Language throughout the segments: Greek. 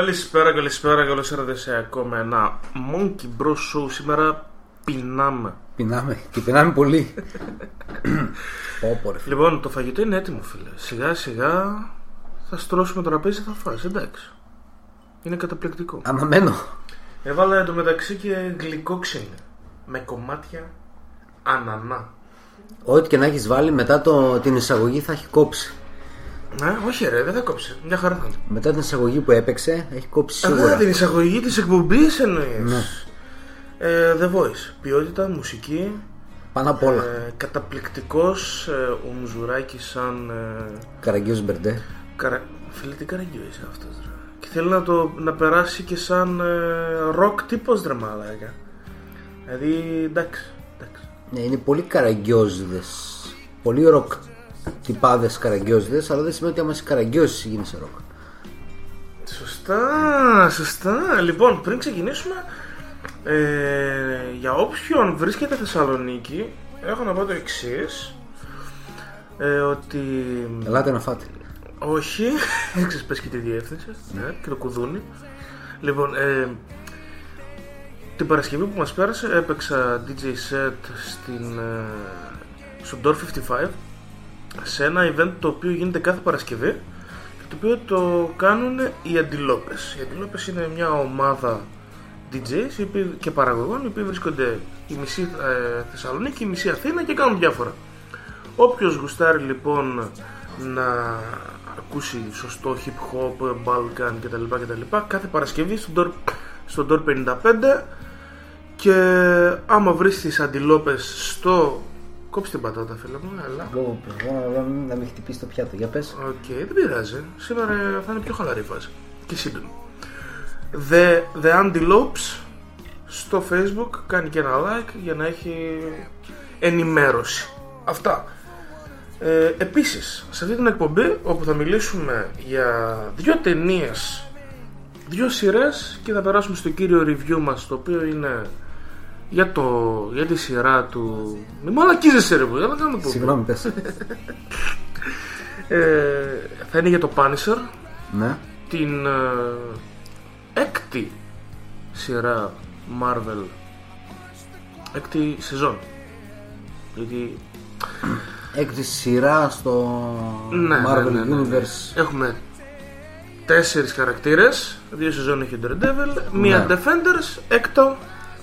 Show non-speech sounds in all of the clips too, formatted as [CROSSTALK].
Καλησπέρα, καλησπέρα, καλώς ήρθατε σε ακόμα ένα Monkey Bros Show. Σήμερα πεινάμε. Πεινάμε και πεινάμε πολύ. Πω, ρε, φίλε. Λοιπόν, το φαγητό είναι έτοιμο, φίλε. Σιγά σιγά θα στρώσουμε το τραπέζι, θα φας, εντάξει. Είναι καταπληκτικό. Αναμένω. Έβαλα εντωμεταξύ και γλυκό ξύλι. Με κομμάτια ανανά. Ό,τι και να έχεις βάλει μετά το, την εισαγωγή θα έχει κόψει. Ναι, όχι ρε, δεν θα κόψει. Μια χαρά θα είναι. Μετά την εισαγωγή που έπαιξε έχει κόψει Α, σίγουρα. την εισαγωγή της εκπομπής εννοείς; Ναι. Ε, The Voice. Ποιότητα, μουσική. Πάνω απ' όλα. Ε, καταπληκτικός ε, ο Μουζουράκης σαν ε, Καραγκιόζης Μπερντέ. καρα... Φίλε τι καραγκιό είσαι αυτός ρε. Και θέλει να το να περάσει και σαν ε, ροκ τύπος ρε μαλάκα Δηλαδή εντάξει, εντάξει. Ναι, είναι πολύ καραγκιόζιδε. Πολύ ροκ τυπάδε καραγκιόζιδε, αλλά δεν σημαίνει ότι άμα είσαι καραγκιόζης γίνεσαι ροκ. Σωστά, σωστά. Λοιπόν, πριν ξεκινήσουμε, ε, για όποιον βρίσκεται Θεσσαλονίκη, έχω να πω το εξής. Ε, ότι Ελάτε να φάτε. Όχι, [LAUGHS] ξέρεις πες και τη διεύθυνση ναι, και το κουδούνι. Λοιπόν, ε, την Παρασκευή που μας πέρασε έπαιξα DJ set στην, ε, στο Door 55 σε ένα event το οποίο γίνεται κάθε Παρασκευή και το οποίο το κάνουν οι Αντιλόπες. Οι Αντιλόπες είναι μια ομάδα DJs οι οποίοι- και παραγωγών οι οποίοι βρίσκονται η μισή ε, Θεσσαλονίκη, η μισή Αθήνα και κάνουν διάφορα. Όποιος γουστάρει λοιπόν να ακούσει σωστό hip hop, Balkan κτλ. κτλ κάθε Παρασκευή στον Door, στον Door 55 και άμα βρεις τις αντιλόπες στο... Κόψε την πατάτα φίλε μου, έλα. Λόγω να μην χτυπήσει το πιάτο. Για πες. Οκ, δεν πειράζει. Σήμερα θα είναι πιο χαλαρή φάση. Και σύντομη. The, The Antelopes στο facebook κάνει και ένα like για να έχει ενημέρωση. Αυτά. Ε, επίσης, σε αυτή την εκπομπή όπου θα μιλήσουμε για δύο ταινίες, δύο σειρές και θα περάσουμε στο κύριο review μας το οποίο είναι για, το, για τη σειρά του... Μη μαλακίζεσαι ρε που, για να κάνουμε εκπομπή. Συγγνώμη, πες. Ε, θα είναι για το Punisher ναι. την ε, έκτη σειρά Marvel έκτη σεζόν γιατί Έκτη σειρά στο ναι, Marvel ναι, ναι, ναι, ναι. Universe. έχουμε τέσσερις χαρακτήρες δύο σεζόν έχει ο Daredevil μία Ναι. Defenders έκτο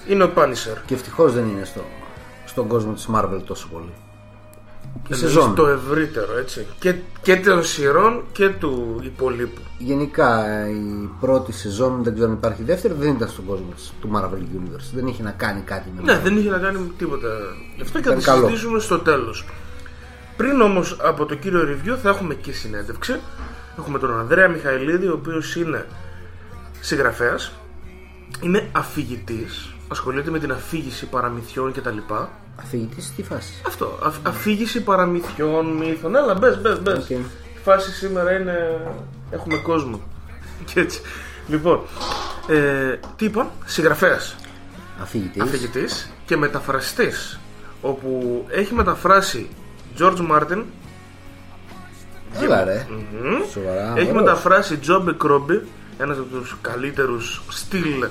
είναι ο Punisher Και ευτυχώς δεν είναι στο, στον κόσμο της Marvel τόσο πολύ. Και Εννοείς σεζόν. το ευρύτερο έτσι και, και των σειρών και του υπολείπου Γενικά η πρώτη σεζόν, δεν ξέρω αν υπάρχει δεύτερη, δεν ήταν στον κόσμο της, του Marvel Universe. Δεν είχε να κάνει κάτι με Ναι, δεν είχε να κάνει με τίποτα. Γι' αυτό και θα Ήταν τη καλό. συζητήσουμε στο τέλος. Πριν όμως από το κύριο review θα έχουμε και συνέντευξη. Έχουμε τον Ανδρέα Μιχαηλίδη, ο οποίος είναι συγγραφέας, είναι αφηγητής, ασχολείται με την αφήγηση παραμυθιών κτλ. Αφηγητή τι φάση. Αυτό, αφ- αφήγηση παραμυθιών, μύθων. Έλα, μπες, μπες, μπες. Οκ. Η φάση σήμερα είναι. Έχουμε κόσμο. [LAUGHS] Και έτσι. Λοιπόν, ε, τι είπα, συγγραφέας Αφηγητή. αφηγητής και μεταφραστής όπου έχει μεταφράσει George Martin Έλα ρε. μμμ, Σοβαρά. έχει ωραίος. μεταφράσει John Μπεκρόμπι ένας από τους καλύτερους στυλ ε,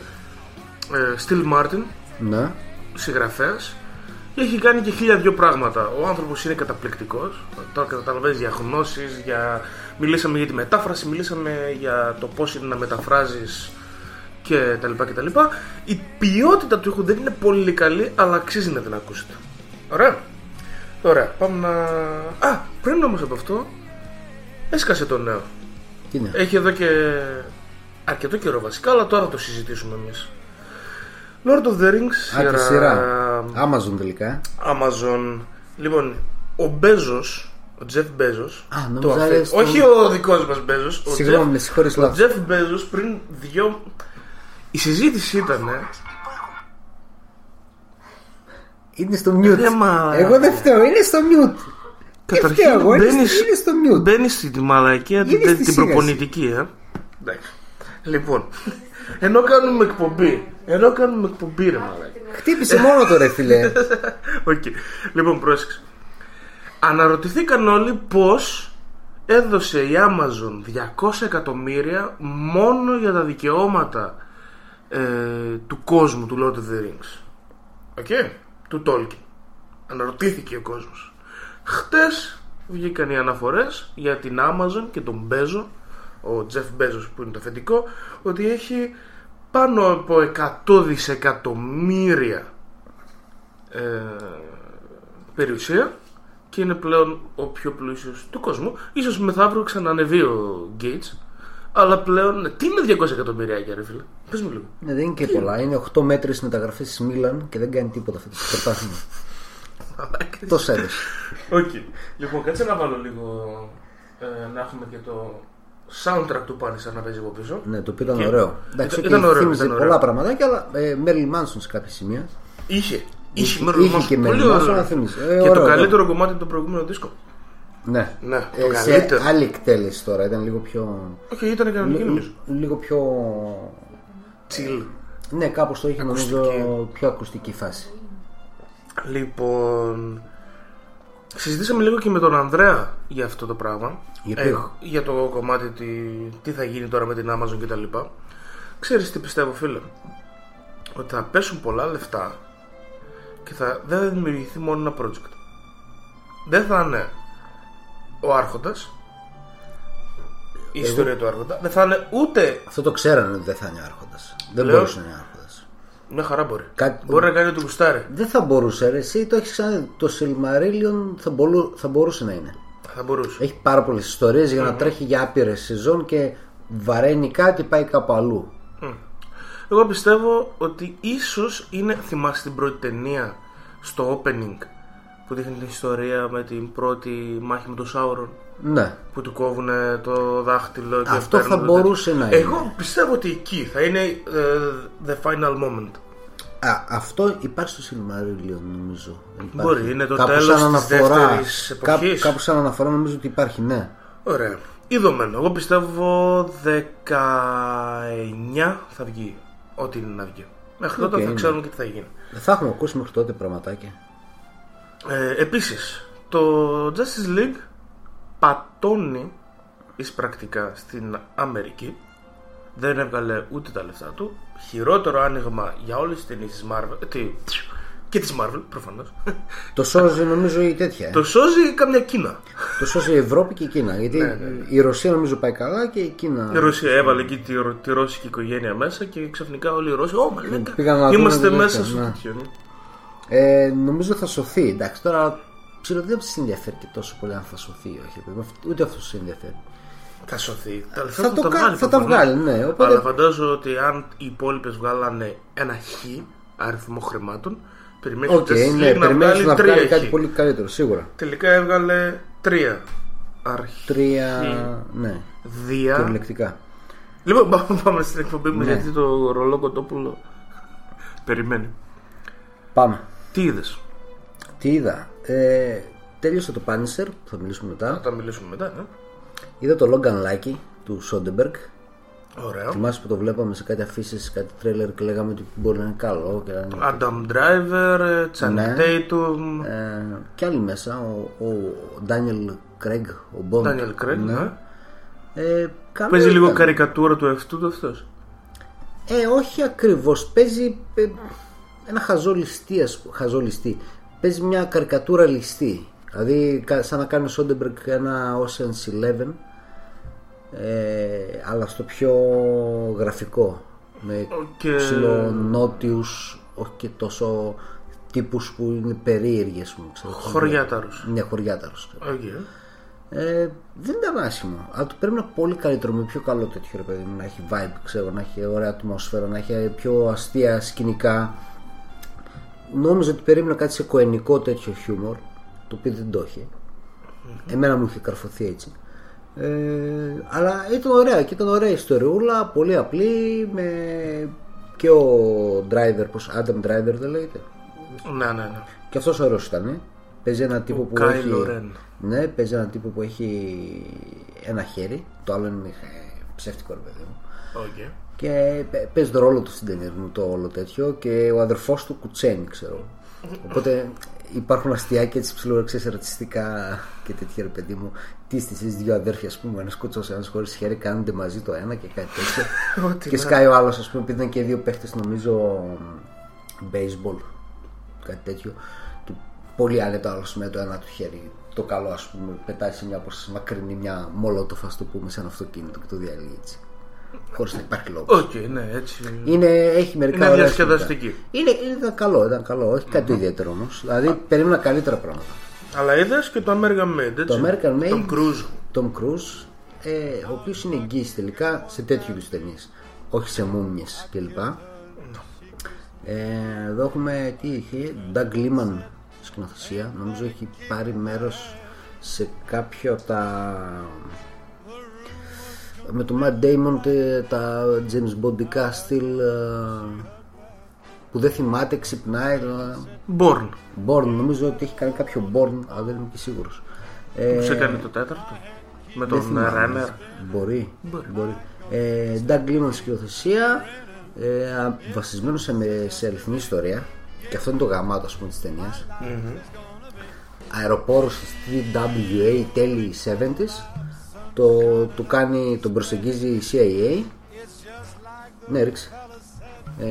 στυλ Martin Ναι. συγγραφέας και έχει κάνει και χίλια δυο πράγματα ο άνθρωπος είναι καταπληκτικός τώρα καταλαβαίνεις για γνώσεις για... μιλήσαμε για τη μετάφραση μιλήσαμε για το πώς είναι να μεταφράζεις και τα λοιπά και τα λοιπά η ποιότητα του ήχου δεν είναι πολύ καλή αλλά αξίζει να την ακούσετε ωραία Ωραία, πάμε να... Α, πριν όμως από αυτό έσκασε το νέο Τι είναι. έχει εδώ και αρκετό καιρό βασικά, αλλά τώρα θα το συζητήσουμε εμείς. Lord of the Rings, Α, τη σειρά. Amazon τελικά. ε. Amazon. Λοιπόν, ο Μπέζος, ο Τζεφ Μπέζος, Α, το νόμιζα αφέ- λες τον- όχι ο δικός μας Μπέζος, ο Συγγνώμη, Τζεφ- με συγχωρείς ο λάθος. Τζεφ Μπέζος πριν δυο... Η συζήτηση ήταν Είναι στο mute. Ρε, μα- Εγώ δεν φταίω, είναι στο mute. Δεν φταίω εγώ, είναι, μπαίνεις- στο- είναι στο mute. Μπαίνεις στη μαλακία την, Είναι στη την σίγαση. προπονητική, ε. Εντάξει. Λοιπόν, [LAUGHS] ενώ κάνουμε εκπομπή, ενώ κάνουμε εκπομπή, ρε μαλακία. Χτύπησε μόνο το ρε φίλε. [LAUGHS] Οκ. Λοιπόν, πρόσεξε. Αναρωτηθήκαν όλοι πώς έδωσε η Amazon 200 εκατομμύρια μόνο για τα δικαιώματα ε, του κόσμου του Lord of the Rings. OK, του Tolkien. Αναρωτήθηκε ο κόσμος. Χτες βγήκαν οι αναφορές για την Amazon και τον Bezos, ο Jeff Bezos που είναι το αφεντικό, ότι έχει πάνω από 100 δισεκατομμύρια ε, περιουσία και είναι πλέον ο πιο πλούσιος του κόσμου. Ίσως μεθαύριο ξανανεβεί ο Gates, αλλά πλέον ναι, τι είναι 200 εκατομμύρια ρε φίλε; Πες μου λίγο. Ναι, δεν είναι και πολλά. Είναι 8 μέτριες μεταγραφές της Μίλαν και δεν κάνει τίποτα αυτό το πρωτάθλημα. Τόσα έδωσε. Οκ. Λοιπόν, κάτσε να βάλω λίγο ε, να έχουμε και το soundtrack του Punisher να παίζει από πίσω. Ναι, το οποίο ήταν Και- ωραίο. Εντάξει, ήταν okay, ωραίο, θύμιζε ήταν ωραίο. πολλά πραγματάκια, αλλά ε, Marilyn Manson σε κάποια σημεία. Είχε. Είχε, Είχε- Marilyn είχε Manson. και Πολύ Marilyn Manson, ωραίο. να θυμίζει. Ε, Και το ωραίο, καλύτερο κομμάτι του προηγούμενου δίσκο. Ναι. Ναι, Ε, το σε καλύτερο. άλλη εκτέλεση τώρα, ήταν λίγο πιο. Όχι, ήταν κανονική νομίζω. Λίγο πιο. Chill. Ναι, κάπως το είχε νομίζω Ακουστική. πιο ακουστική φάση. Λοιπόν. Συζητήσαμε λίγο και με τον Ανδρέα για αυτό το πράγμα. Για ποιο; Ε, για το κομμάτι τι, τι θα γίνει τώρα με την Amazon κτλ. Ξέρεις τι πιστεύω φίλε; Ότι θα πέσουν πολλά λεφτά και θα, δεν θα δημιουργηθεί μόνο ένα project. Δεν θα είναι ο Άρχοντας η ιστορία του Άρχοντα. Δεν θα είναι ούτε Αυτό το ξέρανε ότι δεν θα είναι άρχοντας. Δεν Λέω- μπορούσε να είναι άρχοντα. Μια χαρά μπορεί. Κάτι- Μπορεί να κάνει ό,τι γουστάρει. Δεν θα μπορούσε, ρε. Εσύ το έχεις ξαναδεί. Το Silmarillion θα, μπορού, θα μπορούσε να είναι. Θα μπορούσε. Έχει πάρα πολλές ιστορίες για να τρέχει για άπειρες σεζόν και βαραίνει κάτι, πάει κάπου αλλού. Εγώ πιστεύω ότι ίσως είναι, θυμάστε την πρώτη ταινία στο opening που δείχνει την ιστορία με την πρώτη μάχη με τον Σάουρον; Ναι. που του κόβουν το δάχτυλο και Αυτό παίρνουν θα το μπορούσε τέτοιο. να είναι. Εγώ πιστεύω ότι εκεί θα είναι ε, the final moment. Α, αυτό υπάρχει στο Silmarillion νομίζω. Υπάρχει. Μπορεί, είναι το Κάπου τέλος σαν της αναφοράς. δεύτερης εποχής. Κάπου, κάπου σαν αναφορά νομίζω ότι υπάρχει, ναι. Ωραία. Ίδωμεν. Εγώ πιστεύω 19 θα βγει. Ό,τι είναι να βγει. Μέχρι τότε Οκ, θα ναι. ξέρουμε και τι θα γίνει. Δεν θα έχουμε ακούσει μέχρι τότε πραγματάκια. Ε, επίσης, το Justice League πατώνει εισπρακτικά στην Αμερική. Δεν έβγαλε ούτε τα λεφτά του. Χειρότερο άνοιγμα για όλες τις ταινίες της Marvel. ε, τι, και της Marvel, προφανώς. Το σώζει νομίζω η τέτοια. ε. το σώζει καμιά Κίνα. Το σώζει η Ευρώπη και η Κίνα. Γιατί Ναι, η Ρωσία νομίζω πάει καλά και η Κίνα. Η Ρωσία έβαλε εκεί τη, Ρο- τη ρώσικη οικογένεια μέσα και ξαφνικά όλοι οι Ρώσοι. Ω, μαλάκα, πήγαν να δουν είμαστε το μέσα τέτοιο, στο ναι. τέτοιο. ναι. Ε, νομίζω θα σωθεί. Εντάξει, τώρα ξέρω δεν σε ενδιαφέρει και τόσο πολύ αν θα σωθεί ή όχι. παιδί μου. Ούτε αυτό σε ενδιαφέρει. Θα σωθεί. Τα λεφτά Θα του το τα κα- βγάλει. θα τα προφανώς. βγάλει, ναι. Οπότε- Αλλά φαντάζομαι ότι αν οι υπόλοιπες βγάλανε ένα χ αριθμό χρημάτων, περιμένεις Οκ, ναι, περιμένεις να βγάλει κάτι πολύ καλύτερο, σίγουρα. Τελικά έβγαλε τρία. Αρχή. Τρία. Ναι, Δία. κυριολεκτικά. Λοιπόν, πάμε, πάμε στην εκπομπή μας Ναι. γιατί το ρολό κοτόπουλο περιμένει. Πάμε. Τι είδες, Τι είδα; Ε, τέλειωσε το Punisher που θα μιλήσουμε θα μετά. τα μιλήσουμε μετά. Ναι. Είδα το Logan Lucky του Soderbergh. Ωραία. Θυμάσαι που το βλέπαμε σε κάτι αφήσεις, σε κάτι τρέλερ και λέγαμε ότι μπορεί να είναι καλό. Και, να είναι- Adam Driver, Channing Ναι. Tatum, Ε, και άλλοι μέσα. Ο, ο Daniel Craig, ο Bond. Daniel Craig. Ναι. Ε, καλό Παίζει λίγο ήταν. καρικατούρα του εαυτού του αυτός; Ε, όχι ακριβώς. Παίζει ε, ένα χαζό ληστή, ας πούμε. Χαζό ληστή. Παίζει μια καρικατούρα ληστή. Δηλαδή, κα- σαν να κάνει ο Σόντεμπεργκ ένα Ocean's Eleven, ε, αλλά στο πιο γραφικό. Με Και- ψιλονότιους, όχι και τόσο τύπους που είναι περίεργες μου. Ξέρω, Χωριάταρος. Ναι, χωριάταρος. ξέρω. Οκ. Ε, δεν ήταν άσχημο. Αλλά το πρέπει να είναι πολύ καλύτερο, με πιο καλό τέτοιο ρε παιδί μου. Να έχει vibe, ξέρω, να έχει ωραία ατμόσφαιρα, να έχει πιο αστεία σκηνικά. Νόμιζα ότι περίμενα κάτι σε κοενικό τέτοιο χιούμορ, το οποίο δεν το έχει. Εμένα μου είχε καρφωθεί έτσι. Ε, αλλά ήταν ωραία και ήταν ωραία ιστοριούλα, πολύ απλή, με και ο Driver, πως Adam Driver δεν λέγεται; Ναι, ναι, ναι. Και αυτός ωραίος ήταν. ε. Παίζει ένα τύπο που Kylo έχει. Ren. Ναι, παίζει ένα τύπο που έχει ένα χέρι. Το άλλο είναι ε, ψεύτικο ρε παιδί μου. Οκ. Και παι- παίζει το ρόλο του στην ταινία μου το όλο τέτοιο. Και ο αδερφός του κουτσένει, ξέρω. Οπότε υπάρχουν αστιάκια έτσι ψηλοεξές ρατσιστικά και τέτοια ρε παιδί μου. Τι στις δύο αδέρφια, ας πούμε, ένας κουτσός, ένας χωρίς χέρι, κάνονται μαζί το ένα και κάτι τέτοιο. [LAUGHS] Ό,τι και να. σκάει ο άλλος, ας πούμε, επειδή ήταν και δύο παίχτες, νομίζω, baseball, κάτι τέτοιο. Και πολύ άνετα άλλο με το ένα του χέρι. Το καλό, ας πούμε, πετάει σε μια απόσταση μακρινή, μια μολότοφ, ας το πούμε, σε ένα αυτοκίνητο και το διαλύει έτσι. Χωρίς να υπάρχει λόγος. Οκ, ναι, έτσι. Είναι, έχει μερικά Είναι ωραία διασκεδαστική. σκηνικά. Είναι, ήταν καλό, ήταν καλό. Όχι κάτι ιδιαίτερο όμως. Δηλαδή περίμενα καλύτερα πράγματα. Αλλά είδες και το American Made, έτσι. Το American Made. Τον Cruise. Tom Cruise, ε, ο οποίος είναι εγγύηση τελικά σε τέτοιου είδους ταινίες. Όχι σε μούμιες κλπ. Ε, εδώ έχουμε τι είχε, Doug Liman σκηνοθεσία. Νομίζω έχει πάρει μέρος σε κάποιο από τα με το Matt Damon τε- τα James Bondικά στυλ ε, που δεν θυμάται, ξυπνάει αλλά... Born. Born, νομίζω ότι έχει κάνει κάποιο Born αλλά δεν είμαι και σίγουρος ε, Που έκανε το τέταρτο; Με τον Renner. Μπορεί. Μπορεί. Ε, Doug Liman σκηνοθεσία. Ε, α- βασισμένο σε, με- σε αληθινή ιστορία. Και αυτό είναι το γαμάτο, ας πούμε, της ταινίας. Αεροπόρος της TWA τέλη 70s. Το, το κάνει, τον προσεγγίζει η CIA. Ναι, ρίξε. Ε,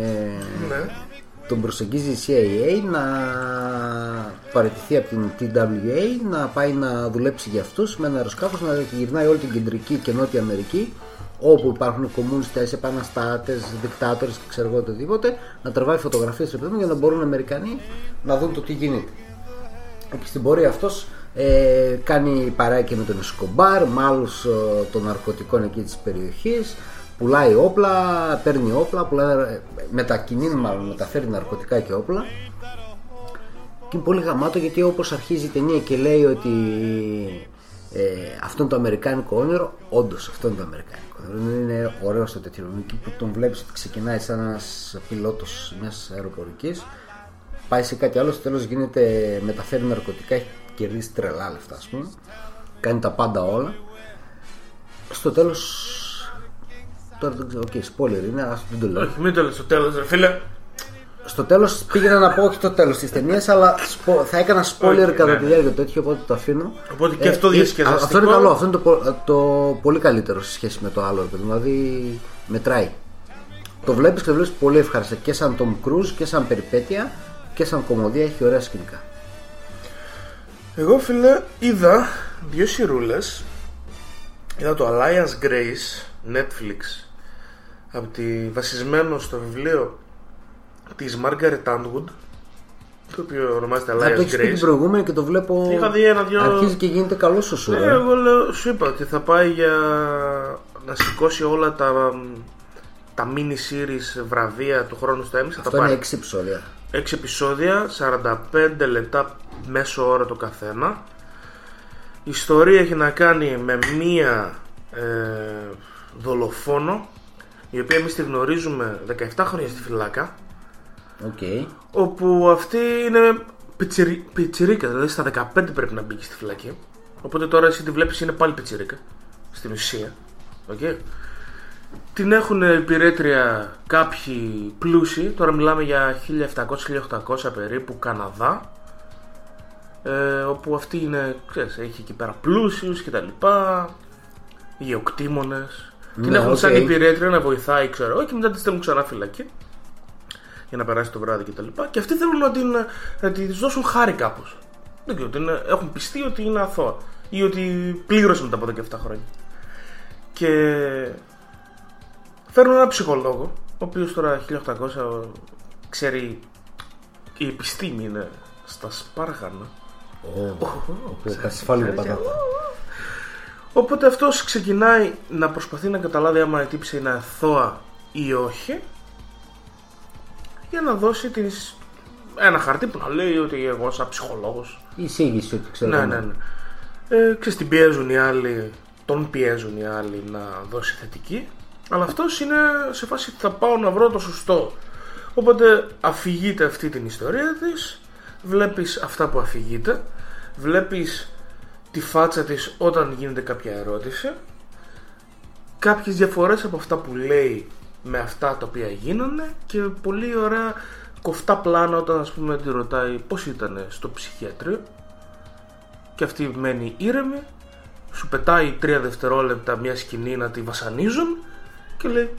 Ναι. τον προσεγγίζει η CIA να παραιτηθεί από την TWA να πάει να δουλέψει για αυτούς με ένα αεροσκάφος να γυρνάει όλη την κεντρική και νότια Αμερική όπου υπάρχουν κομμούνιστες, επαναστάτες, δικτάτορες και ξέρω εγώ οτιδήποτε να τραβάει φωτογραφίες ρε παιδί μου, για να μπορούν οι Αμερικανοί να δουν το τι γίνεται και στην πορεία αυτός ε, κάνει παρέα και με τον Εσκομπάρ με άλλους ε, των ναρκωτικών εκεί της περιοχής. Πουλάει όπλα, παίρνει όπλα πουλάει, ε, μετακινεί μάλλον μεταφέρει ναρκωτικά και όπλα. Και είναι πολύ γαμάτο γιατί όπως αρχίζει η ταινία και λέει ότι ε, αυτό είναι το αμερικάνικο όνειρο όντως αυτό είναι το αμερικάνικο όνειρο. Είναι ωραίο στο τέτοιο είναι εκεί που τον βλέπεις ότι ξεκινάει σαν ένας πιλότος μιας αεροπορικής πάει σε κάτι άλλο, στο τέλος γίνεται, μεταφέρει ναρκωτικά, έχει κερδίσει τρελά λεφτά, ας πούμε. Κάνει τα πάντα όλα. Στο τέλος, τώρα δεν ξέρω, OK, spoiler είναι, ας δεν το λέω. Όχι, μην το λες στο τέλος, ρε φίλε. Στο τέλος πήγαινα να πω όχι το τέλος της ταινίας, αλλά σπο- θα έκανα spoiler Όχι, κατά ναι, τη ναι. διάρκεια του τέτοιο, οπότε το αφήνω. Οπότε και αυτό ε, διασκεδαστικό. Αυτό είναι καλό, αυτό είναι το, πο- το πολύ καλύτερο σε σχέση με το άλλο, ρε παιδί μου, δηλαδή μετράει. Το βλέπεις και το βλέπεις πολύ ευχάριστα και σαν Tom Cruise και σαν περιπέτεια και σαν κομμωδία έχει ωραία σκηνικά. Εγώ φίλε είδα δύο σειρούλες Είδα το Alliance Grace Netflix από τη, βασισμένο στο βιβλίο της Margaret Atwood το οποίο ονομάζεται Να το Alliance έχεις πει την Grace προηγούμενη και το βλέπω. Είχα δει ένα-δυο- Αρχίζει και γίνεται καλός σου σου. Ε, ε. εγώ λέω, σου είπα ότι θα πάει για να σηκώσει όλα τα, τα mini series βραβεία του χρόνου στο Emmy. Θα Αυτό τα είναι πάρει. 6 επεισόδια. 6 επεισόδια, 45 λεπτά μέσο όρο το καθένα. Η ιστορία έχει να κάνει με μία ε, δολοφόνο η οποία εμείς τη γνωρίζουμε 17 χρόνια στη φυλάκα Οκ. όπου αυτή είναι πιτσιρι, πιτσιρίκα, δηλαδή στα 15 πρέπει να μπει στη φυλακή οπότε τώρα εσύ τη βλέπεις είναι πάλι πιτσιρίκα στην ουσία okay. Την έχουν υπηρέτρια κάποιοι πλούσιοι. Τώρα μιλάμε για 1700-1800 περίπου Καναδά. Ε, όπου αυτή είναι, ξέρεις, έχει εκεί πέρα πλούσιους και τα λοιπά γεωκτήμονες την Ναι, έχουν σαν οκ. υπηρέτρια να βοηθάει ξέρω εγώ και μετά τη στέλνουν ξανά φυλακή για να περάσει το βράδυ και τα λοιπά. Και αυτοί θέλουν να την, να της δώσουν χάρη κάπως. Δεν ξέρω, την, έχουν πιστεί ότι είναι αθώα ή ότι πλήρωσε μετά από 17 χρόνια. Και φέρνουν ένα ψυχολόγο ο οποίος τώρα 1800 ξέρει η επιστήμη είναι στα σπάργανα Ο Κασιφάλιο πατάτα. Οπότε αυτός ξεκινάει να προσπαθεί να καταλάβει άμα η τύψη είναι αθώα ή όχι για να δώσει τις... ένα χαρτί που να λέει ότι εγώ σαν ψυχολόγος Η εισήγηση ότι ξέρω. ναι, εγώ. ναι, ναι. Ε, ξέρεις, την πιέζουν οι άλλοι, τον πιέζουν οι άλλοι να δώσει θετική. Αλλά αυτός είναι σε φάση θα πάω να βρω το σωστό. Οπότε αφηγείται αυτή την ιστορία της, βλέπεις αυτά που αφηγείται, βλέπεις τη φάτσα της όταν γίνεται κάποια ερώτηση, κάποιες διαφορές από αυτά που λέει με αυτά τα οποία γίνανε και πολύ ωραία κοφτά πλάνα όταν ας πούμε τη ρωτάει πώς ήταν στο ψυχιατρίο και αυτή μένει ήρεμη σου πετάει τρία δευτερόλεπτα μια σκηνή να τη βασανίζουν και λέει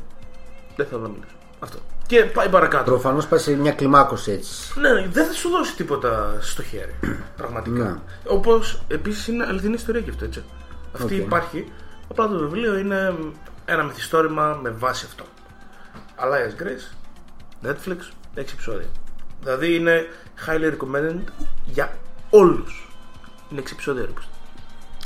δεν θέλω να μιλήσω. Αυτό. Και πάει παρακάτω. Προφανώς πάει σε μια κλιμάκωση έτσι. Ναι, δεν θα σου δώσει τίποτα στο χέρι. [CLEARS THROAT] Πραγματικά. Ναι. Όπως επίσης είναι αληθινή ιστορία και αυτό έτσι. Αυτή Οκ. υπάρχει. Απλά το βιβλίο είναι ένα μυθιστόρημα με βάση αυτό. Alias Grace, Netflix, 6 επεισόδια. Δηλαδή είναι highly recommended για όλους. Είναι 6 επεισόδια. ρε παιδί.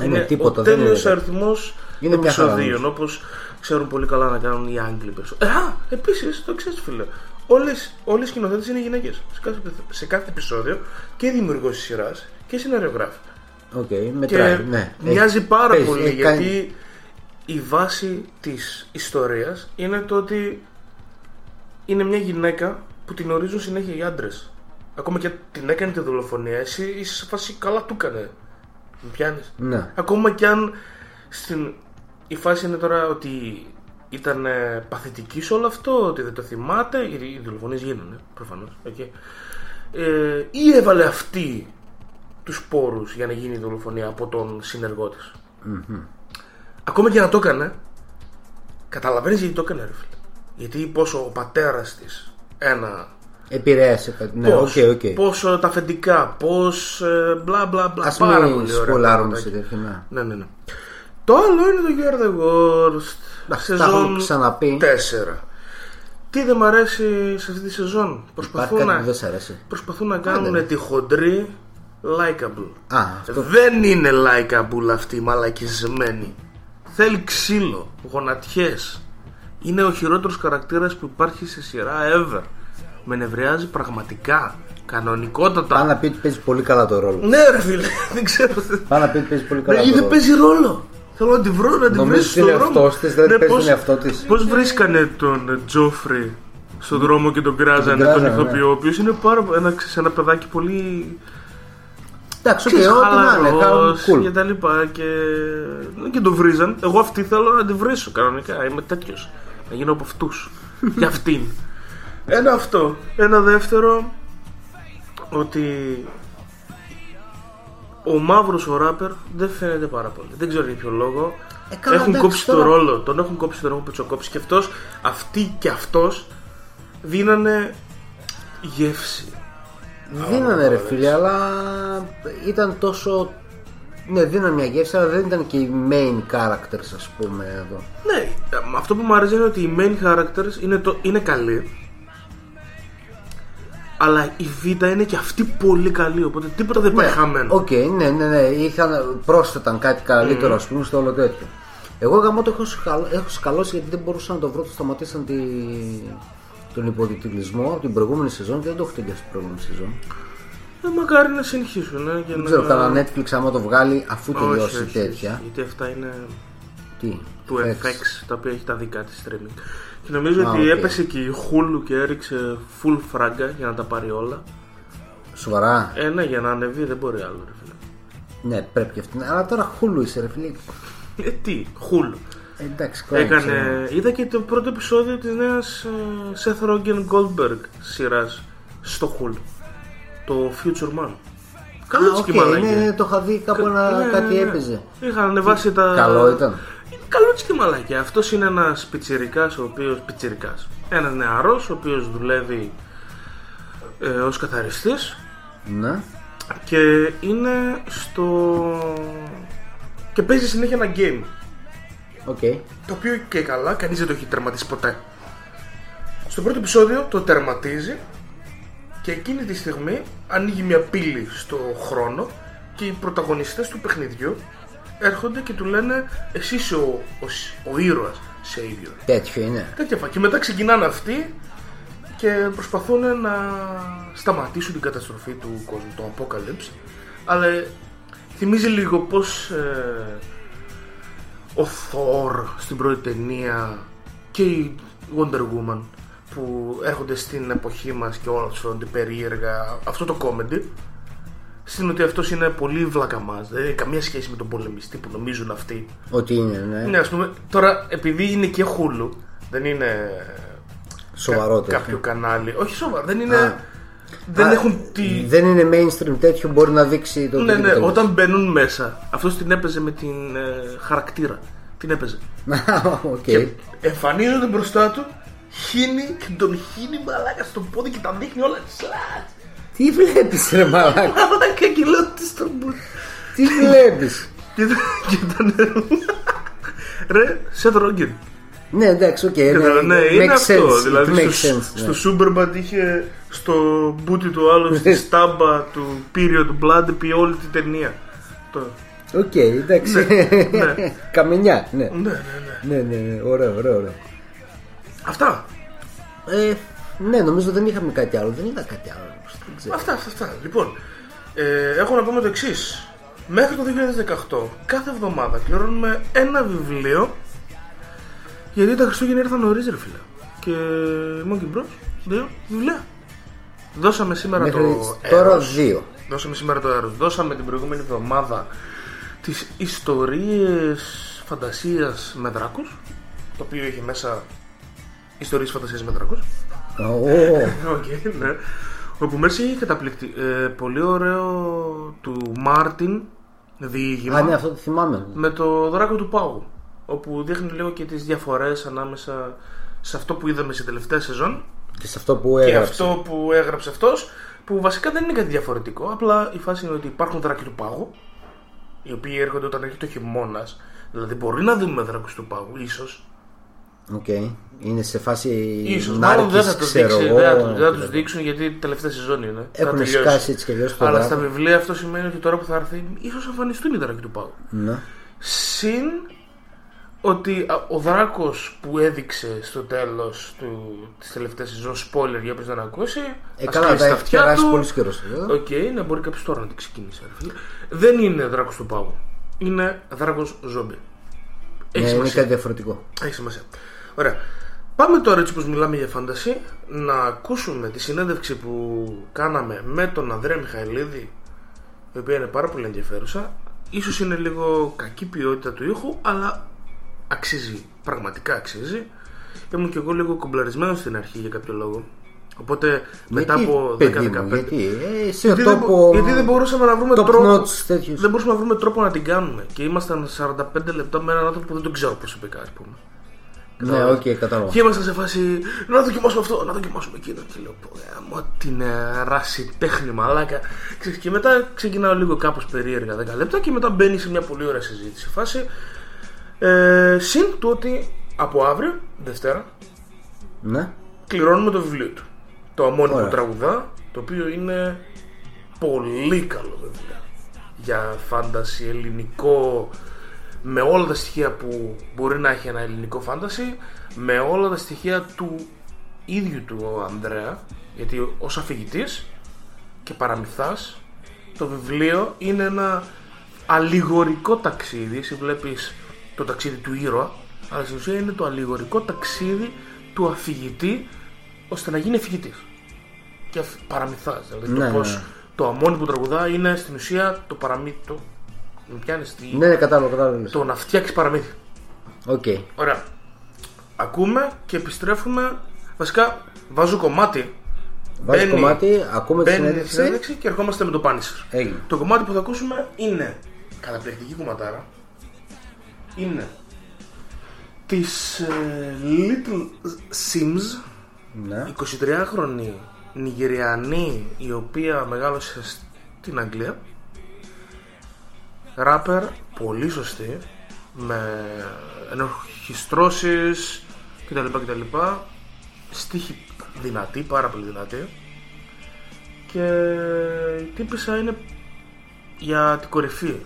Είναι είναι τίποτα, ο δεν είναι τέλειος ρε. αριθμός Είναι μια χαρά, επεισοδίων όπως ξέρουν πολύ καλά να κάνουν οι Άγγλοι περισσότερο. Ε, α, επίσης το ξέρεις φίλε. Όλες, όλες οι σκηνοθέτες είναι γυναίκες. Σε κάθε, σε κάθε επεισόδιο και δημιουργός της σειράς και σεναριογράφοι. Οκ, Και μετράει. Ναι. μοιάζει Έχει- πάρα έχει- πολύ έχει κάνει- γιατί η βάση της ιστορίας είναι το ότι είναι μια γυναίκα που την ορίζουν συνέχεια οι άντρες. Ακόμα κι αν την έκανε τη δολοφονία, εσύ είσαι σε φάση καλά του έκανε. Με πιάνεις. Ναι. Ακόμα και αν στην... η φάση είναι τώρα ότι ήταν ε, παθητική σε όλο αυτό, ότι δεν το θυμάται, οι, οι δολοφονίες γίνανε προφανώς. Okay. Ε, ή έβαλε αυτή τους πόρους για να γίνει η δολοφονία από τον συνεργό της. Ακόμα και να το έκανε, καταλαβαίνεις γιατί το έκανε ρε φίλε. Γιατί πόσο ο πατέρας της ένα Επηρέασε κάτι. Ναι, οκ, πώς, οκ. πώς ε, τα αφεντικά, πώς ε, μπλα μπλα μπλα. Α πάρα μην πολύ ωραία σπολάρουμε πράγματα. σε τέτοιο. ναι. Ναι, ναι, ναι. Το άλλο είναι το You're the Worst. Εντάξει, τα έχουμε ξαναπεί. 4. Τι δεν μ' αρέσει σε αυτή τη σεζόν; Υπάρχει Προσπαθούν κάτι να, που δεν σ' αρέσει. προσπαθούν να κάνουν τη χοντρή likable. Α, αυτό. Δεν είναι likable αυτή η μαλακισμένη. Θέλει ξύλο, γονατιές. Είναι ο χειρότερος χαρακτήρας που υπάρχει σε σειρά ever. Με νευριάζει πραγματικά. Κανονικότατα. Πάω να πει ότι παίζει πολύ καλά το ρόλο. Ναι ρε φίλε, [LAUGHS] δεν ξέρω. Πάω να πει ότι παίζει πολύ καλά Ναι, το ή δεν ρόλο. παίζει ρόλο. Θέλω να τη βρω, να τη Νομίζω βρεις ότι στον είναι δρόμο. αυτός της, δηλαδή παίζει τον εαυτό της; Πώς βρίσκανε τον Τζόφρι στον δρόμο και τον κράζανε Τον τον κράζανε, ηθοποιό, ο οποίος είναι πάρα ένα, ξέρεις, ένα παιδάκι πολύ Εντάξει, οκ, ξέρεις, ό,τι να είναι. χαλαρός cool. και τα λοιπά και, και τον βρίζαν. Εγώ αυτή θέλω να τη βρίσω κανονικά, είμαι τέτοιος. Να γίνω από αυτούς. [LAUGHS] Για αυτήν. Ένα αυτό. Ένα δεύτερο, ότι ο μαύρος ο ράπερ δεν φαίνεται πάρα πολύ. Δεν ξέρω για ποιο λόγο. Ε, καλά, έχουν εντάξει, κόψει το τώρα- ρόλο. Τον έχουν κόψει τον έχουν κόψει και αυτός, αυτή και αυτός δίνανε γεύση. Δίνανε ρε φίλε, αλλά ήταν τόσο. Ναι, δίνανε μια γεύση, αλλά δεν ήταν και οι main characters, ας πούμε εδώ. Ναι, ε, αυτό που μου αρέσει είναι ότι οι main characters είναι, το, είναι καλοί. Αλλά η Β είναι και αυτή πολύ καλή, οπότε τίποτα δεν πάει χαμένο. Οκ, ναι, ναι, ναι. Είχαν, πρόσθεταν κάτι καλύτερο, ας πούμε, στο όλο τέτοιο. Εγώ γαμώ το έχω, σκαλ, έχω σκαλώσει γιατί δεν μπορούσα να το βρω. Το σταματήσαν τη, τον υποτιτλισμό από την προηγούμενη σεζόν και δεν το έχω τελειώσει την προηγούμενη σεζόν. Ε, μακάρι να συνεχίσουν. Ε, και Δεν να... ξέρω, κανένα Netflix άμα το βγάλει αφού Όχι, τελειώσει όχι, όχι, τέτοια. Γιατί αυτά είναι Τι, του FX. FX, τα οποία έχει τα δικά της streaming. Και νομίζω Α, ότι οκ. έπεσε και η Hulu και έριξε full φράγκα για να τα πάρει όλα. Σοβαρά; Ε, ναι, για να ανεβεί δεν μπορεί άλλο, ρε φίλε. Ναι, πρέπει και αυτή. Αλλά τώρα Hulu είσαι, ρε φίλε. Ε, τι, Hulu. Ε, Εντάξει, κόλλησε. Έκανε, είδα και το πρώτο επεισόδιο της νέας ε, Seth Rogen Goldberg σειράς στο Hulu. Το Future Man. Καλός Α, της οκ, και μαλακία. είναι, το είχα δει κάπου ένα, Ναι, κάτι ναι, ναι. έπαιζε. Είχαν ανεβάσει τα... Καλό ήταν. Είναι καλό της και μαλακία. Αυτός είναι ένας πιτσιρικάς ο οποίος... Πιτσιρικάς. Ένας νεαρός ο οποίος δουλεύει ε, ως καθαριστής Ναι. και είναι στο... και παίζει συνέχεια ένα game. Οκ. Το οποίο και καλά, κανείς δεν το έχει τερματίσει ποτέ. Στο πρώτο επεισόδιο το τερματίζει και εκείνη τη στιγμή ανοίγει μια πύλη στο χρόνο και οι πρωταγωνιστές του παιχνιδιού έρχονται και του λένε εσύ είσαι ο, ο, ο ήρωας Savior. Τέτοιο είναι. Τέτοια φα- Και μετά ξεκινάνε αυτοί και προσπαθούν να σταματήσουν την καταστροφή του κόσμου, το Apocalypse. Αλλά θυμίζει λίγο πως ε, ο Thor στην πρώτη ταινία και η Wonder Woman που έρχονται στην εποχή μας και όλα τους φαίνονται περίεργα αυτό το comedy στην ότι αυτός είναι πολύ βλακαμάς δεν έχει καμία σχέση με τον πολεμιστή που νομίζουν αυτοί Ότι είναι, ναι. ναι, ας πούμε, τώρα επειδή είναι και Hulu, δεν είναι Σοβαρό κα- κάποιο τέτοιο. κανάλι. Όχι σοβαρό, δεν είναι. Α. δεν Α, έχουν τη. Δεν είναι mainstream τέτοιο, μπορεί να δείξει το Ναι, ναι, οτιδήποτε. όταν μπαίνουν μέσα, αυτός την έπαιζε με την ε, χαρακτήρα. Την έπαιζε. Οκ. Και εμφανίζονται μπροστά του, χύνει και τον χύνει μαλάκα στο πόδι και τα δείχνει όλα. Σλατ. Τι βλέπεις, ρε μαλάκα; [LAUGHS] Μαλάκα και λέω τι στον μπου. Τι βλέπεις; Και και το νερό. Ρε, Σετ Ρόγκεν. Ναι, εντάξει, οκ. Και ναι, το- Ναι, makes είναι αυτό. sense, it Δηλαδή makes στο, sense, ναι. στο Σούμπερμπαντ είχε στο μπούτι του άλλου στη στάμπα του Period Blood επί όλη την ταινία. Το... Οκ, εντάξει. ναι. [LAUGHS] Καμενιά, ναι. Ναι, ναι, ναι. Ναι, ναι, ναι, ωραίο, ωραίο, ωραίο. Αυτά. Ε, ναι, νομίζω δεν είχαμε κάτι άλλο. Δεν είδα κάτι άλλο. Όμως, Δεν ξέρω. Αυτά, αυτά, αυτά. Λοιπόν, ε, έχω να πούμε το εξής. Μέχρι το 2018, κάθε εβδομάδα κληρώνουμε ένα βιβλίο. Γιατί τα Χριστούγεννα ήρθαν νωρίς, ρε φίλε. Και Monkey Bros. Δύο βιβλία. Δώσαμε σήμερα Μέχρι το τώρα Eros. δύο. Δώσαμε σήμερα το Eros. Δώσαμε την προηγούμενη εβδομάδα τις ιστορίες φαντασίας με δράκους. Το οποίο έχει μέσα ιστορίες φαντασίας με δράκους. Ω, [LAUGHS] Οκ, ναι. Όπου μέσα είχε καταπληκτι... ε, πολύ ωραίο του Μάρτιν διήγημα Α, ναι, αυτό το θυμάμαι. με το δράκο του πάγου. Όπου δείχνει λίγο και τις διαφορές ανάμεσα σε αυτό που είδαμε σε τελευταία σεζόν Και σε αυτό που και έγραψε. αυτό που έγραψε αυτός που βασικά δεν είναι κάτι διαφορετικό. Απλά η φάση είναι ότι υπάρχουν δράκοι του πάγου οι οποίοι έρχονται όταν έρχεται ο χειμώνας. Δηλαδή μπορεί να δούμε δράκους του πάγου, ίσως. Οκ. Είναι σε φάση Ίσως, μάλλον δεν θα, νάρκης, τους ξέρω δείξει, εγώ. δεν θα, τους- δεν θα τους δείξουν γιατί τελευταία σεζόν είναι. Θα Έχουν τελειώσει. σκάσει έτσι και αλλιώς το Αλλά δράκο. στα βιβλία αυτό σημαίνει ότι τώρα που θα έρθει, ίσως εμφανιστούν οι δράκοι του πάγου. Ναι. Συν ότι α, ο δράκος που έδειξε στο τέλος της τελευταίας σεζόν, spoiler για όποιο δεν ακούσει. Ε, ας καλά, κλείσει θα τα έχει αυτιά περάσει του. πολύς καιρός εδώ. Οκ, να μπορεί κάποιος τώρα να την ξεκινήσει. ρε φίλε. Δεν είναι δράκος του πάγου. Είναι δράκος ζόμπι. Έχει Ναι, είναι σημασία. κάτι διαφορετικό. Έχει σημασία. Ωραία. Πάμε τώρα έτσι πως μιλάμε για φάνταση να ακούσουμε τη συνέντευξη που κάναμε με τον Ανδρέα Μιχαηλίδη η οποία είναι πάρα πολύ ενδιαφέρουσα. Ίσως είναι λίγο κακή ποιότητα του ήχου αλλά αξίζει, πραγματικά αξίζει. Ήμουν και εγώ λίγο κομπλαρισμένος στην αρχή για κάποιο λόγο. Οπότε μετά Γιατί, από 10-15 παιδί μου, γιατί, ε, σε γιατί, δεν, μπο- τόπο γιατί δεν μπορούσαμε να βρούμε top τρόπο notch τέτοιους. δεν μπορούσαμε να βρούμε τρόπο να την κάνουμε. Και ήμασταν 45 λεπτά με έναν άνθρωπο που δεν τον ξέρω προσωπικά ας πούμε Ναι, οκ, κατάλαβα. και ήμασταν σε φάση να δοκιμάσουμε αυτό, να δοκιμάσουμε εκείνο. Και λέω, πω, γαμώ την ε, ράση τέχνη μαλάκα. Ξέρεις, Και μετά ξεκινάω λίγο κάπως περίεργα 10 λεπτά και μετά μπαίνει σε μια πολύ ωραία συζήτηση. Φάση. Ε, συν του ότι από αύριο, Δευτέρα, Ναι. κληρώνουμε το βιβλίο του. Το αμόνιμο Ωραία. τραγουδά, το οποίο είναι πολύ καλό βιβλίο. Για φάνταση ελληνικό, με όλα τα στοιχεία που μπορεί να έχει ένα ελληνικό φάνταση, με όλα τα στοιχεία του ίδιου του ο Ανδρέα, γιατί ως αφηγητής και παραμυθάς, το βιβλίο είναι ένα αλληγορικό ταξίδι, εσύ βλέπεις το ταξίδι του ήρωα, αλλά στην ουσία είναι το αλληγορικό ταξίδι του αφηγητή ώστε να γίνει αφηγητής. Και αφ- παραμυθάς, δηλαδή Ναι, το πώς ναι. το αμόνι που τραγουδά είναι στην ουσία το παραμύθι, με πιάνεις τη... Ναι, ναι, κατάλαβα, κατάλαβα. το να φτιάξεις παραμύθι. Οκ. Ωραία. Ακούμε και επιστρέφουμε. Βασικά, βάζω κομμάτι. Βάζει Μπαίνει- κομμάτι, ακούμε τη Μπαίνει η συνέντευξη. συνέντευξη και ερχόμαστε με το Punisher. Έγινε. Το κομμάτι που θα ακούσουμε είναι καταπληκτική κομματάρα. Είναι της ε, Little Sims, Ναι. 23χρονη Νιγηριανή η οποία μεγάλωσε στην Αγγλία. Ράπερ πολύ σωστή με ενορχιστρώσεις κτλ. κτλ. Στίχοι δυνατή, πάρα πολύ δυνατή. Και η τύπισσα είναι για την κορυφή.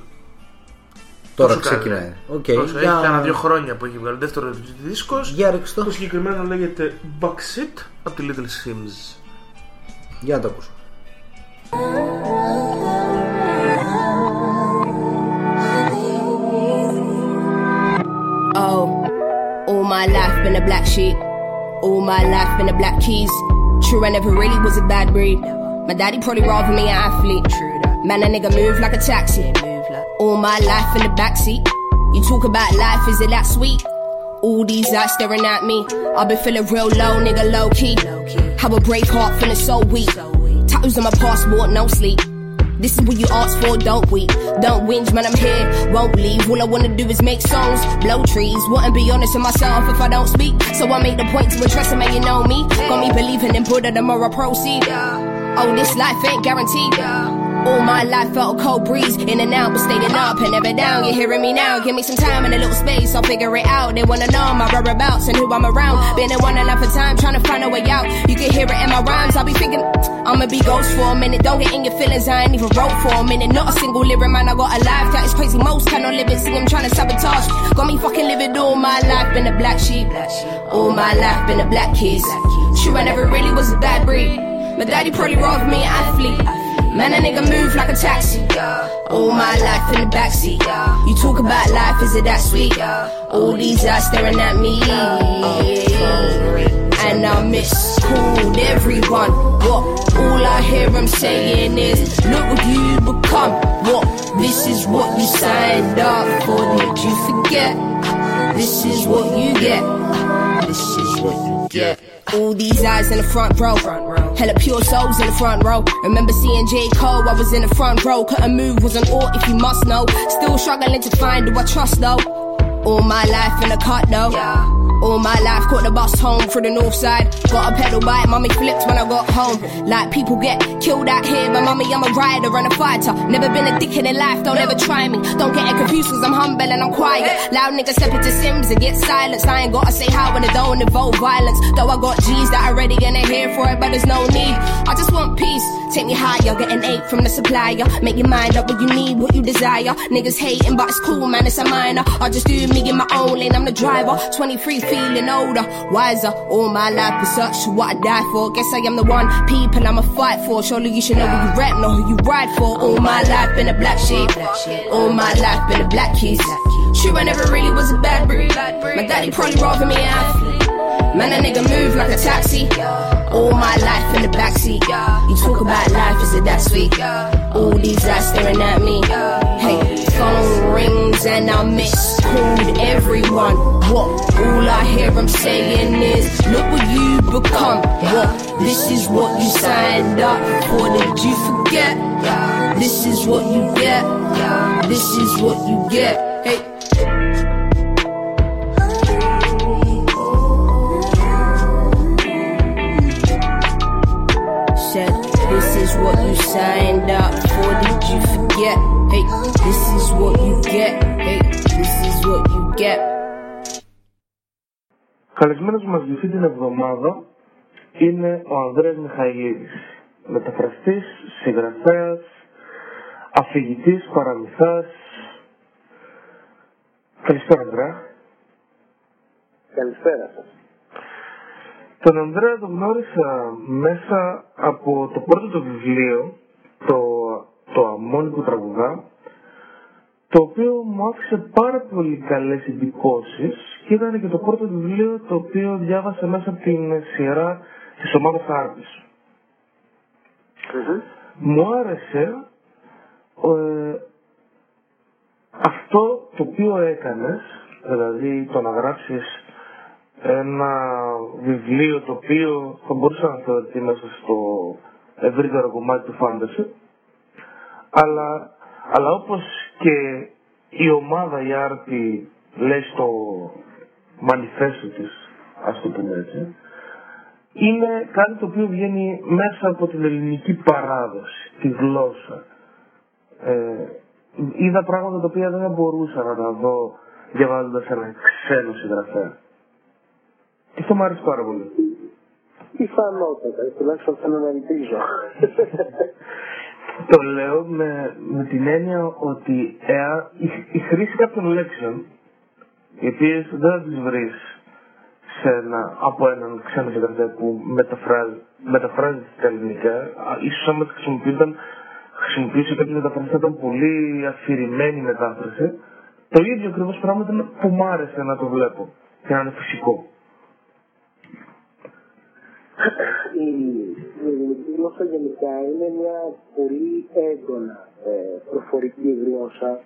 Τώρα Τόσο καλή. ξεκινάει. Οκ. Τόσο, για- Έχει κανένα δύο χρόνια που έχει βγάλει δεύτερο δίσκος. Για ρίξτε Το το. συγκεκριμένο λέγεται Backseat από τη Little Simz. Για να το ακούσω. Oh, all my life been a black sheep. All my life been a black keys. True, I never really was a bad breed. My daddy probably rather me an athlete. True that. Man, a nigga move like a taxi. Move like. All my life in the backseat. You talk about life, is it that sweet? All these eyes staring at me. I've been feeling real low, nigga, low key. How a brave heart feeling so weak. Tattoos on my passport, no sleep. This is what you ask for, don't we? Don't whinge, man, I'm here, won't leave. All I wanna do is make songs, blow trees. Wouldn't be honest with myself if I don't speak. So I make the point to address it, man, you know me. Got me believing in Buddha, the more I proceed. Oh, this life ain't guaranteed. All my life felt a cold breeze, in and out, but staying up and never down. You're hearing me now, give me some time and a little space, I'll figure it out. They wanna know my whereabouts and who I'm around. Been in one and for time, trying to find a way out. You can hear it in my rhymes, I'll be thinking, I'ma be ghost for a minute. Don't get in your feelings, I ain't even wrote for a minute. Not a single lyric, man, I got a life that is crazy. Most cannot live it, see I'm trying to sabotage. Got me fucking living all my life, been a black sheep. All my life, been a black kid. True, I never really was a bad breed. My daddy probably robbed me an athlete. Man, a nigga move like a taxi. All my life in the backseat. You talk about life, is it that sweet? All these eyes staring at me. And I miscalled everyone. What? All I hear them saying is, look what you become. What? This is what you signed up for. Did you forget? This is what you get. This is what you get. All these eyes in the front row. Hella pure souls in the front row. Remember seeing J. Cole, I was in the front row. Couldn't move, was an ought if you must know. Still struggling to find who I trust though. All my life in a cut though. All my life caught the bus home through the north side. Got a pedal bike, mommy flipped when I got home. Like people get killed out here, but mommy, I'm a rider and a fighter. Never been a dickhead in life, don't ever try me. Don't get it confused cause I'm humble and I'm quiet. Loud niggas step into Sims and get silenced. I ain't gotta say how when it don't involve violence. Though I got G's that are ready and they're here for it, but there's no need. I just want peace. Take me higher, get an eight from the supplier. Make your mind up what you need, what you desire. Niggas hating, but it's cool, man, it's a minor. I just do me in my own lane, I'm the driver. 23 feeling older, wiser. All my life is such what I die for. Guess I am the one people I'ma fight for. Surely you should know who you rap, know who you ride for. All my life been a black sheep. All my life been a black keys. True, I never really was a bad breed. My daddy probably rather me athlete. Man, a nigga move like a taxi. All my life in the backseat. You talk about life, is it that sweet? All these eyes staring at me. Hey, phone rings and I miscalled everyone. What? All I hear I'm saying is, look what you become. What? This is what you signed up for. Did you forget? This is what you get. This is what you get. Hey. said, This is what you signed up for. Did you forget? Hey, this is what you get. Hey, this is what you get. Καλεσμένος μας για αυτή την εβδομάδα είναι ο Ανδρέας Μιχαηλίδης, μεταφραστής, συγγραφέας, αφηγητής, παραμυθάς. Καλησπέρα Ανδρέα. Καλησπέρα σας. Τον Ανδρέα τον γνώρισα μέσα από το πρώτο του βιβλίο, το, το Αμόνι που τραγουδά, το οποίο μου άφησε πάρα πολύ καλές εντυπώσεις και ήταν και το πρώτο βιβλίο το οποίο διάβασα μέσα από την σειρά της ομάδας Άρπης. Μου άρεσε ε, αυτό το οποίο έκανες, δηλαδή το να γράψεις ένα βιβλίο το οποίο θα μπορούσε να θεωρηθεί μέσα στο ευρύτερο κομμάτι του φάνταση αλλά, αλλά όπως και η ομάδα η Άρτη λέει στο μανιφέστο της ας το πούμε έτσι είναι κάτι το οποίο βγαίνει μέσα από την ελληνική παράδοση, τη γλώσσα. Ε, είδα πράγματα τα οποία δεν θα μπορούσα να τα δω διαβάζοντας ένα ξένο συγγραφέα. Και αυτό μου άρεσε πάρα πολύ. Πιθανότατα, τουλάχιστον θέλω να ελπίζω. [LAUGHS] Το λέω με, με την έννοια ότι εα, η, η χρήση κάποιων λέξεων, οι οποίες δεν θα τις βρεις σε ένα, από έναν ξένο συγγραφέα που μεταφράζει, μεταφράζει τα ελληνικά, α, ίσως άμα τις χρησιμοποιούνταν, χρησιμοποιούσε κάποιες μεταφράσεις θα ήταν πολύ αφηρημένη μετάφραση. Το ίδιο ακριβώς πράγμα ήταν που μου άρεσε να το βλέπω και να είναι φυσικό. Η, η ελληνική γλώσσα γενικά είναι μια πολύ έντονα ε, προφορική γλώσσα.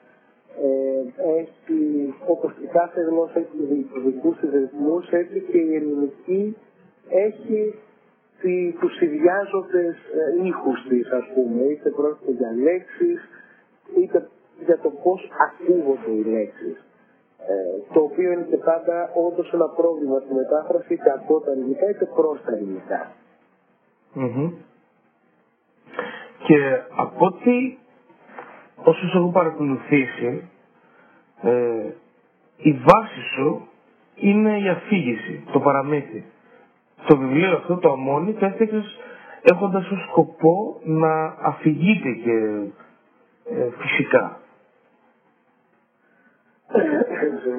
Ε, έχει, όπως και κάθε γλώσσα έχει τους δικούς της ρυθμούς, έτσι και η ελληνική έχει τη, τους ιδιάζοντες ε, ήχους της, ας πούμε, είτε πρόκειται για λέξεις, είτε για το πώς ακούγονται οι λέξεις. Ε, το οποίο είναι και πάντα όντως ένα πρόβλημα στη μετάφραση, είτε από τα ελληνικά είτε προς τα ελληνικά. Mm-hmm. Και από ό,τι όσους έχω παρακολουθήσει, ε, η βάση σου είναι η αφήγηση, το παραμύθι. Το βιβλίο αυτό, το Αμόνι, το έφτιαξες έχοντας ως σκοπό να αφηγείται και ε, φυσικά.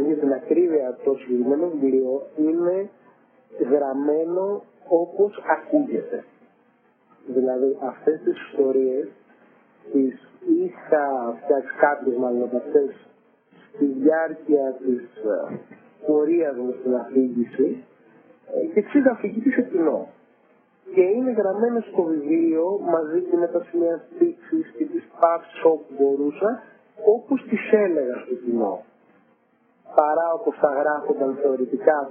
Για την ακρίβεια το συγκεκριμένο βιβλίο είναι γραμμένο όπως ακούγεται. Δηλαδή αυτές τις ιστορίες τις είχα φτιάξει κάποιες μάλλον από αυτές στη διάρκεια της ε, πορείας μου στην αφήγηση ε, και τις είχα αφηγήσει σε κοινό. Και είναι γραμμένες στο βιβλίο μαζί και με τα σημεία στήξης και τις παύσεις όπου μπορούσα όπως τις έλεγα στο κοινό. Παρά όπως θα γράφονταν θεωρητικά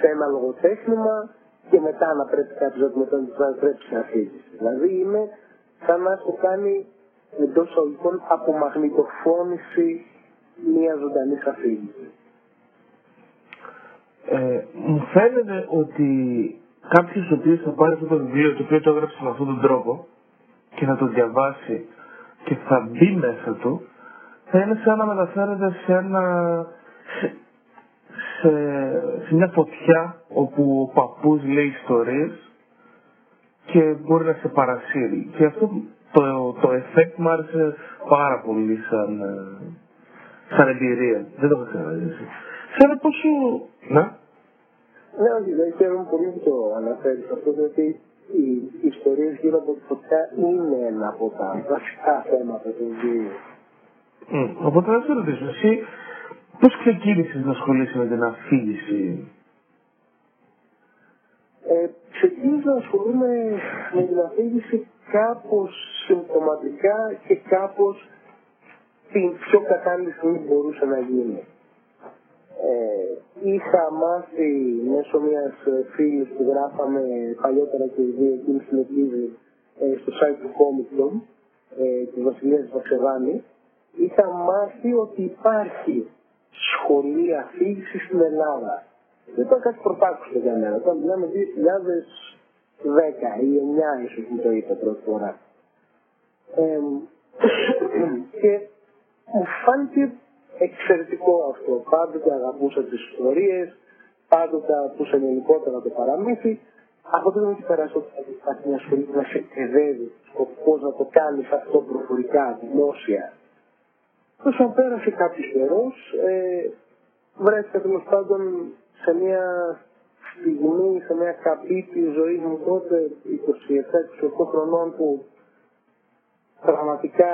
σε ένα λογοτέχνημα και μετά να πρέπει κάποιος να το μετατρέψει σε αφήγηση. Δηλαδή είναι σαν να έχω κάνει εντός εισαγωγικών απομαγνητοφώνηση μια ζωντανή αφήγηση. Ε, μου φαίνεται ότι κάποιος ο οποίος θα πάρει αυτό το βιβλίο το οποίο το έγραψε με αυτόν τον τρόπο και θα το διαβάσει και θα μπει μέσα του θα είναι σαν να μεταφέρεται σε ένα σε, σε μια φωτιά όπου ο παππούς λέει ιστορίες και μπορεί να σε παρασύρει. Και αυτό το, το effect μου άρεσε πάρα πολύ σαν, ε, σαν εμπειρία. Δεν το έχω ξαναζήσει. Ξέρω πόσο... Να. Ναι, όχι, δεν χαίρομαι πολύ που το αναφέρεις αυτό, διότι οι ιστορίες γύρω από τη φωτιά είναι ένα από τα βασικά θέματα του βιβλίου. Mm. Οπότε να σε ρωτήσω, εσύ πώς ξεκίνησες να ασχολείσαι με την αφήγηση; Ε, ξεκίνησα να ασχολούμαι με την αφήγηση κάπως συμπτωματικά και κάπως την πιο κατάλληλη στιγμή μπορούσε να γίνει. Ε, είχα μάθει μέσω μιας φίλης που γράφαμε παλιότερα και οι δύο εκείνη στην ε, στο site του Comic ε, της Βασιλείας Βαξεβάνη, είχα μάθει ότι υπάρχει σχολεία αφήγηση στην Ελλάδα. Δεν ήταν κάτι πρωτάκουστο για μένα. Όταν μιλάμε 2010 ή 9 ίσως που το είπα πρώτη φορά. Ε, [CLEARS THROAT] και μου φάνηκε εξαιρετικό αυτό. Πάντοτε αγαπούσα τις ιστορίες, πάντοτε αγαπούσα γενικότερα το παραμύθι. Αυτό δεν έχει περάσει ότι θα υπάρχει μια σχολή που να σε εκπαιδεύει πώ να το κάνεις αυτό προφορικά, δημόσια. Όσο πέρασε κάποιο καιρό, ε, βρέθηκα τέλο πάντων σε μια στιγμή, σε μια καπή της ζωής μου τότε, 27-28 χρονών, που πραγματικά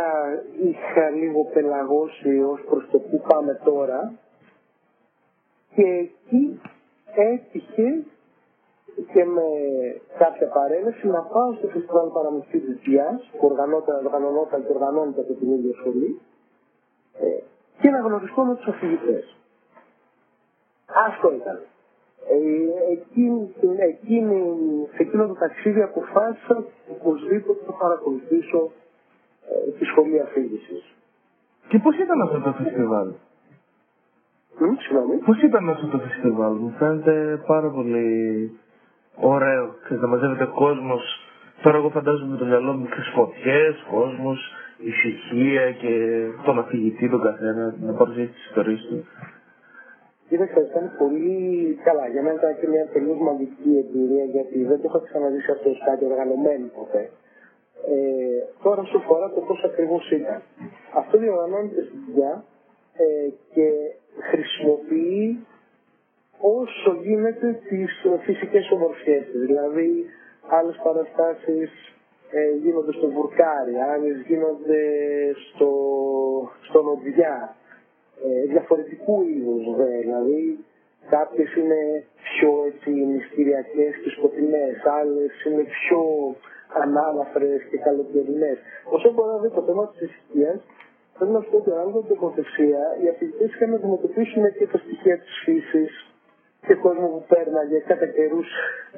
είχα λίγο πελαγώσει ως προς το που πάμε τώρα. Και εκεί έτυχε και με κάποια παρέλαση να πάω στο φεστιβάλ παραμυθί της Διάς που οργανώνονταν και οργανώνεται από την ίδια σχολή ε, και να γνωριστώ με τους αφηγητές. Αυτό ήταν. Ε, εκείνη, εκείνη, σε εκείνο το ταξίδι αποφάσισα οπωσδήποτε να παρακολουθήσω ε, τη σχολή αφήγησης. Και πώς ήταν αυτό το φεστιβάλ; Mm, συγγνώμη. Πώς ήταν αυτό το φεστιβάλ; Μου φαίνεται πάρα πολύ ωραίο. Και να μαζεύεται κόσμος. Τώρα εγώ φαντάζομαι με το μυαλό μου μικρές φωτιές, κόσμος, ησυχία και τον αφηγητή τον καθένα να παρουσιάσει τις ιστορίες του. Κοίταξε, ήταν πολύ καλά. Για μένα ήταν και μια τελείως μαγική εμπειρία γιατί δεν το είχα ξαναδεί αυτό κάτι οργανωμένο ποτέ. Ε, τώρα σου φορά το πώς ακριβώς ήταν. Αυτό διοργανώνεται στην δουλειά ε, και χρησιμοποιεί όσο γίνεται τις φυσικές ομορφιές της. Δηλαδή, άλλες παραστάσεις ε, γίνονται στο βουρκάρι, άλλες γίνονται στο, στο νοδιά. Ε, διαφορετικού είδους βέβαια, δηλαδή κάποιες είναι πιο έτσι μυστηριακές και σκοτεινές, άλλες είναι πιο ανάλαφρες και καλοκαιρινές. Όσο μπορεί να δει το θέμα της ησυχίας, πρέπει να σου πω ότι αν την τοποθεσία, οι αφηγητές είχαν να αντιμετωπίσουν και τα στοιχεία της φύσης, και κόσμος που πέρναγε κατά καιρούς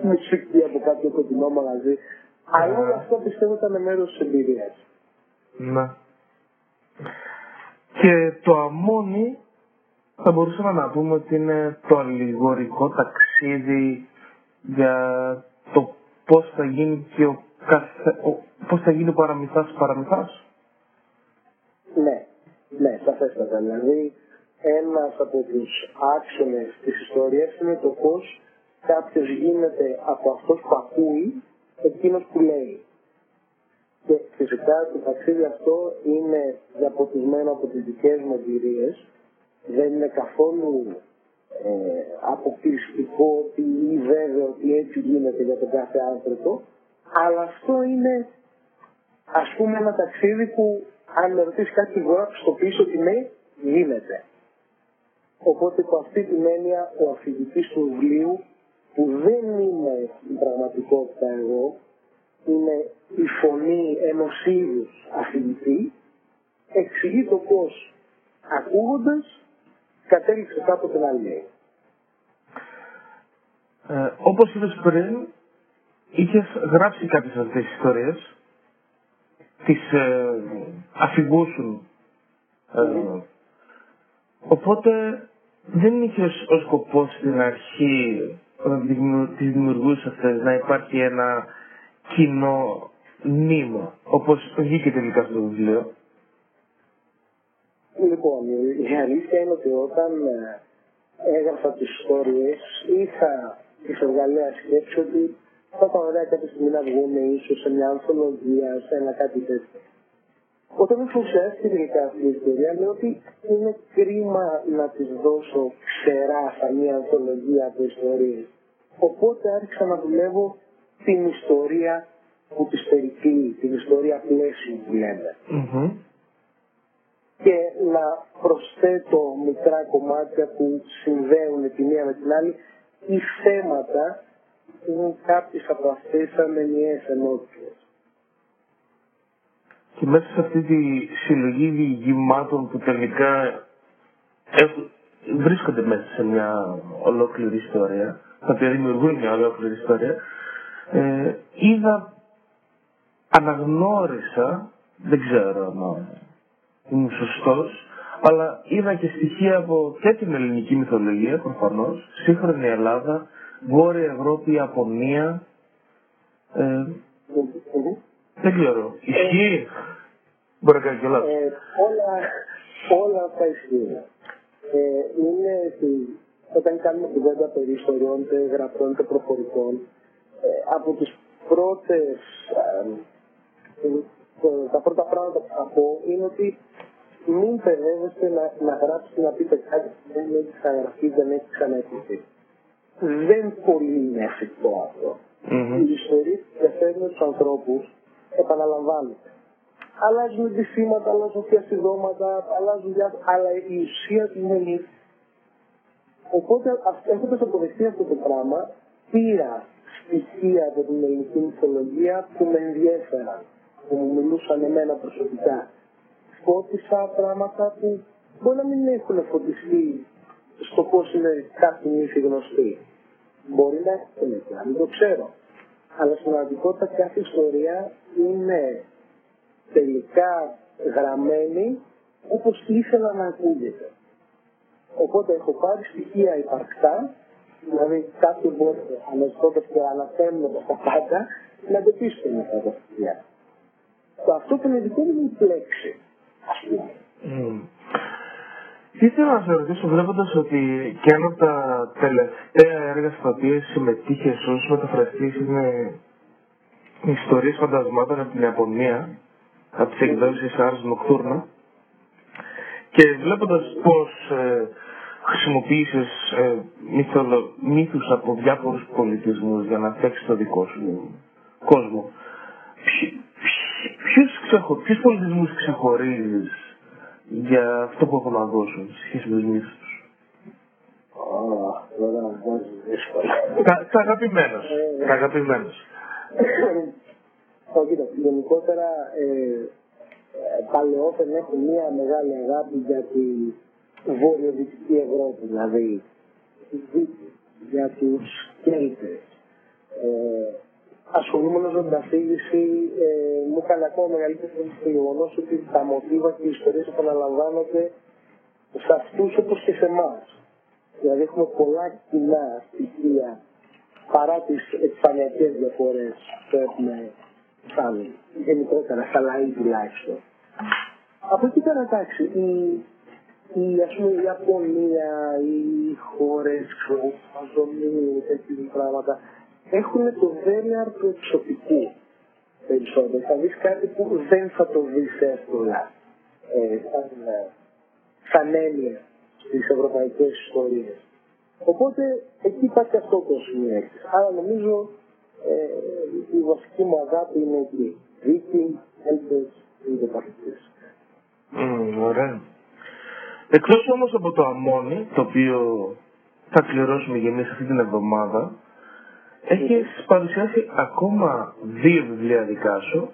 μουσική από κάποιο κοντινό μαγαζί. Αλλά όλο αυτό πιστεύω ήταν μέρος της εμπειρίας. Ναι. Και το αμόνι θα μπορούσαμε να πούμε ότι είναι το αλληγορικό ταξίδι για το πώς θα γίνει και ο καθε... ο... πώς θα γίνει ο παραμυθάς παραμυθάς. Ναι, ναι, σαφέστατα. Δηλαδή, ένας από τους άξονες της ιστορίας είναι το πώς κάποιος γίνεται από αυτός που ακούει εκείνος που λέει. Και φυσικά το ταξίδι αυτό είναι διαποτισμένο από τις δικές μου εμπειρίες. Δεν είναι καθόλου ε, αποκλειστικό ότι ή βέβαιο ότι έτσι γίνεται για τον κάθε άνθρωπο. Αλλά αυτό είναι ας πούμε ένα ταξίδι που αν με ρωτήσει κάτι γράφει στο πίσω ότι ναι, γίνεται. Οπότε από αυτή την έννοια ο αφηγητής του βιβλίου που δεν είναι η πραγματικότητα εγώ, είναι η φωνή ενός είδους αφηγητή, εξηγεί το πώς ακούγοντας κατέληξε κάποτε να λέει. Ε, όπως είπες πριν, είχες γράψει κάποιες αυτές τις ιστορίες, τις ε, αφηγούσουν. Ε, οπότε δεν είχες ως σκοπός στην αρχή όταν τις δημιουργούσε αυτές να υπάρχει ένα κοινό νήμα, όπως βγήκε τελικά στο βιβλίο. Λοιπόν, η αλήθεια είναι ότι όταν ε, έγραφα τις ιστορίες είχα τη εργαλεία σκέψη ότι θα ήταν ωραία κάποια στιγμή να βγούμε ίσως σε μια ανθολογία, σε ένα κάτι τέτοιο. Όταν ουσιαστικά τελικά αυτή η ιστορία, λέω ότι είναι κρίμα να της δώσω ξερά σαν μια ανθολογία από ιστορίες. Οπότε άρχισα να δουλεύω την ιστορία που της περικλεί, την ιστορία πλαίσιο που λέμε. Mm-hmm. Και να προσθέτω μικρά κομμάτια που συνδέουν τη μία με την άλλη ή θέματα που είναι κάποιες από αυτές σαν ενιαίες ενότητες και μέσα σε αυτή τη συλλογή διηγημάτων που τελικά έχουν, βρίσκονται μέσα σε μια ολόκληρη ιστορία, τα οποία δημιουργούν μια ολόκληρη ιστορία, ε, είδα, αναγνώρισα, δεν ξέρω αν είμαι σωστός, αλλά είδα και στοιχεία από και την ελληνική μυθολογία προφανώς, σύγχρονη Ελλάδα, Βόρεια Ευρώπη, Ιαπωνία, ε, δεν ξέρω. Ισχύει. Μπορεί να κάνει και λάθος. Ε, όλα, όλα αυτά ισχύουν. Ε, είναι ότι όταν κάνουμε κουβέντα περί ιστοριών, είτε γραπτών είτε προφορικών, ε, από τις πρώτες, τα πρώτα πράγματα που θα πω είναι ότι μην παιδεύεστε να, να γράψετε να πείτε κάτι που δεν έχει ξαναγραφεί, δεν έχει ξαναεκριθεί. Δεν πολύ είναι εφικτό αυτό. Mm-hmm. Οι ιστορίες που διαφέρουν τους ανθρώπους επαναλαμβάνεται. Αλλάζουν αντισήματα, αλλάζουν διασυνδόματα, αλλάζουν διάφορα, αλλά η ουσία του είναι η Οπότε έχοντας αποδεχτεί αυτό το πράγμα, πήρα στοιχεία από την ελληνική μυθολογία που με ενδιέφεραν, που μου μιλούσαν εμένα προσωπικά. Φώτισα πράγματα που μπορεί να μην έχουν φωτιστεί στο πώς είναι κάποιοι νύχοι γνωστοί. Μπορεί να έχουν, να μην το ξέρω αλλά στην πραγματικότητα κάθε ιστορία είναι τελικά γραμμένη όπως ήθελα να ακούγεται. Οπότε έχω πάρει στοιχεία υπαρκτά, δηλαδή κάποιοι μπορεί αναζητώντας και αναθέμοντας τα πάντα, να αντεπίσουν αυτά τα στοιχεία. Το αυτό που είναι δικό μου πλέξη, ας πούμε. Mm. Ήθελα να σε ρωτήσω βλέποντας ότι και ένα από τα τελευταία έργα στα οποία συμμετείχε ω μεταφραστής είναι ιστορίες φαντασμάτων από την Ιαπωνία, από τις εκδόσεις Ars Nocturna. Και βλέποντας πώς ε, χρησιμοποίησες ε, μύθους από διάφορους πολιτισμούς για να φτιάξεις το δικό σου κόσμο, ποιου πολιτισμούς ξεχωρίζεις για αυτό που έχουν να δώσουν σχέση με τους μύθους τους. Τα αγαπημένος. Τα αγαπημένος. Όχι, γενικότερα ε, παλαιότερα έχω μία μεγάλη αγάπη για τη βορειοδυτική Ευρώπη, δηλαδή τη Δύση. για τους Κέλτες. Ε, ασχολούμενος με την αφήγηση ε, μου έκανε ακόμα μεγαλύτερη εντύπωση το γεγονός ότι τα μοτίβα και οι ιστορίες επαναλαμβάνονται σε αυτούς όπως και σε εμάς. Δηλαδή έχουμε πολλά κοινά στοιχεία παρά τις επιφανειακές διαφορές που έχουμε σαν γενικότερα, σαν λαοί τουλάχιστον. Από εκεί πέρα εντάξει, η, η, ας πούμε, η Ιαπωνία, οι χώρες, ξέρω, Αμαζονίου, τέτοιου πράγματα, έχουν το δέλεαρ του εξωτικού περισσότερο. Θα δεις κάτι που δεν θα το δεις εύκολα ε, σαν, ε, σαν έννοια στις ευρωπαϊκές ιστορίες. Οπότε εκεί υπάρχει αυτό το σημείο Άρα νομίζω ε, η βασική μου αγάπη είναι εκεί. Viking, Elvis, είναι παθητές. Mm, ωραία. Εκτός όμως από το αμόνι, το οποίο θα κληρώσουμε για εμείς αυτή την εβδομάδα, έχεις παρουσιάσει ακόμα δύο βιβλία δικά σου,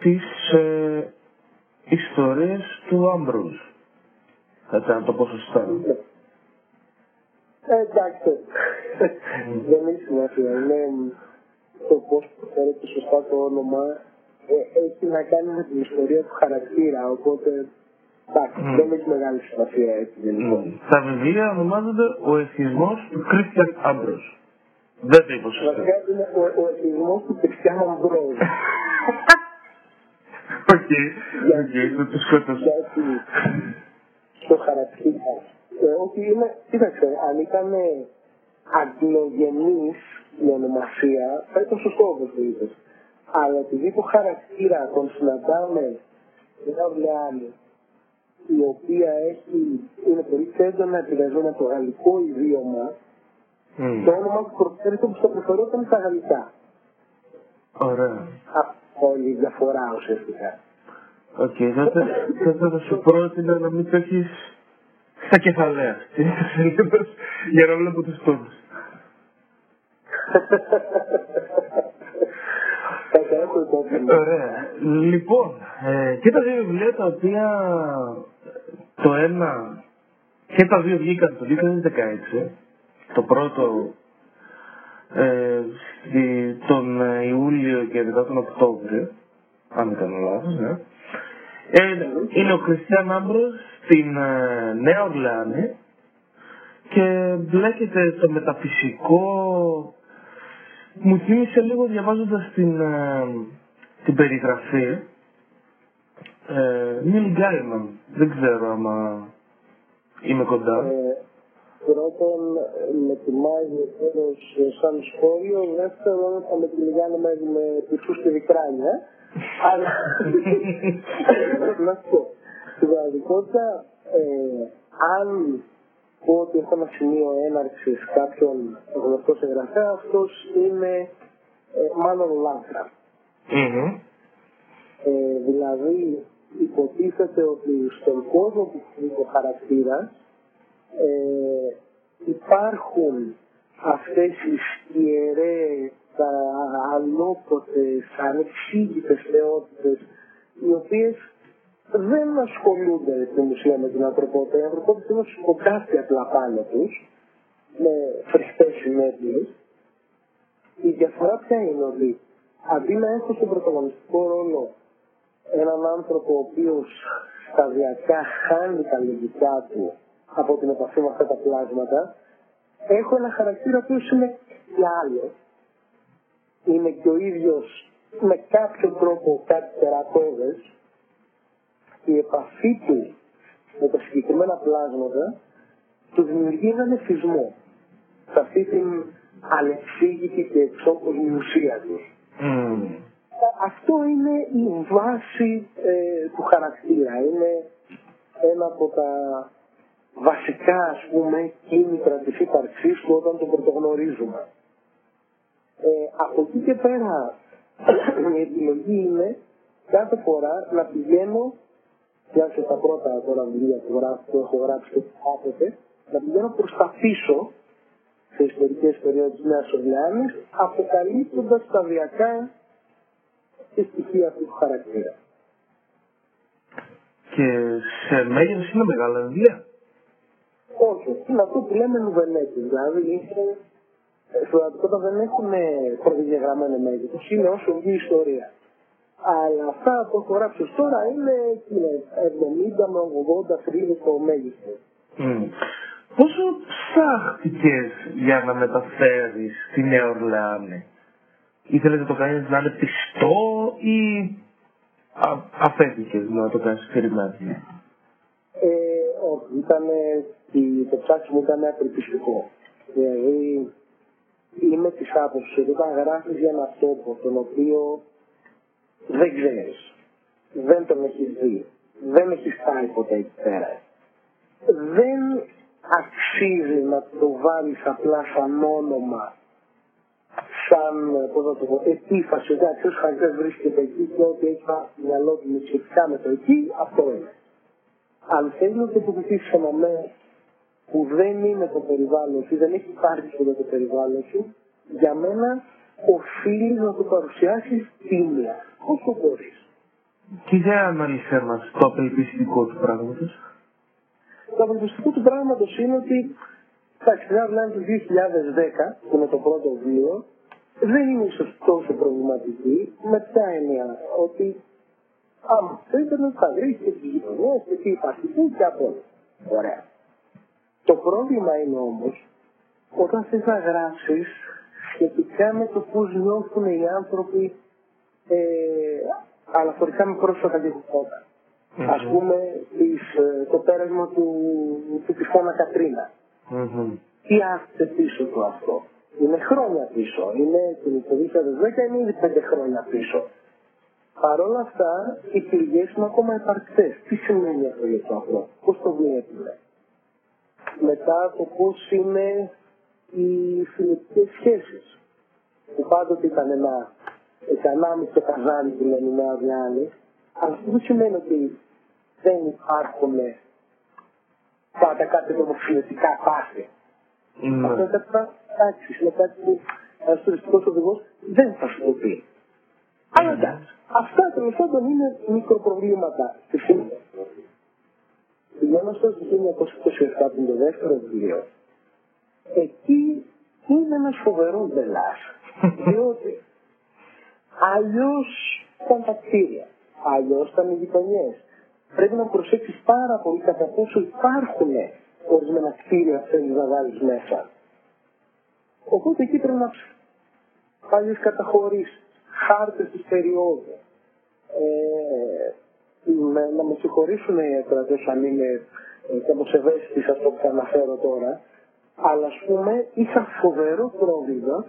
τις ε, ιστορίες του Άμπρουζ. Θα να το πω σωστά. Ε, εντάξει. [LAUGHS] Δεν έχει σημασία. Είναι το πώς προφέρεται σωστά το όνομα. Ε, έχει να κάνει με την ιστορία του χαρακτήρα. Οπότε εντάξει, δεν έχει μεγάλη σημασία έτσι. Τα βιβλία ονομάζονται Ο εθισμός του Κρίστιαν Άμπρο. Δεν το είπα σωστά. Βασικά είναι ο, ο εθισμός του Κρίστιαν Άμπρο. [LAUGHS] Οκ, οκ, θα το σκότωσα. Γιατί στο χαρακτήρα. Ε, ότι είναι, κοίταξε, αν ήταν αγγλογενής η ονομασία, θα ήταν σωστό όπως το είπες. Αλλά επειδή το χαρακτήρα τον συναντάμε Νέα Ορλεάνη, η οποία έχει, είναι πολύ έντονα επηρεαζόμενα από το γαλλικό ιδίωμα, Mm. το όνομα του προφέρει όπως το προφερόταν στα γαλλικά. Ωραία. Αυτή η διαφορά ουσιαστικά. Οκ, τότε, τότε θα σου πρότεινα να μην το έχεις στα κεφαλαία. στην σελίδα για να βλέπω τους τόνους. Θα τα έχω υπόψη μου. Ωραία. Λοιπόν, ε, και τα δύο βιβλία τα οποία το ένα και τα δύο βγήκαν το 2016. Το πρώτο ε, στη, τον ε, Ιούλιο και μετά τον Οκτώβριο, αν δεν κάνω λάθος, ναι. Ε, είναι ο Κριστιαν Άμπρος στην ε, Νέα Ορλεάνη και μπλέκεται στο μεταφυσικό μου θύμισε λίγο διαβάζοντας την, ε, την περιγραφή ε, Νίλ Γκάιμαν. Δεν ξέρω άμα είμαι κοντά. Ε, πρώτον, με τιμάει ιδιαίτερω σαν σχόλιο. Δεύτερον, θα με κυνηγάνε με, με πισούς και δικράνια. Αλλά, να σου πω, στην πραγματικότητα, ε, αν πω ότι έχω ένα σημείο έναρξης κάποιον γνωστό συγγραφέα, αυτός είναι ε, Μάνον Λάγκρα. Μμμ. Ε, δηλαδή, υποτίθεται ότι στον κόσμο που είναι ο χαρακτήρας ε, υπάρχουν αυτές οι σκιερές, τα αλόποτες, ανεξήγητες θεότητες, οι οποίες δεν ασχολούνται στην ουσία με την ανθρωπότητα. Η ανθρωπότητα είναι σκοτάφτει απλά πάνω τους, με φρικτές συνέπειες. Η διαφορά ποια είναι ότι αντί να έχω στον πρωταγωνιστικό ρόλο έναν άνθρωπο ο οποίος σταδιακά χάνει τα λογικά του από την επαφή με αυτά τα πλάσματα, έχω ένα χαρακτήρα ο οποίος είναι και άλλος. Είναι και ο ίδιος με κάποιο τρόπο κάτι τερατώδες η επαφή του με τα συγκεκριμένα πλάσματα του δημιουργεί έναν εθισμό σε αυτή την ανεξήγητη και εξώκοσμη ουσία του. Μμμ. Αυτό είναι η βάση ε, του χαρακτήρα. Είναι ένα από τα βασικά ας πούμε κίνητρα της ύπαρξής του όταν τον πρωτογνωρίζουμε. Ε, από εκεί και πέρα η επιλογή είναι κάθε φορά να πηγαίνω πιάσω τα πρώτα τώρα βιβλία που, γράφω, που έχω γράψει και άποτε, να πηγαίνω προς τα πίσω σε ιστορικές περιόδους της Νέας Ορλεάνης, αποκαλύπτοντας σταδιακά τη στοιχεία αυτού του χαρακτήρα. Και σε μέγεθος είναι μεγάλα βιβλία. Όχι, αυτό. Είναι αυτό που λέμε νουβελέτε. Δηλαδή είναι στην πραγματικότητα δεν έχουν προδιαγραμμένο μέγεθος. Είναι όσο βγει η ιστορία. Αλλά αυτά που έχω γράψει ως τώρα είναι, είναι 70 με 80 σελίδε το μέγιστο. Mm. Πόσο ψάχτηκες για να μεταφέρεις τη Νέα Ορλεάνη. Ήθελες να το κάνεις να είναι πιστό ή αφέθηκες να το κάνεις περιμένει. Ε, όχι, ήταν, το ψάξιμο ήταν απελπιστικό. Δηλαδή, είμαι της άποψης ότι όταν γράφεις για έναν τόπο τον οποίο δεν ξέρεις, δεν τον έχεις δει, δεν έχεις πάει ποτέ εκεί πέρα, δεν αξίζει να το βάλεις απλά σαν όνομα, σαν, πώς να το πω, επίφαση, ότι αξίως χαρακτήρας βρίσκεται εκεί και ότι έχει το μυαλό του σχετικά με το εκεί, αυτό είναι. Αν θέλει να το τοποθετήσεις ένα μέρος που δεν είναι το περιβάλλον σου, δεν έχει υπάρξει ποτέ το περιβάλλον σου, για μένα οφείλει να το παρουσιάσεις τίμια, όσο μπορείς. Και για ανάλυση μας το απελπιστικό του πράγματος. Το απελπιστικό του πράγματος είναι ότι εντάξει, μια βλάνη του 2010, που είναι το πρώτο βιβλίο, δεν είναι ίσως τόσο προβληματική, με ποια έννοια; Ότι άμα το ίντερνετ θα βρει και τις γειτονιές και τι υπάρχει και από Ωραία. Το πρόβλημα είναι όμως όταν θες να γράψεις σχετικά με το πώς νιώθουν οι άνθρωποι ε, αναφορικά με πρόσφατα γεγονότα. Mm-hmm. Ας πούμε ε, το πέρασμα του, του τυφώνα Κατρίνα. Mm-hmm. Τι άφησε πίσω του αυτό; Είναι χρόνια πίσω. Είναι το 2010 είναι ήδη πέντε χρόνια πίσω. Παρ' όλα αυτά, οι πληγές είναι ακόμα επαρκτέ. Τι σημαίνει αυτό για το αυτό, πώς το βλέπουμε; Μετά το πώς είναι οι φιλετικέ σχέσεις. Που πάντοτε ήταν ένα εκανάμιστο καζάνι που λένε Νέα Ορλεάνη, αλλά αυτό δεν σημαίνει ότι δεν υπάρχουν πάντα κάτι νομοφιλετικά πάθη. Mm. Αυτό είναι κάτι εντάξει, είναι κάτι που ένα τουριστικό οδηγός δεν θα σου το πει. Αλλά εντάξει, αυτά τέλο πάντων είναι μικροπροβλήματα στη φύση. Πηγαίνω στο 1927 που είναι το δεύτερο βιβλίο, εκεί είναι ένας φοβερός μπελάς. [LAUGHS] Διότι αλλιώς ήταν τα κτίρια, αλλιώς ήταν οι γειτονιές. Πρέπει να προσέξεις πάρα πολύ κατά πόσο υπάρχουν ορισμένα κτίρια που θέλεις να βάλει μέσα. Οπότε εκεί πρέπει να βάλει καταχωρήσει, χάρτες της περίοδου. Ε, να με συγχωρήσουν οι ακροατές αν είναι ε, κάπως ευαίσθητοι σε αυτό που θα αναφέρω τώρα, αλλά ας πούμε είχα φοβερό πρόβλημα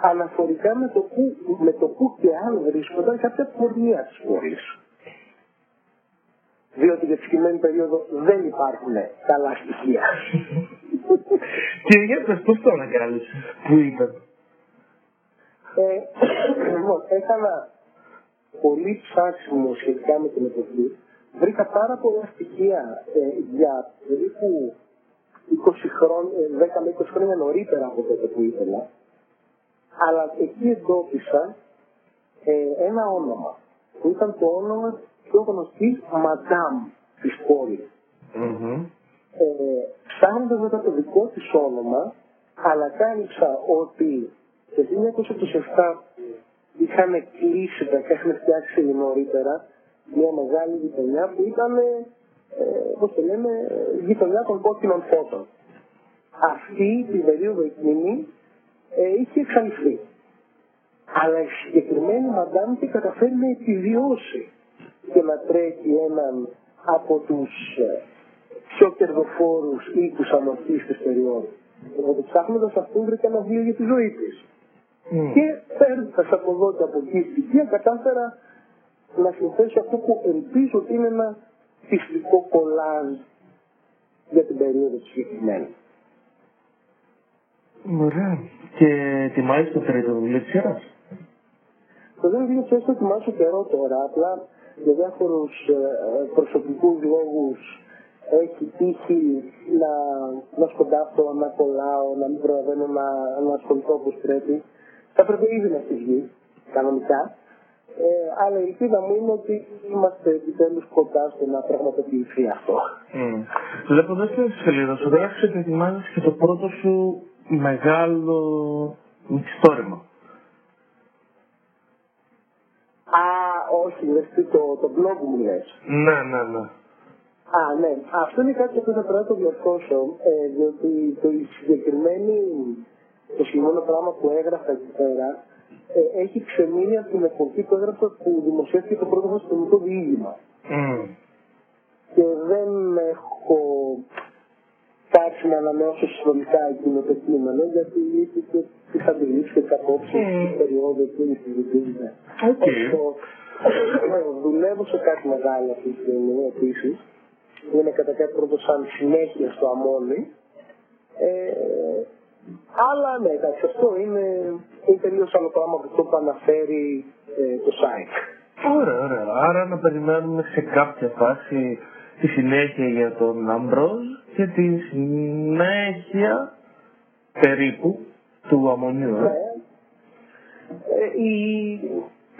αναφορικά με το που, με το που και αν βρίσκονταν κάποια πορεία της πόλη. Διότι για τη συγκεκριμένη περίοδο δεν υπάρχουν καλά στοιχεία. και για πες πώς το ανακάλυψες, που ήταν. Ε, [COUGHS] λοιπόν, έκανα πολύ ψάξιμο σχετικά με την εποχή. Βρήκα πάρα πολλά στοιχεία ε, για περίπου 20 χρόνια, 10 με 20 χρόνια νωρίτερα από τότε που ήθελα. Αλλά εκεί εντόπισα ε, ένα όνομα που ήταν το όνομα πιο γνωστή Μαντάμ της πόλης. Mm-hmm. Ε, Ψάχνοντα μετά το δικό της όνομα, ανακάλυψα ότι το 1927 είχαν κλείσει τα και είχαν φτιάξει νωρίτερα μια μεγάλη γειτονιά που ήταν, ε, όπως το λέμε, γειτονιά των κόκκινων φώτων. Αυτή την περίοδο εκείνη ε, είχε εξαλειφθεί. Αλλά η συγκεκριμένη μαντάμ είχε καταφέρει να επιβιώσει και να τρέχει έναν από τους ε, πιο κερδοφόρους οίκους αμορφής της περίοδου. Οπότε ψάχνοντας αυτού βρήκα ένα βιβλίο για τη ζωή της. Mm. Και παίρνοντας από εδώ και από εκεί στοιχεία κατάφερα να συνθέσω αυτό που ελπίζω ότι είναι ένα φυσικό κολάζ για την περίοδο της συγκεκριμένη. Ωραία. Και ετοιμάζεις το τρίτο βιβλίο της σειράς; Το δεύτερο βιβλίο της σειράς το ετοιμάζω καιρό τώρα, απλά για διάφορους ε, προσωπικούς λόγους έχει τύχει να, να σκοντάφτω, να κολλάω, να μην προλαβαίνω να, να ασχοληθώ όπως πρέπει. Θα πρέπει ήδη να στη βγει, κανονικά. Ε, αλλά η ελπίδα μου είναι ότι είμαστε επιτέλους κοντά στο να πραγματοποιηθεί αυτό. Mm. Βλέπω εδώ στη σελίδα σου γράφει ότι ετοιμάζει και το πρώτο σου μεγάλο μυθιστόρημα. Όχι, λες τι, το, το blog μου λες. Ναι, ναι, ναι. Α, ναι. Αυτό είναι κάτι που θα πρέπει να το διορθώσω, ε, διότι το συγκεκριμένη, το συγκεκριμένο πράγμα που έγραφα εκεί πέρα, ε, έχει ξεμείνει από την εποχή που έγραψα που δημοσιεύτηκε το πρώτο αστυνομικό διήγημα. Mm. Και δεν έχω κάτσει να ανανεώσω συνολικά εκείνο το κείμενο, γιατί είχε και τις αντιλήψεις και τις απόψεις mm. της περίοδου εκείνη τη ζητήμα. Okay. Δουλεύω σε κάτι μεγάλο αυτή τη στιγμή επίσης. Είναι κατά κάτι πρώτο σαν συνέχεια στο αμόνι. Ε, αλλά ναι, εντάξει, αυτό είναι, είναι τελείως άλλο πράγμα από αυτό που αναφέρει ε, το site. Ωραία, ωραία. Άρα να περιμένουμε σε κάποια φάση τη συνέχεια για τον Αμπρόζ και τη συνέχεια περίπου του αμμονίου. Ε. Ναι. Ε, η,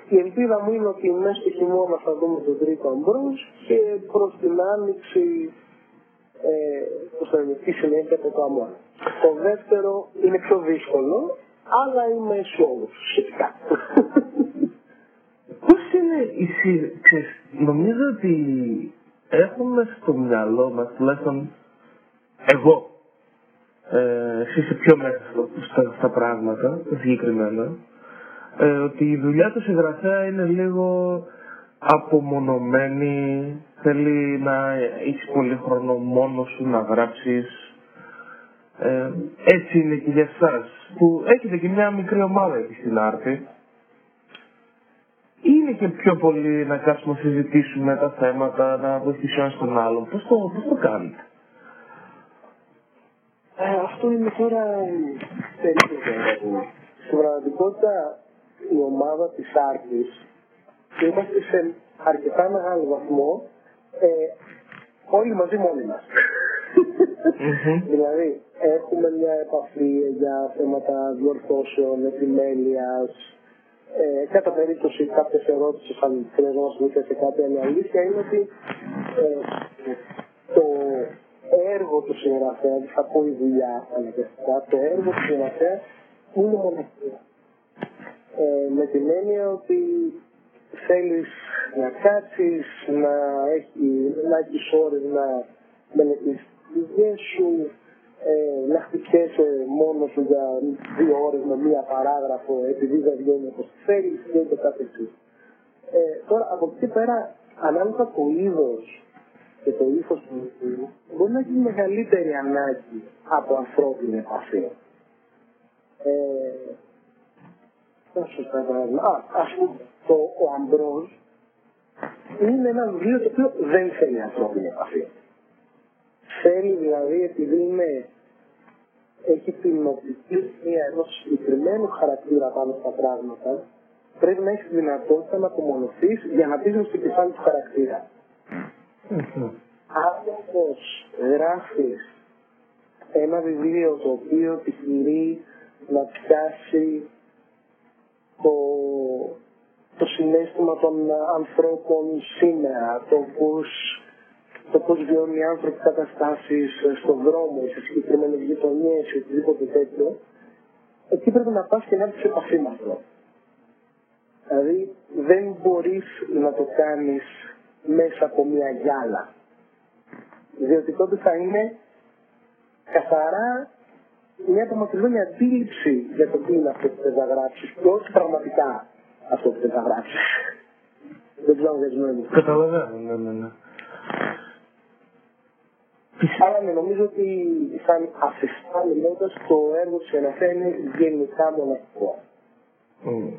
η ελπίδα μου είναι ότι μέσα στο χειμώνα θα δούμε τον τρίτο Αμπρόζ και προς την άνοιξη ε, πώς θα είναι, τη συνέχεια από το αμμόνιο. Το δεύτερο είναι πιο δύσκολο, αλλά είμαι αισιόδοξος σχετικά. [LAUGHS] Πώς είναι η σύνδεση, νομίζω ότι έχουμε στο μυαλό μας, τουλάχιστον εγώ, ε, εσύ είσαι πιο μέσα στα, στα πράγματα, συγκεκριμένα, ε, ότι η δουλειά του συγγραφέα είναι λίγο απομονωμένη, θέλει να έχει πολύ χρόνο μόνος σου να γράψεις. Ε, έτσι είναι και για εσάς, που έχετε και μια μικρή ομάδα εκεί στην Άρτη. Είναι και πιο πολύ να κάτσουμε να συζητήσουμε τα θέματα, να βοηθήσουμε ένας τον άλλον. Πώς το, πώς το κάνετε; Ε, αυτό είναι τώρα περίπου. Στην πραγματικότητα η ομάδα της Άρτης είμαστε σε αρκετά μεγάλο βαθμό ε, όλοι μαζί μόνοι μας. δηλαδή, έχουμε μια επαφή για θέματα διορθώσεων, επιμέλειας, ε, κατά περίπτωση κάποιες ερώτησεις αν χρειαζόμαστε σε κάτι, αλλά η αλήθεια είναι ότι ε, το έργο του συγγραφέα, θα πω η δουλειά αναγκαστικά, το έργο του συγγραφέα είναι μοναχικό. Ε, με την έννοια ότι θέλεις να κάτσεις, να, έχει, να έχεις ώρες να μελετήσεις τις δουλειές σου, ε, να χτυπιέσαι μόνος σου για δύο ώρες με μία παράγραφο επειδή δεν βγαίνει όπως θέλεις και ούτω καθεξής. Ε, τώρα από εκεί πέρα ανάλογα το είδος και το ύφος του βιβλίου μπορεί να έχει μεγαλύτερη ανάγκη από ανθρώπινη επαφή. Ε, Α, ας πούμε, το, ο Αμπρόζ είναι ένα βιβλίο το οποίο δεν θέλει ανθρώπινη επαφή. Θέλει δηλαδή, επειδή είναι, έχει την οπτική μία ενός συγκεκριμένου χαρακτήρα πάνω στα πράγματα, πρέπει να έχει τη δυνατότητα να απομονωθείς για να πει στο κεφάλι του χαρακτήρα. Αν όμως γράφεις ένα βιβλίο το οποίο επιχειρεί να πιάσει το, το συνέστημα των ανθρώπων σήμερα, το πώς, το πώς βιώνουν οι άνθρωποι καταστάσεις στον δρόμο, σε συγκεκριμένες γειτονιές ή οτιδήποτε τέτοιο, εκεί πρέπει να πας και να έρθεις σε επαφή με αυτό. Δηλαδή δεν μπορείς να το κάνεις μέσα από μια γυάλα. Διότι τότε θα είναι καθαρά μια απομακρυσμένη αντίληψη για το τι είναι αυτό που θες να γράψεις και όχι πραγματικά αυτό που θες να γράψεις. Δεν ξέρω αν δεσμεύει. Καταλαβαίνω, ναι, ναι, ναι. Αλλά ναι, νομίζω ότι σαν αφιστά μιλώντας το έργο της Εναφέ είναι γενικά μοναχικό. Mm.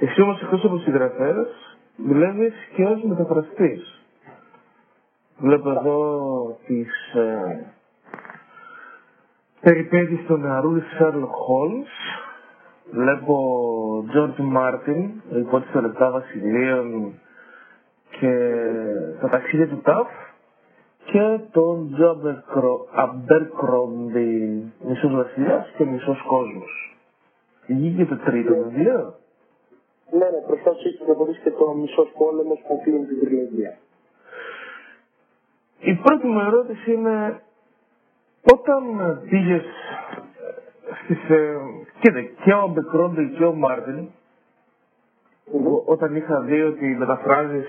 Εσύ όμως εκτός από συγγραφέας δουλεύεις και ως μεταφραστής. Βλέπω εδώ τις ε, περιπέτειες του νεαρού Sherlock Holmes. Βλέπω George Martin, υπότιτλοι των λεπτά βασιλείων και τα ταξίδια του Ταφ και τον Τζο Αμπέρκροντι, μισός βασιλιάς και μισός κόσμος. Βγήκε το τρίτο βιβλίο. Ναι, ναι, μπροστά σου έχεις προχωρήσει και το μισός πόλεμος που κλείνει την τριλογία. Η πρώτη μου ερώτηση είναι όταν πήγες στις, ε, κοίτα, και ο Μπεκρόντε και ο Μάρτιν εγώ, όταν είχα δει ότι μεταφράζεις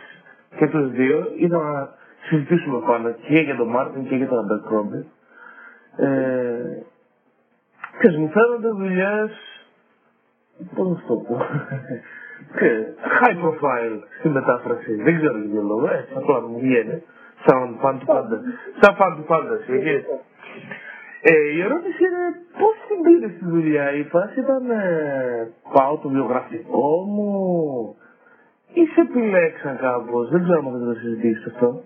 και τους δύο είδα να συζητήσουμε πάνω και για τον Μάρτιν και για τον Αμπερκρόμπι. Ε, ξέρεις, μου φαίνονται δουλειές, πώς να το πω, [LAUGHS] ε, high profile στη μετάφραση. Δεν ξέρω για ποιο λόγο, έτσι απλά μου βγαίνει. Σαν fan του πάντα. Σαν fan του πάντα, εκεί. Ε, η ερώτηση είναι πώς την πήρε στη δουλειά. Η φάση ήταν ε, πάω το βιογραφικό μου ή σε επιλέξαν κάπως. Δεν ξέρω αν θα το συζητήσεις αυτό.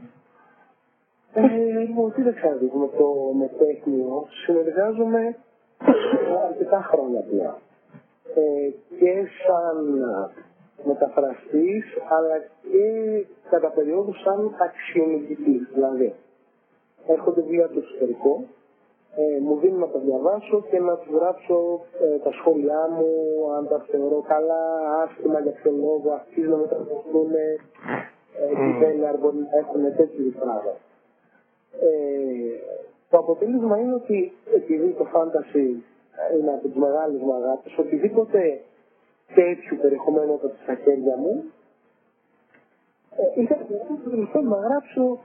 Ε, λοιπόν, τι δεν ξέρω, με το μετέχνιο συνεργάζομαι αρκετά χρόνια πια. Ε, και σαν μεταφραστής, αλλά και κατά περίοδο σαν αξιολογητής. Δηλαδή, έρχονται βιβλία του εξωτερικό, ε, μου δίνουν να τα διαβάσω και να τους γράψω ε, τα σχόλιά μου, αν τα θεωρώ καλά, άσχημα για ποιο λόγο, αρχίζουν να μεταφραστούν, ε, τι θέλει, αν μπορεί να έχουν τέτοιου πράγματα. Ε, το αποτέλεσμα είναι ότι επειδή το fantasy είναι από τις μεγάλες μου αγάπες, οτιδήποτε τέτοιου περιεχομένου από στα χέρια μου, ε, είχα την να γράψω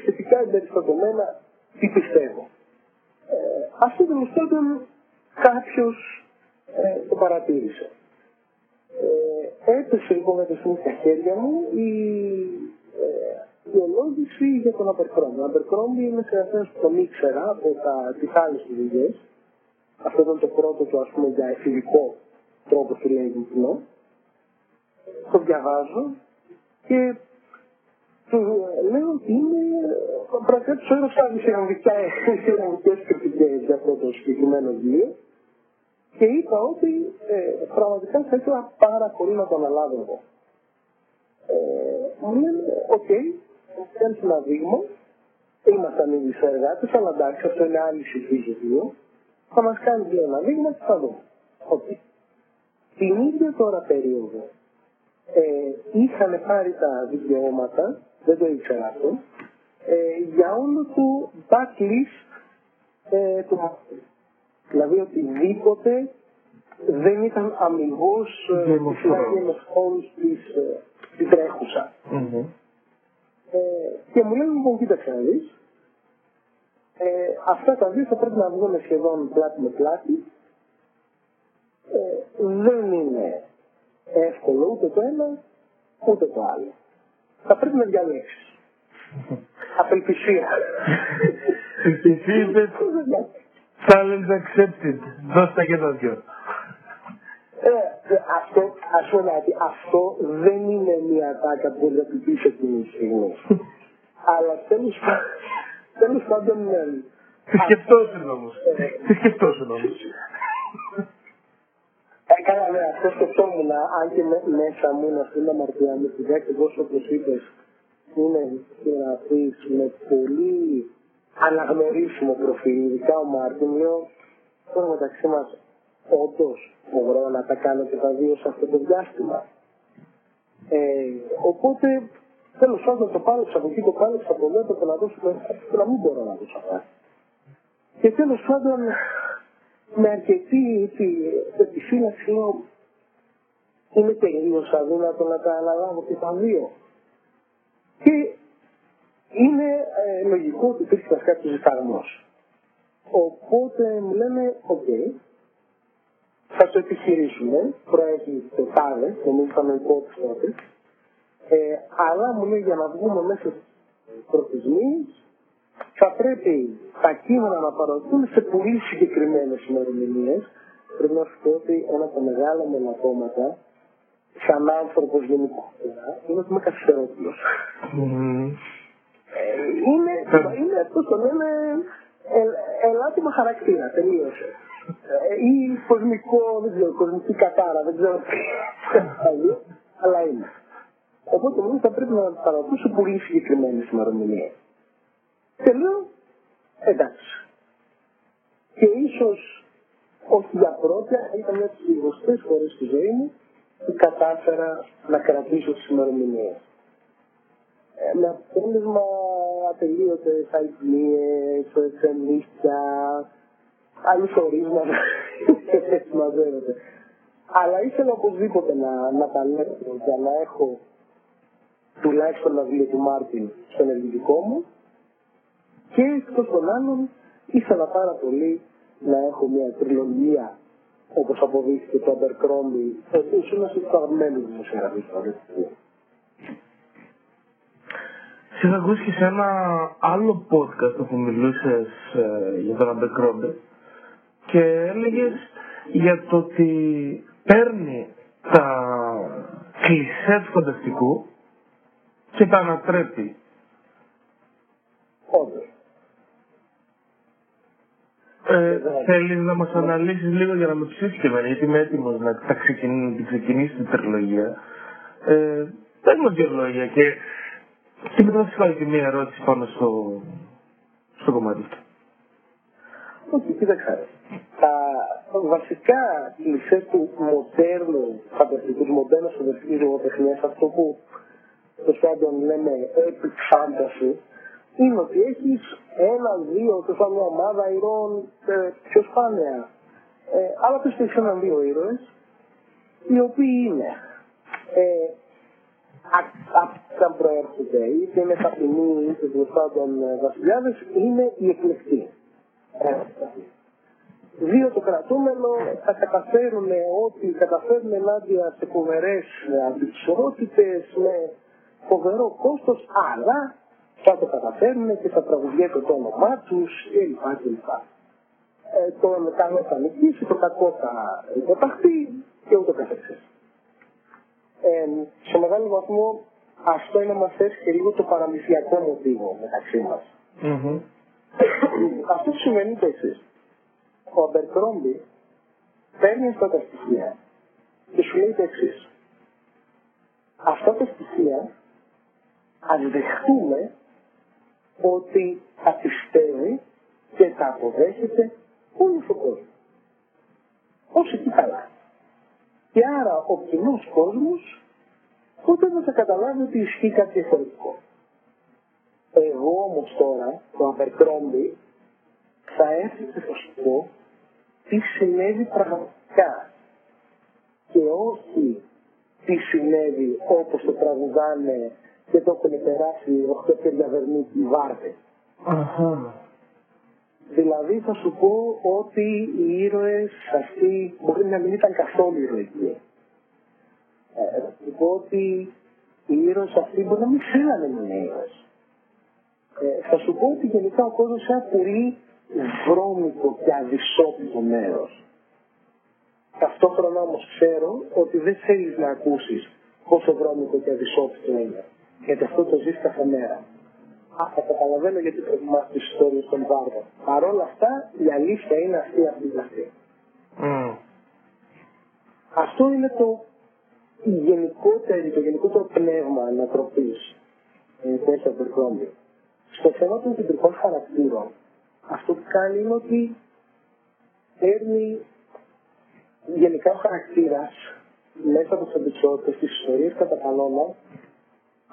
σχετικά εμπεριστατωμένα τι πιστεύω. Ε, αυτό τέλο πάντων κάποιος ε, το παρατήρησε. Ε, έπεσε λοιπόν αυτή στα χέρια μου η ε, για τον Abercrombie. Ο Abercrombie είναι συγγραφέα που τον ήξερα από τα, τις άλλες δουλειές. Αυτό ήταν το πρώτο του ας πούμε για εφηβικό τρόπο του λέγει Το διαβάζω και του λέω ότι είναι πραγματικά του έδωσα δύο εισαγωγικές κριτικές για αυτό το συγκεκριμένο βιβλίο και είπα ότι ε, πραγματικά θα ήθελα πάρα πολύ να το αναλάβω εγώ. Ε, μου λένε, OK, okay, θέλεις ένα δείγμα, ήμασταν ήδη συνεργάτες, αλλά εντάξει, αυτό είναι άλλη συζήτηση Θα μας κάνει δύο ένα δείγμα και θα δούμε. Okay. Την ίδια τώρα περίοδο ε, είχαν πάρει τα δικαιώματα δεν το ήξερα αυτό, ε, για όλο το backlist ε, του μαθητή. Δηλαδή οτιδήποτε δεν ήταν αμυγός ε, με όλους της, ε, της τρέχουσα. Mm-hmm. Ε, και μου λένε λοιπόν κοίταξε να δεις, ε, αυτά τα δύο θα πρέπει να βγουν σχεδόν πλάτη με πλάτη. Ε, δεν είναι εύκολο ούτε το ένα ούτε το άλλο θα πρέπει να διαλέξεις. Απελπισία. Εσύ είπε challenge accepted. Δώστα και τα δυο. Ε, αυτό, ας πω αυτό δεν είναι μια ατάκα που θα την πεις εκείνη τη στιγμή. Αλλά τέλος, τέλος πάντων... Ναι. Τι σκεφτόσουν όμως. Τι σκεφτόσουν όμως. Έκανα ναι, αυτός σκεφτόμουν, αν και μέσα μου να στην αμαρτία μου, την ακριβώς όπως είπες, είναι συγγραφή με πολύ αναγνωρίσιμο προφίλ, ειδικά ο Μάρτιν, λέω τώρα μεταξύ μας, όντως μπορώ να τα κάνω και τα δύο σε αυτό το διάστημα. Ε, οπότε, τέλος πάντων το πάλεψα από εκεί, το πάλεψα από εδώ, το να δώσω το να μην μπορώ να δώσω αυτά. Και τέλος πάντων, με αρκετή επιφύλαξη λέω είναι τελείως αδύνατο να τα αναλάβω και τα δύο. Και είναι ε, λογικό ότι υπήρχε κάποιο δισταγμό. Οπότε μου λένε, OK, okay, θα το επιχειρήσουμε, προέχει το τάδε, νομίζω ήταν ο υπότιτλος τότε, ε, αλλά μου λέει για να βγούμε μέσα στις προθεσμίες θα πρέπει τα κείμενα να παραδοθούν σε πολύ συγκεκριμένες ημερομηνίες. Πρέπει να σου πω ότι ένα από τα μεγάλα μελακώματα, σαν άνθρωπος γενικότερα, είναι ότι είμαι καθυστερόπουλος. Ε, είναι, είναι, πώ το λένε, ελάττωμα χαρακτήρα, τελείωσε. Ε, ή κοσμικό, δεν ξέρω, κοσμική κατάρα, δεν ξέρω τι αλλά είναι. Οπότε μου θα πρέπει να παραδοθούν σε πολύ συγκεκριμένες ημερομηνίες. Και λέω, εντάξει. Και ίσως όχι για πρώτη, αλλά ήταν μια από τις λιγοστέ φορές στη ζωή μου που κατάφερα να κρατήσω τις ημερομηνίες. Ε, με αποτέλεσμα ατελείωτε αϊπνίες, εξελίσσια, αληθορίσματα [LAUGHS] και έτσι μαζεύεται. Αλλά ήθελα οπωσδήποτε να, να τα λέω για να έχω τουλάχιστον ένα βιβλίο του Μάρτιν στο ενεργητικό μου και εκτό των άλλων ήθελα πάρα πολύ να έχω μια τριλογία όπως αποδείχθηκε το Abercrombie, ο οποίο είναι ένα αγαπημένο δημοσιογραφή Σε είχα ακούσει και σε ένα άλλο podcast όπου μιλούσες ε, για τον Abercrombie και έλεγες για το ότι παίρνει τα κλισές του φανταστικού και τα ανατρέπει. Όντως. Ε, θέλεις να μας αναλύσεις λίγο για να με ψήσεις και εμένα, γιατί είμαι έτοιμος να τα ξεκινήσει, την ξεκινήσει την τριλογία. Ε, πες μας δύο λόγια και, και μετά θα σου κάνω και μία ερώτηση πάνω στο, στο κομμάτι αυτό. Όχι, κοίταξα. Τα βασικά κλισέ του μοντέρνου φανταστικούς, του μοντέρνους φανταστικούς λογοτεχνία, αυτό που το πάντων λέμε epic fantasy, είναι ότι έχεις ένα, δύο, τόσο μια ομάδα ηρώων ε, πιο σπάνια. Ε, αλλά πες έχεις έναν δύο ήρωες, οι οποίοι είναι ε, αν προέρχονται, είτε είναι φατινοί, είτε τέλο πάντων βασιλιάδε, είναι οι εκλεκτοί. Ε, δύο το κρατούμενο θα καταφέρουν ό,τι καταφέρουν ενάντια σε φοβερές αντιψωρότητε, με φοβερό κόστος, αλλά θα το καταφέρουν και θα τραγουδιέται το όνομά τους κλπ. κλπ. Ε, το καλό θα νικήσει, το κακό θα υποταχθεί και ούτω καθεξής. Ε, σε μεγάλο βαθμό αυτό είναι να μας θέσει και λίγο το παραμυθιακό μοτίβο μεταξύ μας. Mm-hmm. αυτό σημαίνει το εξής. Ο Αμπερκρόμπι παίρνει αυτά τα στοιχεία και σου λέει το εξής. Αυτά τα στοιχεία ας δεχτούμε ότι θα πιστεύει και θα αποδέχεται όλος ο κόσμος. Όσο εκεί καλά. Και άρα ο κοινός κόσμος ποτέ δεν θα καταλάβει ότι ισχύει κάτι διαφορετικό. Εγώ όμως τώρα, το Αμπερκρόμπι, θα έρθει και θα σου πω τι συνέβη πραγματικά. Και όχι τι συνέβη όπως το τραγουδάνε και το έχουν περάσει 8 και διαβερνίκοι βάρτε. Δηλαδή θα σου πω ότι οι ήρωες αυτοί μπορεί να μην ήταν καθόλου ηρωικοί. Ε, θα σου πω ότι οι ήρωες αυτοί μπορεί να μην θέλανε να είναι ήρωες. Ε, θα σου πω ότι γενικά ο κόσμος είναι ένα πολύ βρώμικο και αδυσόπιτο μέρος. Ταυτόχρονα όμως ξέρω ότι δεν θέλεις να ακούσεις πόσο βρώμικο και αδυσόπιτο είναι γιατί αυτό το ζεις κάθε μέρα. Α, θα καταλαβαίνω γιατί προτιμάς τις ιστορίες των βάρδων. Παρ' όλα αυτά, η αλήθεια είναι αυτή αυτή αυτή. Mm. Αυτό είναι το γενικότερο, το γενικότερο πνεύμα ανατροπής ε, που έχει ο Στο θέμα των κεντρικών χαρακτήρων, αυτό που κάνει είναι ότι παίρνει γενικά ο χαρακτήρας μέσα από τις αντικσότητες, τις ιστορίες κατά κανόνα,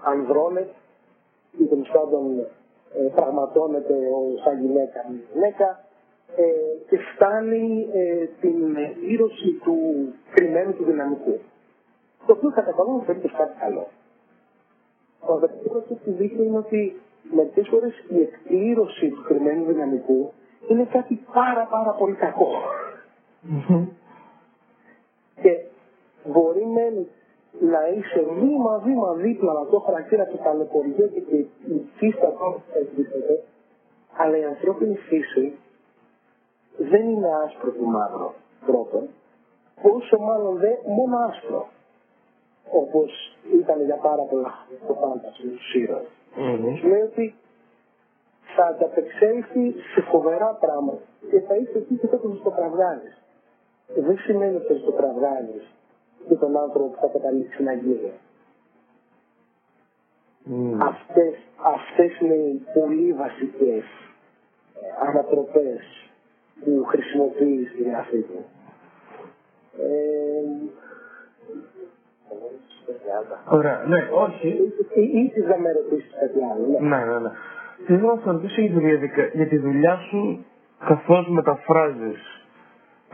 ανδρώνεται ή τέλος πάντων ε, πραγματώνεται σαν γυναίκα ή γυναίκα ε, και φτάνει ε, την ήρωση του κρυμμένου του δυναμικού. Το οποίο κατά κανόνα φαίνεται κάτι καλό. Ο δεύτερο που δείχνει είναι ότι μερικές φορές η εκπλήρωση του κρυμμένου δυναμικού είναι κάτι πάρα πάρα πολύ κακό. Και μπορεί με να είσαι βήμα-βήμα δίπλα από το χαρακτήρα του ταλαιπωριέται και η φύστα του εκτίθεται, αλλά η ανθρώπινη φύση δεν είναι άσπρο του μαύρο πρώτον, πόσο μάλλον δεν μόνο άσπρο, όπως ήταν για πάρα πολλά το φάνταση του Σύρο. Mm-hmm. Λέει ότι θα ανταπεξέλθει σε φοβερά πράγματα και θα είσαι εκεί και τότε το κραυγάζεις. Δεν σημαίνει ότι το κραυγάζεις και τον άνθρωπο που θα καταλήξει να γίνει. Mm. Αυτές, αυτές είναι οι πολύ βασικές ε, ανατροπές που χρησιμοποιεί στη γραφή του. Ε, Ωραία, ναι, όχι. ή, ή θες να με ρωτήσεις κάτι άλλο. Ναι. Ναι, ναι, ναι. Θέλω να σε ρωτήσω για τη, διαδικα... για τη δουλειά σου καθώς μεταφράζεις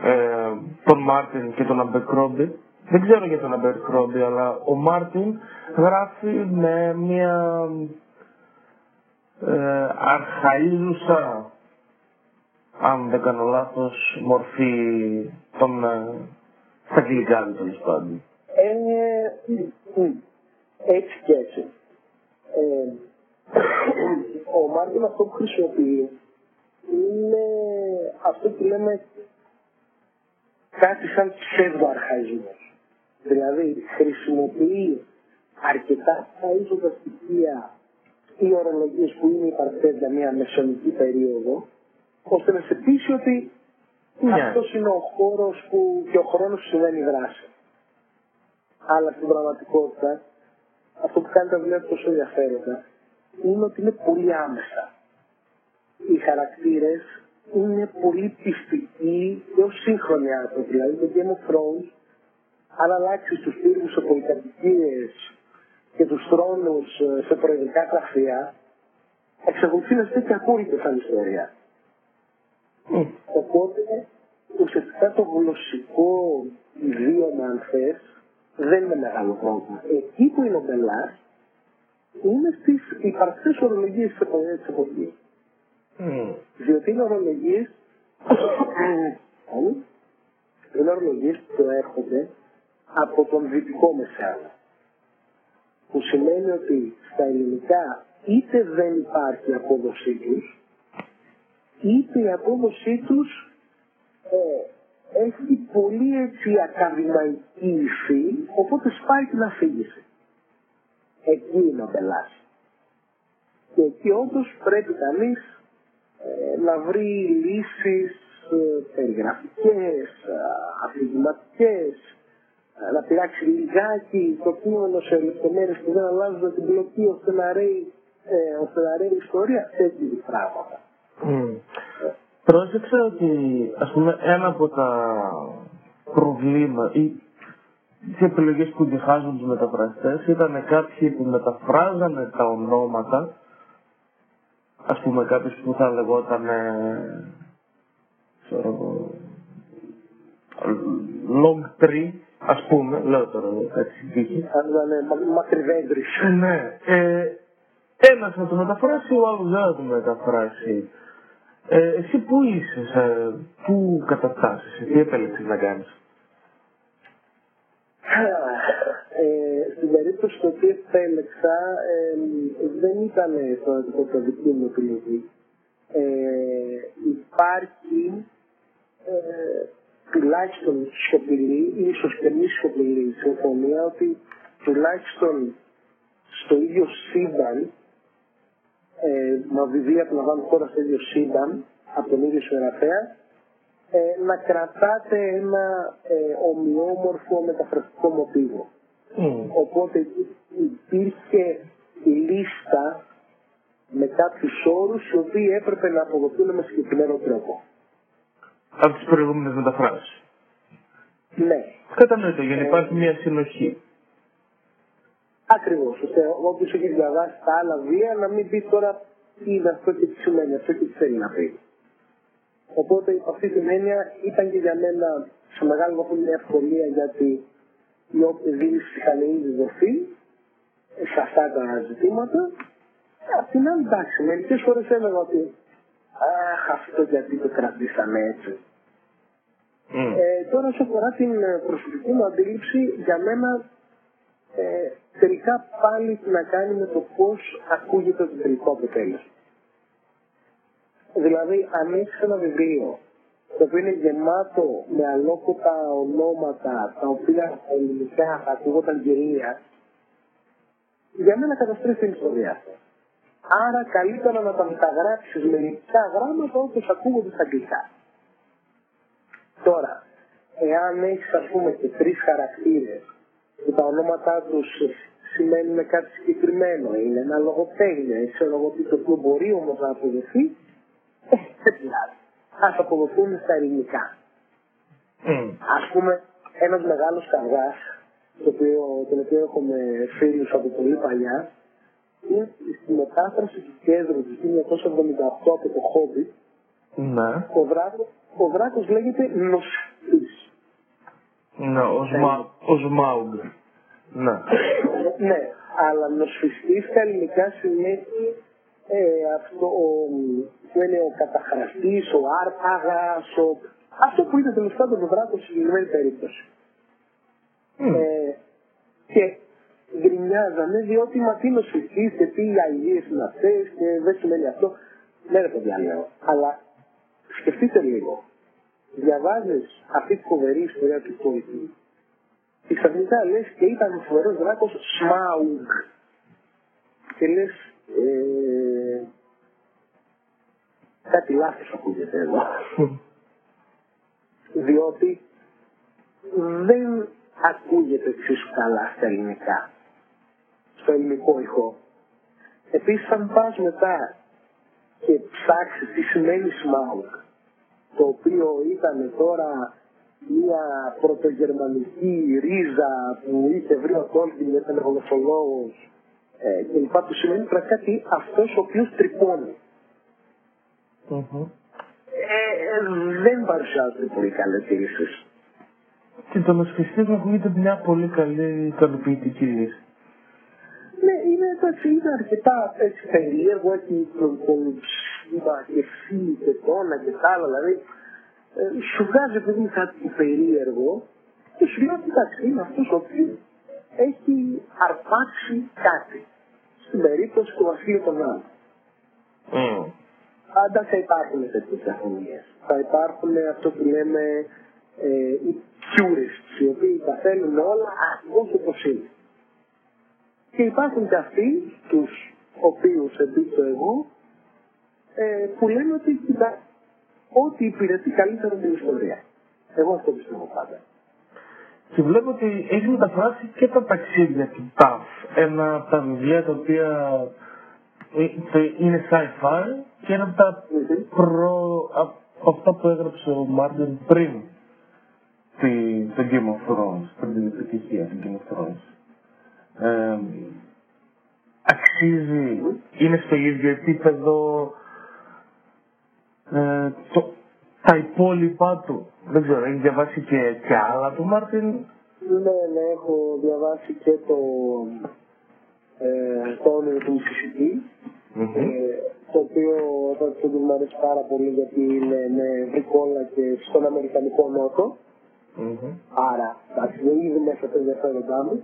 ε, τον Μάρτιν και τον Αμπεκρόμπι; Δεν ξέρω για τον Αμπεκρόμπι, αλλά ο Μάρτιν γράφει με μια ε, αρχαίζουσα, αν δεν κάνω λάθος, μορφή των ε, στα αγγλικά τέλος πάντων. Ε, μ, έτσι και έτσι. Ε, ο Μάρτιν αυτό που χρησιμοποιεί είναι αυτό που λέμε κάτι σαν ψευδοαρχαϊσμός. Δηλαδή χρησιμοποιεί αρκετά αίζοντα στοιχεία ή ορολογίες που είναι υπαρκτές για μια μεσονική περίοδο, ώστε να σε πείσει ότι Ναι. αυτός είναι ο χώρος που και ο χρόνος που σημαίνει η δράση. Αλλά στην πραγματικότητα, αυτό που κάνει τα βιβλία του τόσο ενδιαφέροντα, είναι ότι είναι πολύ άμεσα. Οι χαρακτήρες είναι πολύ πιστικοί και ως σύγχρονοι άνθρωποι. Δηλαδή το Game of Thrones, αν αλλάξει τους πύργους σε πολυκατοικίες και τους θρόνους ε, σε προεδρικά γραφεία, εξακολουθεί να στέκει απόλυτα σαν ιστορία. Μμ. Οπότε ουσιαστικά το γλωσσικό ιδίωμα, αν θες, δεν είναι μεγάλο πρόβλημα. Εκεί που είναι ο Μπελάς είναι στις υπαρκτές ορολογίες της εποχής- της εποχής. Μμ. Διότι είναι ορολογίες [COUGHS] είναι ορολογίες που προέρχονται από τον δυτικό μεσαίωνα. Που σημαίνει ότι στα ελληνικά είτε δεν υπάρχει η απόδοσή τους, είτε η απόδοσή τους ε, έχει πολύ έτσι ακαδημαϊκή υφή, οπότε σπάει την αφήγηση. Εκεί είναι ο πελάς. Και εκεί όντως πρέπει κανείς ε, να βρει λύσεις ε, περιγραφικές, ε, αφηγηματικές, ε, να πειράξει λιγάκι το κείμενο σε λεπτομέρειες που δεν αλλάζουν την πλοκή ώστε να ρέει, ε, ώστε να ρέει η ιστορία, τέτοιου είδους πράγματα. Μμ. Πρόσεξα ότι ας πούμε ένα από τα προβλήματα ή τις επιλογές που διχάζουν τους μεταφραστές ήταν κάποιοι που μεταφράζανε τα ονόματα ας πούμε κάποιος που θα λεγόταν ε, ξέρω εγώ long tree ας πούμε λέω τώρα έτσι τύχη Αν ήταν ε, μα, μακρυδέντρης. ε, ναι. Ε, ένας να το μεταφράσει, ο άλλος δεν να το μεταφράσει. Ε, εσύ πού είσαι, σε, πού καταφτάσεις, τι επέλεξες να κάνεις; Ε, στην περίπτωση που οποία επέλεξα ε, δεν ήταν το, το δική μου επιλογή. Ε, υπάρχει ε, τουλάχιστον σιωπηλή, ίσως και μη σιωπηλή συμφωνία ότι τουλάχιστον στο ίδιο σύμπαν, ε, μα βιβλία που λαμβάνουν χώρα στο ίδιο σύμπαν, από τον ίδιο συγγραφέα, ε, να κρατάτε ένα ε, ομοιόμορφο μεταφραστικό μοτίβο. Οπότε υπήρχε η λίστα με κάποιους όρους οι οποίοι έπρεπε να αποδοθούν με συγκεκριμένο τρόπο. Από τις προηγούμενες μεταφράσεις. Ναι, Κατανοητό, γιατί υπάρχει μια συνοχή. ακριβώς. ώστε όποιος έχει διαβάσει τα άλλα βία να μην πει τώρα τι είναι αυτό και τι σημαίνει αυτό και τι θέλει να πει. Οπότε υπ' αυτή την έννοια ήταν και για μένα σε μεγάλο βαθμό μια ευκολία γιατί η όποιες δίνει ψυχαναλύζη δοθεί σε αυτά τα ζητήματα. Ε, Απ' την άλλη, εντάξει, μερικές φορές έλεγα ότι Αχ, αυτό γιατί το κρατήσαμε έτσι. Μμ. Ε, τώρα, όσο αφορά την ε, προσωπική μου αντίληψη, για μένα ε, τελικά πάλι έχει να κάνει με το πώς ακούγεται το τελικό αποτέλεσμα. Δηλαδή, αν έχεις ένα βιβλίο το οποίο είναι γεμάτο με αλόκοτα ονόματα τα οποία στα ελληνικά θα ακούγονταν γελία, για μένα καταστρέφει την ιστορία αυτό. Άρα καλύτερα να τα μεταγράψεις με ελληνικά γράμματα όπως ακούγονται στα αγγλικά. Τώρα, εάν έχεις ας πούμε και τρεις χαρακτήρες που τα ονόματά τους σημαίνουν κάτι συγκεκριμένο, είναι ένα λογοτέχνιο, ξέρω εγώ τι το οποίο μπορεί όμως να αποδοθεί, ε, δεν πειράζει. ας αποδοθούν στα ελληνικά. Mm. Ας πούμε, ένας μεγάλος καυγάς, το οποίο, τον οποίο έχουμε φίλους από πολύ παλιά, είναι στη μετάφραση του κέντρου του 1978 από το χόμπι, Ναι. ο, Βράκο, ο Βράκος λέγεται νοσφής. Ναι, ο, Σμα, ο Σμάουγκ. Ναι. ναι, αλλά νοσφιστής στα ελληνικά σημαίνει ε, αυτό ο, που είναι ο καταχραστής, ο άρπαγας, ο... αυτό που είναι τέλος πάντων ο Βράκος στη συγκεκριμένη περίπτωση. Μμ. Ε, και γκρινιάζανε διότι μα τι νοσφιστής και τι αηλίες είναι αυτές και δεν σημαίνει αυτό. Ναι ρε παιδιά λέω, αλλά σκεφτείτε λίγο. Διαβάζεις αυτή τη φοβερή ιστορία του πολιτή και ξαφνικά λες και ήταν ο φοβερός δράκος Σμάουγκ. Και λες, ε, κάτι λάθος ακούγεται εδώ. Διότι δεν ακούγεται εξίσου καλά στα ελληνικά. Στο ελληνικό ηχό. Επίσης αν πας μετά και ψάξεις τι σημαίνει Σμάουγκ, το οποίο ήταν τώρα μια πρωτογερμανική ρίζα που είχε βρει ο Τόλκιν, ήταν γλωσσολόγος ε, και λοιπά, που σημαίνει πρακτικά τι αυτός ο οποίος τρυπώνει. Μμμ. Ε, δεν παρουσιάζονται πολύ καλές λύσεις. Και το νοσφιστής μου ακούγεται μια πολύ καλή ικανοποιητική λύση. Ναι, είναι, εντάξει, είναι αρκετά έτσι, περίεργο, έχει τον, τον είπα, και φύλλη και τόνα και τα άλλα, δηλαδή ε, σου βγάζει παιδί κάτι περίεργο και σου λέει ότι εντάξει, είναι αυτός ο οποίος έχει αρπάξει κάτι. Στην περίπτωση του Βασίλειου των Άλλων. Mm. Πάντα θα υπάρχουν τέτοιες διαφωνίες. Θα υπάρχουν αυτό που λέμε ε, οι purists, οι οποίοι τα θέλουν όλα ακριβώς όπως είναι. Και υπάρχουν και αυτοί, τους οποίους εμπίπτω εγώ, ε, που λένε ότι κοιτά, ό,τι υπηρετεί καλύτερα την ιστορία. Εγώ αυτό πιστεύω πάντα. Και βλέπω ότι έχει μεταφράσει και τα ταξίδια του ΤΑΦ. Ένα από τα βιβλία τα οποία ε, είναι sci-fi και ένα από τα Μμμ. προ... από αυτά που έγραψε ο Μάρτιν πριν τη, το Game of Thrones, πριν την επιτυχία του Game of Thrones. Ε, αξίζει, είναι στο ίδιο επίπεδο ε, το, τα υπόλοιπα του. Δεν ξέρω, έχει διαβάσει και, και άλλα του Μάρτιν; Ναι, ναι, έχω διαβάσει και το, ε, το όνειρο του Μississippi, ε, το οποίο το οποίο μου αρέσει πάρα πολύ γιατί είναι με βρικόλα και στον Αμερικανικό Νότο. Μμμ. Άρα, εντάξει, είναι ήδη μέσα από ενδιαφέροντά μου.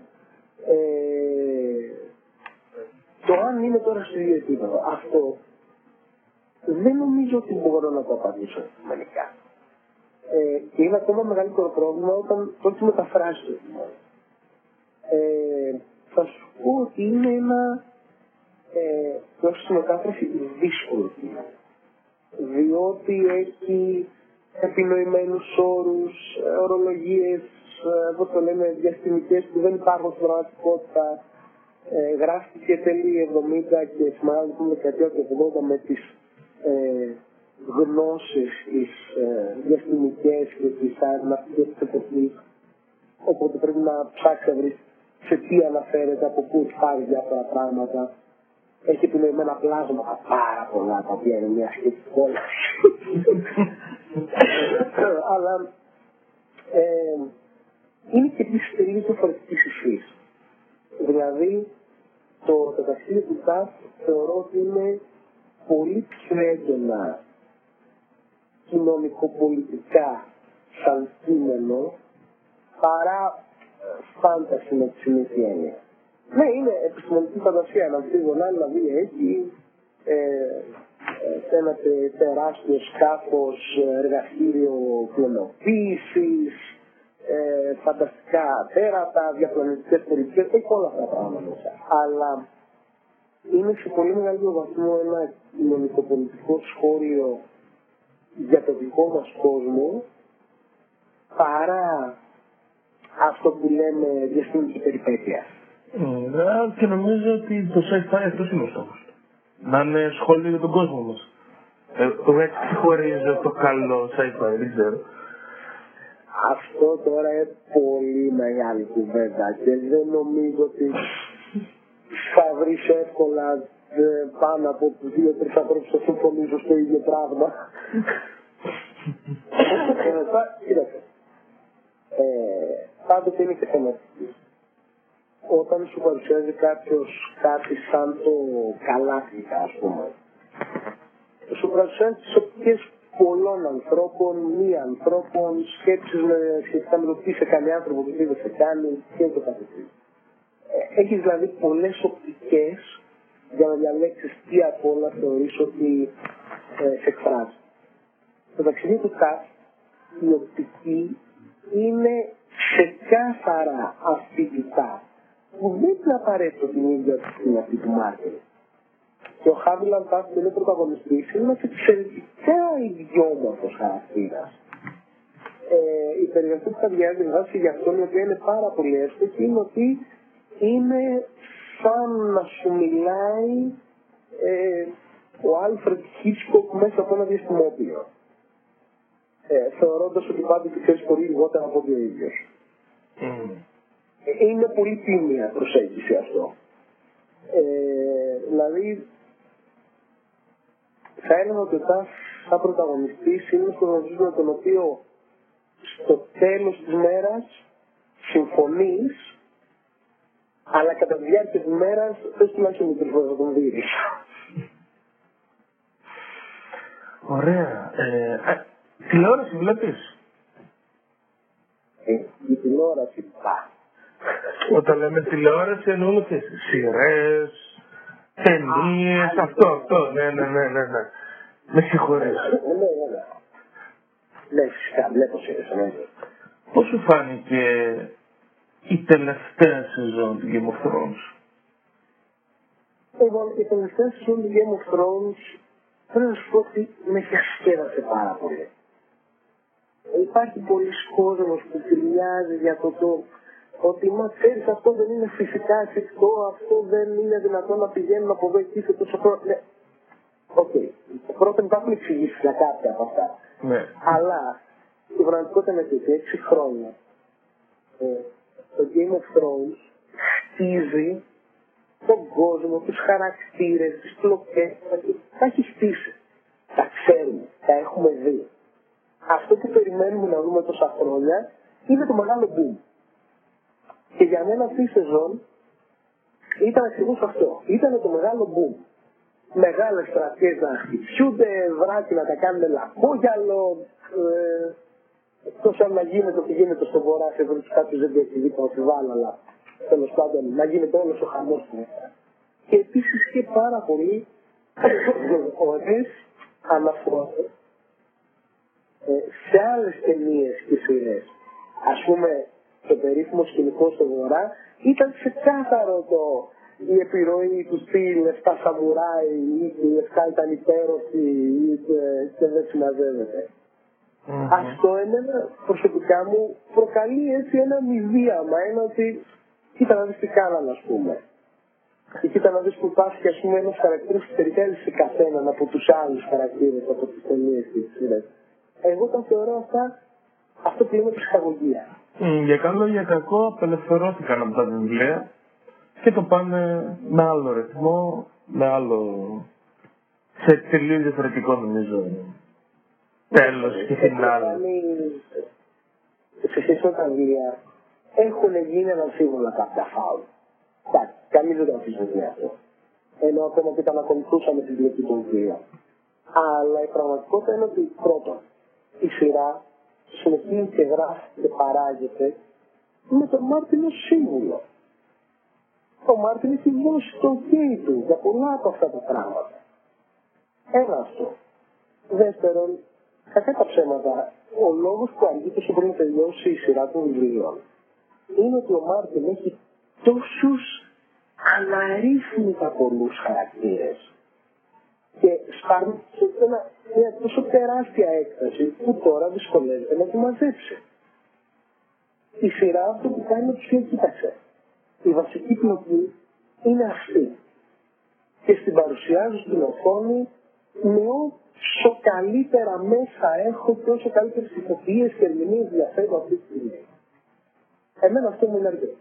Ε, το αν είναι τώρα στο ίδιο επίπεδο, αυτό δεν νομίζω ότι μπορώ να το απαντήσω μερικά. Ε, και είναι ακόμα μεγαλύτερο πρόβλημα όταν το έχει μεταφράσει το κείμενο. Ε, θα σου πω ότι είναι ένα ε, ως τη μετάφραση δύσκολο κείμενο. Διότι έχει επινοημένους όρους, ε, ορολογίες, ε, πώς το λέμε, διαστημικές που δεν υπάρχουν στην πραγματικότητα. Ε, γράφτηκε τέλη 70 και θυμάμαι την δεκαετία του 80 με τις ε, γνώσεις τις ε, διαστημικές και τις αεροναυτικές της εποχής. Οπότε πρέπει να ψάξει να βρεις σε τι αναφέρεται, από πού έχει πάρει διάφορα πράγματα. Έχει επινοημένα πλάσματα πάρα πολλά, τα οποία είναι μια σκέψη κόλαση. [LAUGHS] Αλλά ε, είναι και επίσης τελείως διαφορετική υφή. Δηλαδή, το, το ταξίδι του ΤΑΦ θεωρώ ότι είναι πολύ πιο έντονα κοινωνικοπολιτικά σαν κείμενο παρά φάνταση με τη συνήθεια έννοια. Ναι, είναι επιστημονική φαντασία να βρει γονά, να δει εκεί ε, ε, ένα τε- τεράστιος σκάφος ε, εργαστήριο κλωνοποίησης, ε, φανταστικά τέρατα, διαπλανητικές πολιτικές, έχει όλα αυτά τα πράγματα μέσα. Αλλά είναι σε πολύ μεγάλο βαθμό ένα κοινωνικοπολιτικό σχόλιο για το δικό μας κόσμο παρά αυτό που λέμε διαστημική περιπέτεια. Mm, και νομίζω ότι το sci-fi αυτός είναι ο στόχος. του. Να είναι σχόλιο για τον κόσμο μας. Ε, Εγώ έτσι ξεχωρίζω το καλό sci-fi, δεν ξέρω. Αυτό τώρα είναι πολύ μεγάλη κουβέντα και δεν νομίζω ότι θα βρεις εύκολα ε, πάνω από δύο-τρεις ανθρώπους που συμφωνήσουν στο ίδιο πράγμα. ε, πα- κοίταξε. Ε, πάντοτε είναι και θεματική. Όταν σου παρουσιάζει κάποιος κάτι σαν το καλάθικα, ας πούμε, σου παρουσιάζει τις οπτικές πολλών ανθρώπων, μη ανθρώπων, σκέψεις με, σχετικά με το τι σε κάνει άνθρωπο και τι δεν σε κάνει και το καθεξής. Ε, Έχεις δηλαδή πολλές οπτικές για να διαλέξεις τι από όλα θεωρείς ότι ε, σε εκφράζει. Στο ταξίδι του ΚΑΤ η οπτική είναι ξεκάθαρα αφηγητά που δεν είναι απαραίτητο την ίδια την αυτή του Μάρτιν. Και ο Χάβιλαντ Ταφ που είναι πρωταγωνιστής είναι ένας εξαιρετικά ιδιόμορφος χαρακτήρας. Ε, η περιγραφή που είχα διαβάσει για αυτόν, η οποία είναι πάρα πολύ εύστοχη, είναι ότι είναι σαν να σου μιλάει ε, ο Άλφρεντ Χίτσκοκ μέσα από ένα διαστημόπλαιο. Ε, θεωρώντας ότι πάντα και ξέρεις πολύ λιγότερα από ότι ο ίδιος. Μμ. Ε, είναι πολύ τίμια προσέγγιση αυτό. Ε, δηλαδή, θα έλεγα ότι ο Ταφ σαν πρωταγωνιστής είναι στον οργανισμό με τον οποίο στο τέλος της μέρας συμφωνείς, αλλά κατά τη διάρκεια της μέρας θες τουλάχιστον μικρή φορά να τον δεις. Ωραία. Ε, ε, τηλεόραση βλέπεις; Ε, η τηλεόραση, πα. Όταν λέμε τηλεόραση εννοούμε και σειρές, ταινίες, Α, αυτό, αυτό. Ναι, ναι, ναι, ναι, ναι. Με συγχωρείς. Ναι, ναι, ναι. Ναι, φυσικά, βλέπω σειρές, ναι. Πώς σου φάνηκε η τελευταία σεζόν του Game of Thrones; Λοιπόν, η τελευταία σεζόν του Game of Thrones πρέπει να σου πω ότι με διασκέδασε πάρα πολύ. Υπάρχει πολύς κόσμος που γκρινιάζει για το το ότι μα ξέρεις αυτό δεν είναι φυσικά εφικτό, αυτό δεν είναι δυνατόν να πηγαίνουν από εδώ εκεί σε τόσο χρόνο. Ναι. Οκ. Πρώτον υπάρχουν εξηγήσεις για κάποια από αυτά. Ναι. Αλλά η πραγματικότητα είναι ότι έξι χρόνια ε, το Game of Thrones χτίζει τον κόσμο, τους χαρακτήρες, τις πλοκές, τα έχει στήσει. Τα ξέρουμε, τα έχουμε δει. Αυτό που περιμένουμε να δούμε τόσα χρόνια είναι το μεγάλο boom. Και για μένα αυτή η σεζόν ήταν ακριβώς αυτό. Ήταν το μεγάλο boom. Μεγάλες στρατιές να χτυπιούνται, βράκι να τα κάνουν λαμπόγιαλο, ε, εκτό αν να γίνεται ότι γίνεται στο βορρά σε βρει κάποιου δεν έχει δει το αμφιβάλλω, αλλά τέλος πάντων να γίνεται όλος ο χαμός μέσα. Και επίσης και πάρα πολύ ωραίε αναφορέ ε, σε άλλες ταινίες και σειρές. Α πούμε, το περίφημο σκηνικό στο βορρά ήταν ξεκάθαρο το η επιρροή του στυλ 7 σαμουράι ή οι 7 ήταν υπέροχοι ή και- και δεν συμμαζεύεται. Μμμ. Αυτό εμένα προσωπικά μου προκαλεί έτσι ένα μηδίαμα, ένα ότι κοίτα να δεις τι κάνανε ας πούμε. Και κοίτα να δεις που υπάρχει ας πούμε ένας χαρακτήρας που ταιριάζει σε καθέναν από τους άλλους χαρακτήρες από τις ταινίες και τις σειρές. Εγώ τα θεωρώ αυτά, αυτό που λέμε ψυχαγωγία. Μμ, Για καλό ή για κακό απελευθερώθηκαν από τα βιβλία και το πάνε με άλλο ρυθμό, με άλλο... σε τελείως διαφορετικό νομίζω. Τέλος και φινάλε. κάνει- Σε σχέση με τα βιβλία, έχουν γίνει αναμφίβολα κάποια φάουλ. Εντάξει, κανείς δεν το αμφισβητεί αυτό. Ενώ ακόμα και τα ανακολουθούσαμε την πλοκή των βιβλίων. Αλλά η πραγματικότητα είναι ότι πρώτον, η σειρά συνεχίζει και γράφει και παράγεται με τον Μάρτιν ως σύμβουλο. Ο Μάρτιν έχει δώσει το ok του για πολλά από αυτά τα πράγματα. Ένα αυτό. Δεύτερον, κακά τα ψέματα, ο λόγος που αργεί τόσο πολύ να τελειώσει η σειρά των βιβλίων είναι ότι ο Μάρτιν έχει τόσους αναρίθμητα πολλούς χαρακτήρες και σπάρνει σε ένα- μια τόσο τεράστια έκταση που τώρα δυσκολεύεται να τη μαζέψει. Η σειρά αυτό που κάνει είναι ότι σου λέει, κοίταξε, η βασική πλοκή είναι αυτή και στην παρουσιάζω στην οθόνη με ό,τι όσο καλύτερα μέσα έχω και όσο καλύτερες ηθοποιίες και ερμηνείες διαθέτω αυτή τη στιγμή. Εμένα αυτό μου ενεργεί.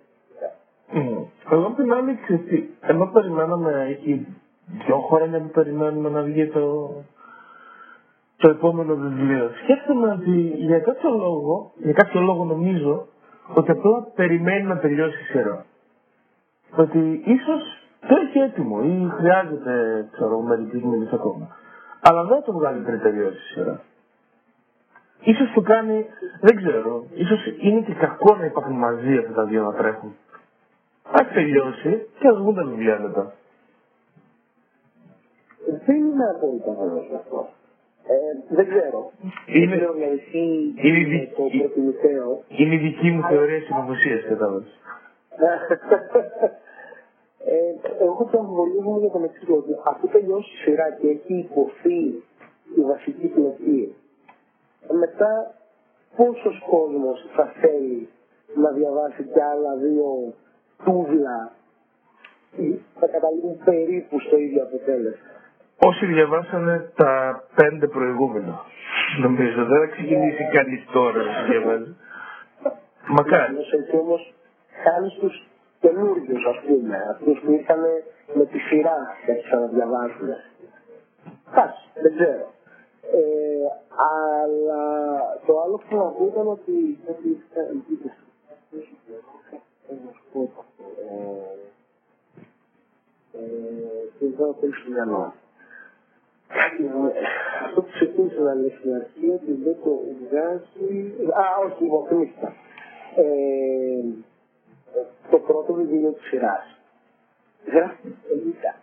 Μμμ. Εγώ απ' την άλλη ξέρεις τι, ενώ περιμέναμε, έχει δυο χρόνια που περιμένουμε να βγει το, το επόμενο βιβλίο. Σκέφτομαι ότι για κάποιο λόγο, για κάποιο λόγο νομίζω, ότι απλά περιμένει να τελειώσει η σειρά. Ότι ίσως το έχει έτοιμο ή χρειάζεται, ξέρω, μερικούς μήνες ακόμα. Αλλά δεν θα το βγάλει πριν τελειώσει η σειρά. Ίσως το κάνει, δεν ξέρω, ίσως είναι και κακό να υπάρχουν μαζί αυτά τα δύο να τρέχουν. Ας τελειώσει και ας βγουν τα βιβλία μετά. Δεν είμαι απόλυτα βέβαιος γι' αυτό. Ε, δεν ξέρω. Είναι- Δεν ξέρω να ισχύει είναι δι- το προτιμητέο. Είναι η δική μου θεωρία συνωμοσίας, κατάλαβες. ε, εγώ το αμφιβολίο μου για τον εξή ότι αφού τελειώσει η σειρά και έχει υποθεί η βασική πλοκή, μετά πόσος κόσμος θα θέλει να διαβάσει κι άλλα δύο τούβλα ή θα καταλήγουν περίπου στο ίδιο αποτέλεσμα. Όσοι διαβάσανε τα πέντε προηγούμενα. Νομίζω δεν θα ξεκινήσει κανείς τώρα να διαβάζει. Μακάρι. Όμως έτσι όμως χάνεις τους καινούργιους ας πούμε, αυτούς που ήρθαν με τη σειρά και άρχισαν να διαβάζουν. Εντάξει, δεν ξέρω. Ε, αλλά το άλλο που να πω ήταν ότι ότι είχα- είπες, ε, να σου πω, ε, ε, δεν θα το στο μυαλό. Ε, Αυτό που ξεκίνησε να λέει στην αρχή ότι δεν το βγάζει. Α, όχι, λοιπόν, θυμήθηκα. Ε, το πρώτο βιβλίο της σειράς. Γράφει 90.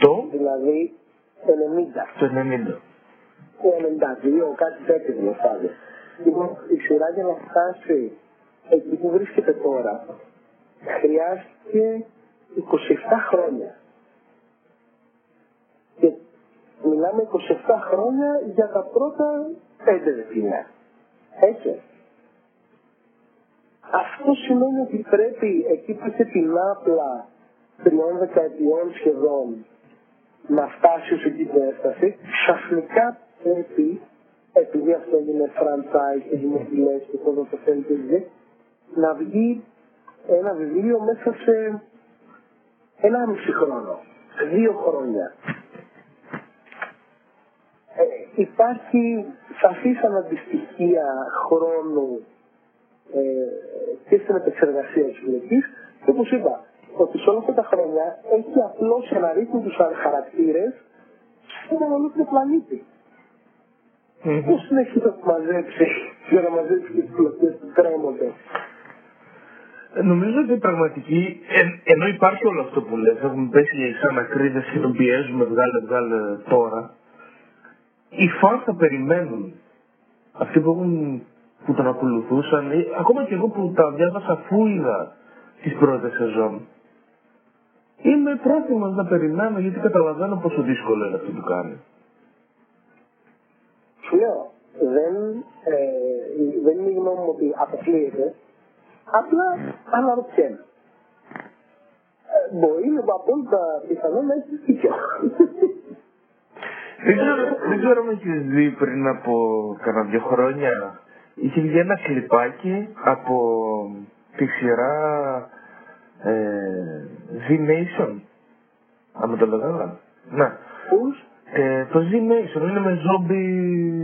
Το, Δηλαδή 90. το 90. 92, κάτι τέτοιο δηλαδή. Λοιπόν, η σειρά για να φτάσει εκεί που βρίσκεται τώρα χρειάστηκε 27 χρόνια. Και μιλάμε 27 χρόνια για τα πρώτα 5 δεκιλιά. Έτσι. Αυτό σημαίνει ότι πρέπει εκεί που είχε την άπλα τριών δεκαετιών σχεδόν να φτάσει ως εκεί που έφτασε, ξαφνικά πρέπει, επειδή αυτό έγινε franchise και δημοφιλές και todo το θέλει και δει, να βγει ένα βιβλίο μέσα σε ένα μισή χρόνο, δύο χρόνια. Ε, υπάρχει σαφής αναντιστοιχεία χρόνου ε, και στην επεξεργασία της φυλακής και όπως είπα, ότι σε όλα αυτά τα χρόνια έχει απλώς αναρρύθμει τους χαρακτήρες σε έναν ολόκληρο πλανήτη. Πώς συνέχισε να τους μαζέψει για να μαζέψει και τις πλοκές που κρέμονται. Ε, Νομίζω ότι η πραγματική, εν- ενώ υπάρχει όλο αυτό που λες, έχουμε πέσει σαν ακρίδες και τον πιέζουμε βγάλε βγάλε τώρα, οι φαν θα περιμένουν. Αυτοί που, έχουν, που τον ακολουθούσαν, ή, ακόμα και εγώ που τα διάβασα αφού είδα τις πρώτες σεζόν, είμαι πρόθυμος να περιμένω γιατί καταλαβαίνω πόσο δύσκολο είναι αυτό που κάνει. Σου λέω, δεν, ε, δεν είναι η γνώμη μου ότι αποκλείεται, απλά αναρωτιέμαι. Ε, μπορεί με απόλυτα πιθανό να έχει δίκιο. Δεν ξέρω, δεν ξέρω αν έχεις δει πριν από κανένα δύο χρόνια. Είχε βγει ένα κλιπάκι από τη σειρά ε, Z-Nation. Αν με το λέγανε. Ναι. Πώς; Ε, το Z-Nation είναι με ζόμπι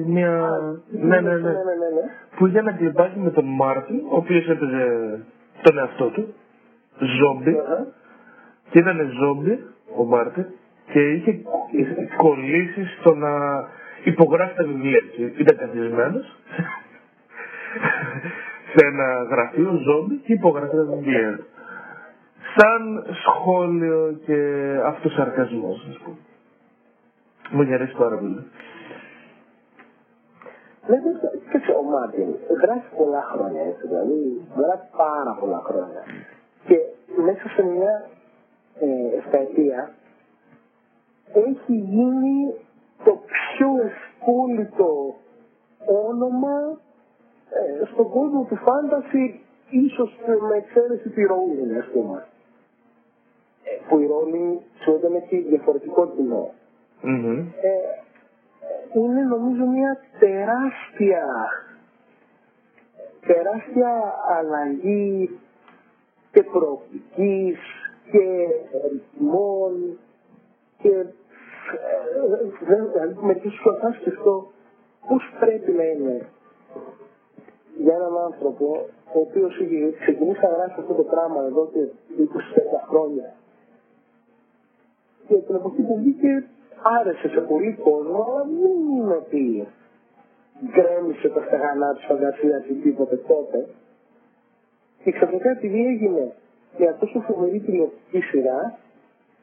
μια... Ναι, ναι, ναι. ναι, ναι, ναι. Που είχε ένα κλιπάκι με τον Μάρτιν, ο οποίος έπαιζε τον εαυτό του. Ζόμπι. Αχα. Και ήταν ζόμπι ο Μάρτιν και είχε κολλήσει στο να υπογράφει τα βιβλία του. Ήταν καθισμένος [LAUGHS] σε ένα γραφείο ζόμπι και υπογράφει τα βιβλία του. Σαν σχόλιο και αυτοσαρκασμός, ας πούμε. Μου αρέσει πάρα πολύ. Ναι, δεν ξέρω. Κοίταξε, ο Μάρτιν γράφει πολλά χρόνια έτσι, δηλαδή γράφει πάρα πολλά χρόνια. Και μέσα σε μια ε, εφταετία έχει γίνει το πιο ευκόλυτο όνομα ε, στον κόσμο του φάνταση, ίσως με εξαίρεση τη Rowling, ας πούμε. Ε, που η Rowling σου έχει διαφορετικό κοινό. Μμμ. Ε, είναι νομίζω μια τεράστια τεράστια αλλαγή και προοπτικής και ρυθμών και δηλαδή μερικές φορές σκεφτώ πώς πρέπει να είναι για έναν άνθρωπο ο οποίος ξεκινήσει να γράψει αυτό το πράγμα εδώ και 20 χρόνια και την εποχή που βγήκε άρεσε σε πολύ κόσμο, αλλά δεν είναι ότι γκρέμισε τα στεγανά της φαντασίας ή τίποτε τότε. Και ξαφνικά επειδή έγινε μια τόσο φοβερή τηλεοπτική σειρά,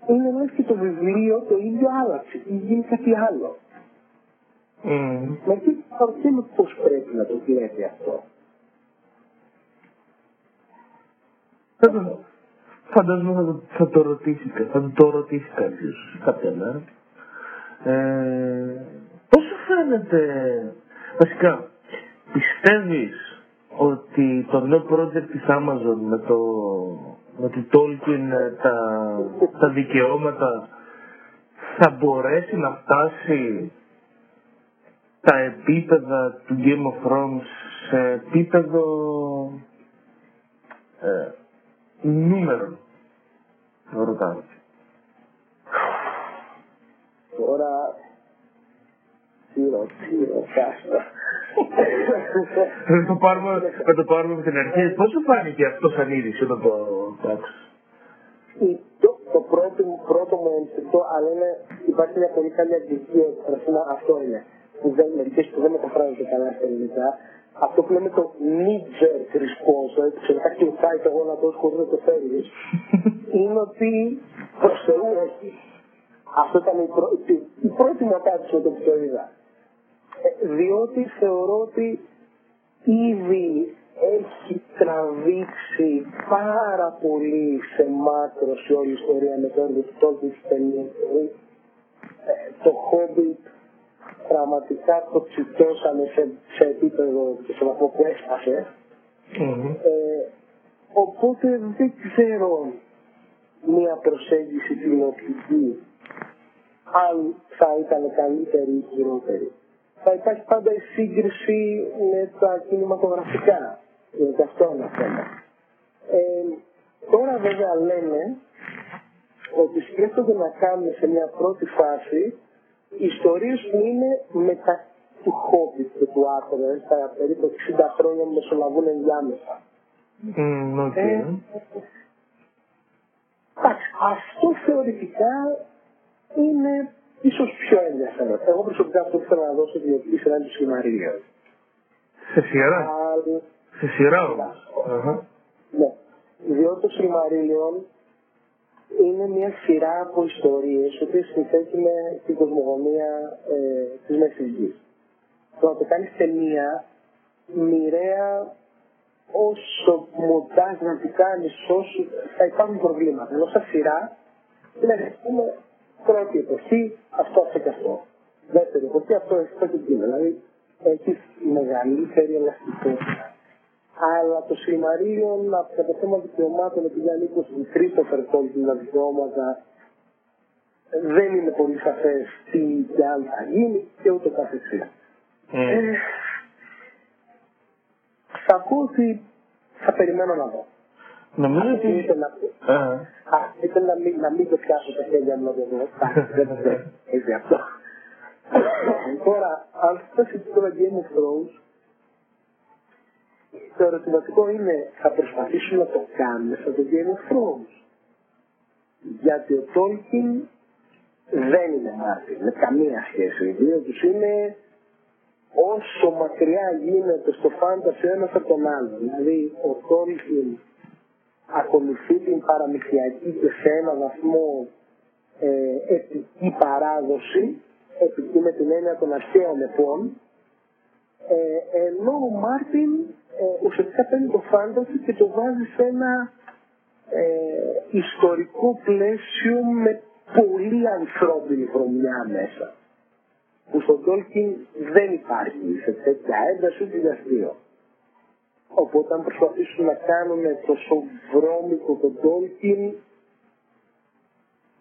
είναι λες και το βιβλίο το ίδιο άλλαξε ή γίνει κάτι άλλο. Mm. Μερικοί με πώς πρέπει να το βλέπει αυτό; Φαντάζομαι θα το, θα το ρωτήσει, θα το ρωτήσει κάποιος κάποια μέρα. Ε, πώς σου φαίνεται, βασικά, πιστεύεις ότι το νέο project της Amazon με το, με το Tolkien, ε, τα, τα δικαιώματα θα μπορέσει να φτάσει τα επίπεδα του Game of Thrones σε επίπεδο ε, νούμερο. Ρωτάω. Τώρα, τι ρωτάς Θα το πάρουμε, θα το πάρουμε από την αρχή. Πώς σου φάνηκε αυτός σαν είδηση όταν το άκουσες. Το, το πρώτο, πρώτο μου ένστικτο, αλλά είναι, υπάρχει μια πολύ καλή αγγλική έκφραση, αυτό είναι, που δεν, μερικές που δεν μεταφράζονται καλά στα ελληνικά, αυτό που λέμε το knee-jerk response, δηλαδή που ξαφνικά κλειτάει το γόνατο χωρίς να το φέρεις, είναι ότι προς Θεού όχι. Αυτό ήταν η, πρω... η πρώτη μου απάντηση όταν το είδα. Ε, διότι θεωρώ ότι ήδη έχει τραβήξει πάρα πολύ σε μάκρος η όλη η ιστορία με το έργο του Τόλκιν της ταινίας. Ε, το Hobbit πραγματικά το τσιτώσαμε σε, σε επίπεδο και σε βαθμό που έσπασε. Mm-hmm. Ε, οπότε δεν ξέρω μία προσέγγιση τηλεοπτική αν θα ήταν καλύτερη ή χειρότερη. Θα υπάρχει πάντα η σύγκριση με τα κινηματογραφικά. Γιατί αυτό είναι θέμα. Ε, τώρα βέβαια λένε ότι σκέφτονται να κάνουν σε μια πρώτη φάση ιστορίες που είναι μετά του Hobbit και του Άρχοντα, στα περίπου 60 χρόνια που μεσολαβούν ενδιάμεσα. Mm, okay. ε, αυτό θεωρητικά είναι ίσως πιο ενδιαφέρον. Εγώ προσωπικά αυτό που θέλω να δώσω τη σειρά είναι του Σιλμαρίλιον. Σε σειρά; Σε σειρά όμως. Ναι. Διότι το Σιλμαρίλιον είναι μια σειρά από ιστορίες οι οποίες συνθέτουν την κοσμογονία ε, της Μέση Γη. Το να το κάνεις ταινία μοιραία όσο μοντάζ να την κάνεις, όσο θα υπάρχουν προβλήματα. Ενώ στα σειρά, δηλαδή, πρώτη εποχή, αυτό, αυτό και αυτό. Δεύτερη εποχή, αυτό, αυτό και εκείνο. Δηλαδή, έχεις μεγαλύτερη ελαστικότητα. Αλλά το Σιλμαρίλιον από το θέμα δικαιωμάτων, επειδή ανήκουν στην τρίτο τα δικαιώματα, δεν είναι πολύ σαφές τι και αν θα γίνει και ούτω καθεξής. Mm. Ε, θα πω ότι θα περιμένω να δω. Νομίζω ότι... Ήθελα να μην, να μην το πιάσω τα χέρια μου να το δω. [LAUGHS] Δεν έτσι αυτό. Τώρα, αν φτάσει το Game of Thrones, το ερωτηματικό είναι θα προσπαθήσουν να το κάνουν σαν το Game of Thrones. Γιατί ο Tolkien δεν είναι Μάρτιν, με καμία σχέση. Οι δύο τους είναι όσο μακριά γίνεται στο φάνταση ένας από τον άλλον. Δηλαδή ο Tolkien ακολουθεί την παραμυθιακή και σε έναν βαθμό ε, επική παράδοση, επική με την έννοια των αρχαίων επών, ε, ενώ ο Μάρτιν ε, ουσιαστικά παίρνει το φάνταση και το βάζει σε ένα ε, ιστορικό πλαίσιο με πολύ ανθρώπινη βρωμιά μέσα. Που στον Τόλκιν δεν υπάρχει σε τέτοια ένταση ούτε για αστείο. Οπότε αν προσπαθήσουν να κάνουν τόσο βρώμικο τον Τόλκιν,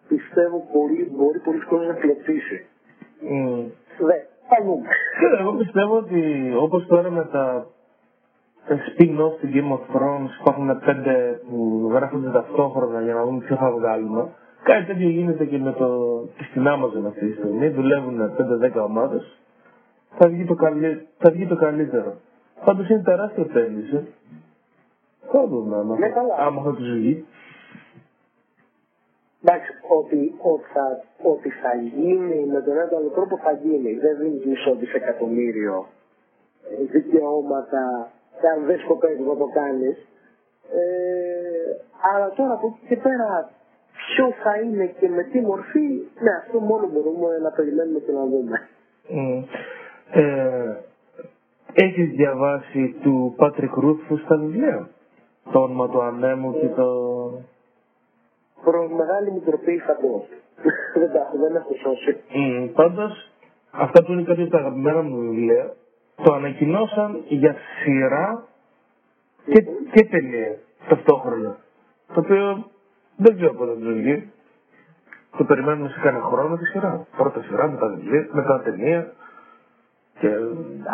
πιστεύω πολύ, μπορεί πολύ κόσμο να κλωτσίσει. Mm. Δε, θα δούμε. Κοίτα, εγώ πιστεύω ότι όπως τώρα με τα τα spin-off του Game of Thrones υπάρχουν πέντε που γράφονται ταυτόχρονα για να δούμε ποιο θα βγάλουμε. Κάτι τέτοιο γίνεται και με το, και στην Amazon αυτή τη στιγμή. Δουλεύουν 5-10 ομάδες. Θα, βγει το καλύ- θα βγει το καλύτερο. Πάντως είναι τεράστια επένδυση. Θα δούμε άμα, Ναι, καλά. άμα θα του βγει. Εντάξει, ότι, ότι, θα, ότι θα γίνει με τον ένα ή άλλο τρόπο θα γίνει. Δεν δίνει μισό δισεκατομμύριο ε, δικαιώματα και αν δεν σκοπεύεις να το κάνεις. Ε, αλλά τώρα από εκεί και πέρα ποιο θα είναι και με τι μορφή, ναι, αυτό μόνο μπορούμε να περιμένουμε και να δούμε. Mm. Ε, έχεις διαβάσει του Patrick Rothfuss στα βιβλία; Το όνομα του ανέμου και το... Προ μεγάλη μου τροπή θα πω. δεν τα έχω, δεν έχω σώσει. Mm, Πάντως, αυτά που είναι κάποια από τα αγαπημένα μου βιβλία, το ανακοινώσαν για σειρά και, και ταινία ταυτόχρονα. Το οποίο δεν ξέρω πότε θα το βγει. Το περιμένουμε σε κανένα χρόνο τη σειρά. Πρώτα σειρά, μετά βιβλία, μετά ταινία. Και...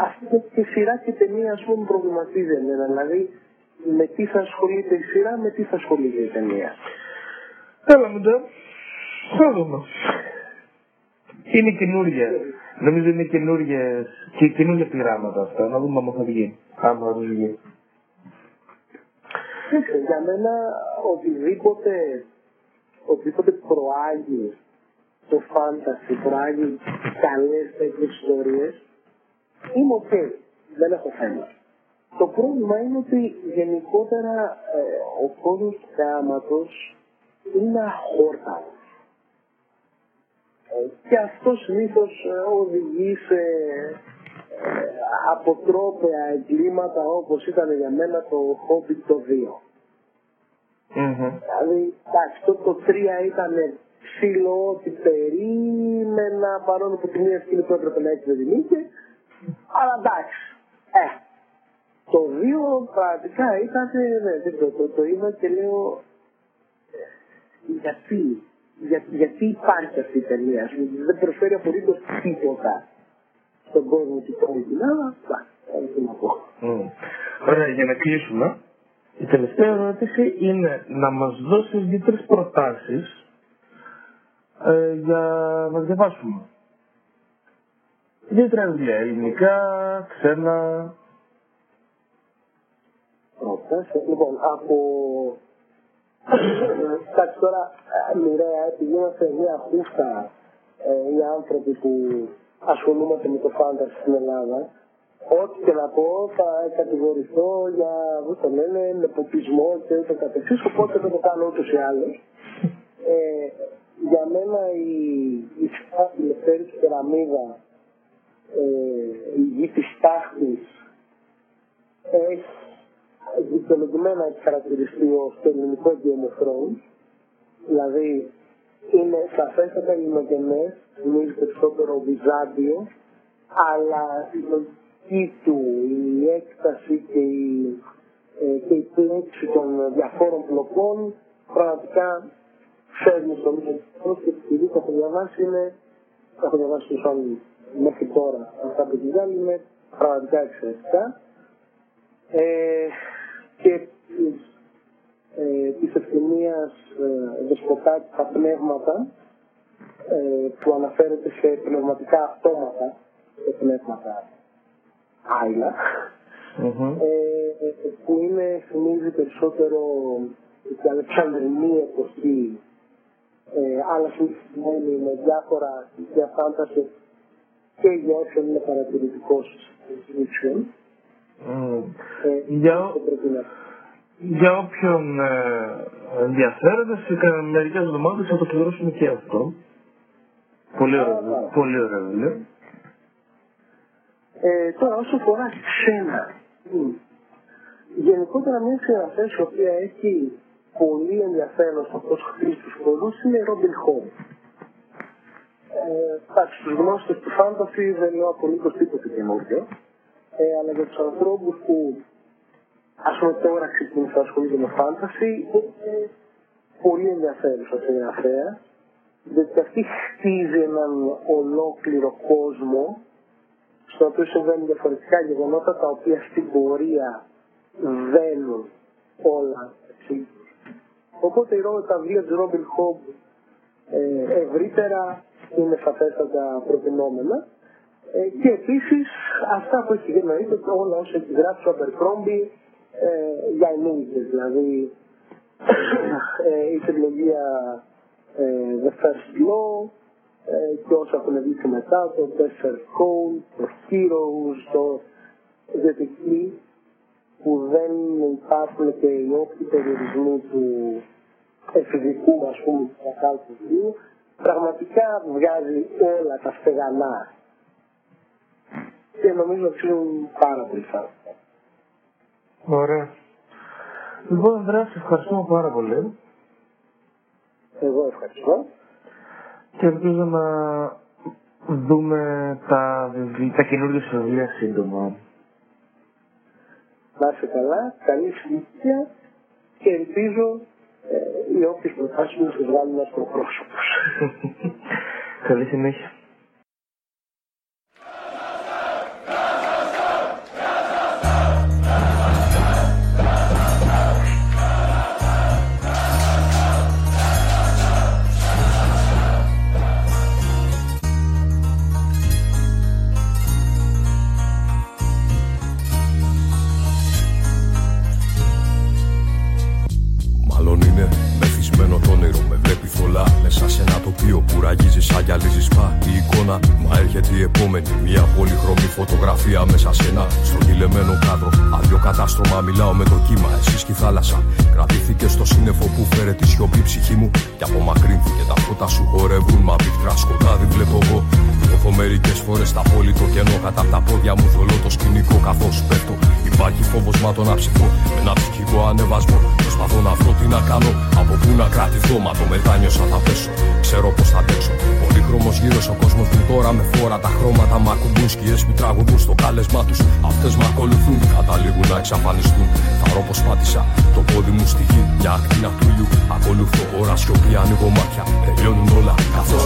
Αυτό τη σειρά και ταινία ας πούμε προβληματίζει εμένα. Δηλαδή με τι θα ασχολείται η σειρά, με τι θα ασχολείται η ταινία. Έλα μετά. Θα δούμε. Είναι καινούργια. Νομίζω είναι καινούργιες, και καινούργια πειράματα αυτά. Να δούμε αν θα βγει. Άμα θα βγει. Κοίταξε, για μένα οτιδήποτε, οτιδήποτε προάγει το fantasy, προάγει καλές τέτοιες ιστορίες, είμαι οκ. Δεν έχω θέμα. Το πρόβλημα είναι ότι γενικότερα ε, ο κόσμος του θεάματος είναι αχόρταλος. Ε, και αυτό συνήθως οδηγεί σε ε, αποτρόπαια εγκλήματα όπως ήταν για μένα το Hobbit το 2. Μμμ. Δηλαδή, εντάξει, το, το 3 ήταν ψηλό ότι περίμενα παρόλο που τη μία σκηνή που έπρεπε να έχει δεν την είχε. Αλλά εντάξει. Ε, το 2 πραγματικά ήταν, ναι, δεν ξέρω, το, το είδα και λέω ε, γιατί, για, γιατί υπάρχει αυτή η ταινία, ας πούμε, δεν προσφέρει απολύτως τίποτα στον κόσμο του την αλλά εντάξει, τι να πω. Μμ. Ωραία, για να κλείσουμε. Η τελευταία ερώτηση είναι να μας δώσεις δύο-τρεις προτάσεις ε, για να διαβάσουμε. Δύο-τρία βιβλία, ελληνικά, ξένα. Προτάσεις. Λοιπόν, από... Εντάξει τώρα, ε, μοιραία, επειδή είμαστε μια χούφτα ε, οι άνθρωποι που ασχολούμαστε με το φάνταση στην Ελλάδα, ό,τι και να πω θα κατηγορηθώ για, πώς το λένε, νεποτισμό και ούτω καθεξής, οπότε δεν το κάνω ούτως ή άλλως. Ε, για μένα η, η στάχτη Λευτέρης Κεραμίδα, ε, η γη της τάχτης, έχει δικαιολογημένα έχει χαρακτηριστεί ως το ελληνικό Game of Thrones. Δηλαδή είναι σαφέστατα ελληνογενές, θυμίζει περισσότερο Βυζάντιο, αλλά η λογική του, η έκταση και η, ε, και η πλέξη των διαφόρων πλοκών πραγματικά φέρνει στο μυαλό και επειδή το έχω διαβάσει είναι, το έχω διαβάσει τους άλλους μέχρι τώρα αυτά που τη είναι πραγματικά εξαιρετικά. Ε, και της, ε, της ευθυμίας ε, δεσποτάκη τα πνεύματα ε, που αναφέρεται σε πνευματικά αυτόματα, σε πνεύματα άειλα, Μμμ. ε, που είναι, θυμίζει περισσότερο την Αλεξανδρινή εποχή, ε, αλλά συνηθισμένη με διάφορα στοιχεία φάντασης και για όποιον είναι παρατηρητικός fiction. Μμ. Ε, Για, αυτό πρέπει να για όποιον ε, ενδιαφέρεται, σε κα- μερικές εβδομάδες θα το πληρώσουμε και αυτό. Πολύ ωραίο, Α, πολύ ωραίο βιβλίο. Ε, τώρα όσο αφορά ξένα, μ, γενικότερα μια συγγραφέα η οποία έχει πολύ ενδιαφέρον στο πώς χτίζει τους χώρους είναι η Robin Hood. Ε, εντάξει, στους γνώστες του φάνταση δεν λέω απολύτως τίποτα καινούργιο, ε, αλλά για τους ανθρώπους που ας πούμε τώρα ξεκίνησαν να ασχολούνται με φάνταση είναι πολύ ενδιαφέρουσα συγγραφέα διότι αυτή χτίζει έναν ολόκληρο κόσμο στο οποίο συμβαίνουν διαφορετικά γεγονότα τα οποία στην πορεία βαίνουν όλα έτσι. Οπότε η ρόλο τα βιβλία του Ρόμπιν Χόμπ ε, ευρύτερα είναι σαφέστατα προτινόμενα. Ε, και επίσης αυτά που έχεις γνωρίσει όλα όσα έχει γράψει ο Abercrombie ε, για ενήλικες, δηλαδή ε, η τριλογία ε, The First Law ε, και όσα έχουν βγει μετά, το Desert Code, το Heroes, το Detective που δεν υπάρχουν και οι όποιοι περιορισμοί του εφηβικού ας πούμε του κακάλου του βιβλίου πραγματικά βγάζει όλα τα στεγανά και νομίζω ότι είναι πάρα πολύ θάρρυντα. Ωραία. Λοιπόν, Ανδρέα, σε ευχαριστούμε πάρα πολύ. Εγώ ευχαριστώ. Και ελπίζω να δούμε τα, βιβλία- τα καινούργια σου βιβλία σύντομα. Να είσαι καλά, καλή συνήθεια και ελπίζω ε, οι όποιες προτάσεις μου να σας βγάλουν αστροπρόσωπους. Καλή συνέχεια. Βλέπει θολά μέσα σε ένα τοπίο που ραγίζεις σαν γυαλίζει σπα. Η εικόνα, μα έρχεται η επόμενη. Μια πολυχρωμή φωτογραφία μέσα σε ένα στρογγυλεμένο κάδρο. Άδειο κατάστρωμα, μιλάω με το κύμα. Εσύ και η θάλασσα. Κρατήθηκε στο σύννεφο που φέρε τη σιωπή ψυχή μου. Και απομακρύνθηκε τα φώτα σου χορεύουν. Μα πικρά σκοτάδι βλέπω εγώ. Νιώθω μερικές φορές τα πόλη το κενό. Κατά τα πόδια μου θολώ το σκηνικό καθώς πέφτω. Υπάρχει φόβος μα το να ψηθώ. Με ένα ψυχικό ανεβασμό. Προσπαθώ να βρω τι να κάνω. Από πού να κρατηθώ. Μα το μετάνιωσα θα πέσω. Ξέρω πω θα αντέξω. Πολύχρωμο γύρω ο κόσμος μου τώρα με φόρα. Τα χρώματα μ' ακουμπούν. Σκιές που τραγουδούν στο κάλεσμά τους. Αυτές με ακολουθούν. Καταλήγουν να εξαφανιστούν. Θα ρω πως πάτησα το πόδι μου στη γη. Μια ακτίνα του ήλιου. Ακολουθώ ώρα σιωπή. Ανοίγω μάτια. Τελειώνουν όλα καθώ.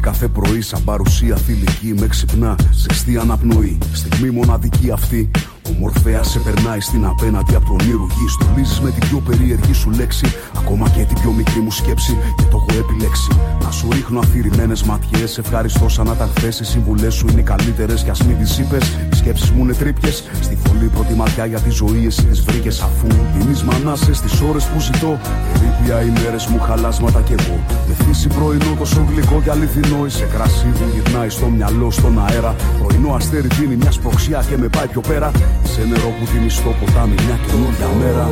Κάθε πρωί. Σαν παρουσία θηλυκή με ξυπνά. Ζεστή αναπνοή. Στιγμή μοναδική αυτή. Ο Μορφέα σε περνάει στην απέναντι από τον ήρου γη. Στολίζεις με την πιο περίεργη σου λέξη. Ακόμα και την πιο μικρή μου σκέψη. Και το έχω επιλέξει. Να σου ρίχνω αφηρημένες ματιές. Ευχαριστώ σαν να ήταν χθες. Οι συμβουλές σου είναι καλύτερες κι ας μην τις είπες. Οι σκέψεις μου είναι τρύπιες. Στη θολή πρώτη ματιά για τη ζωή εσύ τις βρήκες αφού δίνει μανάσες στι ώρες που ζητώ. Ερήπια οι μέρες μου χαλάσματα κι εγώ. Με φύση πρωινό τόσο γλυκό και αληθινό. Είσαι κρασί που γυρνάει στο μυαλό, στον αέρα. Πρωινό αστέρι δίνει μια σπροξιά και με πάει πιο πέρα. Σε νερό που δίνει στο ποτάμι μια καινούργια μέρα.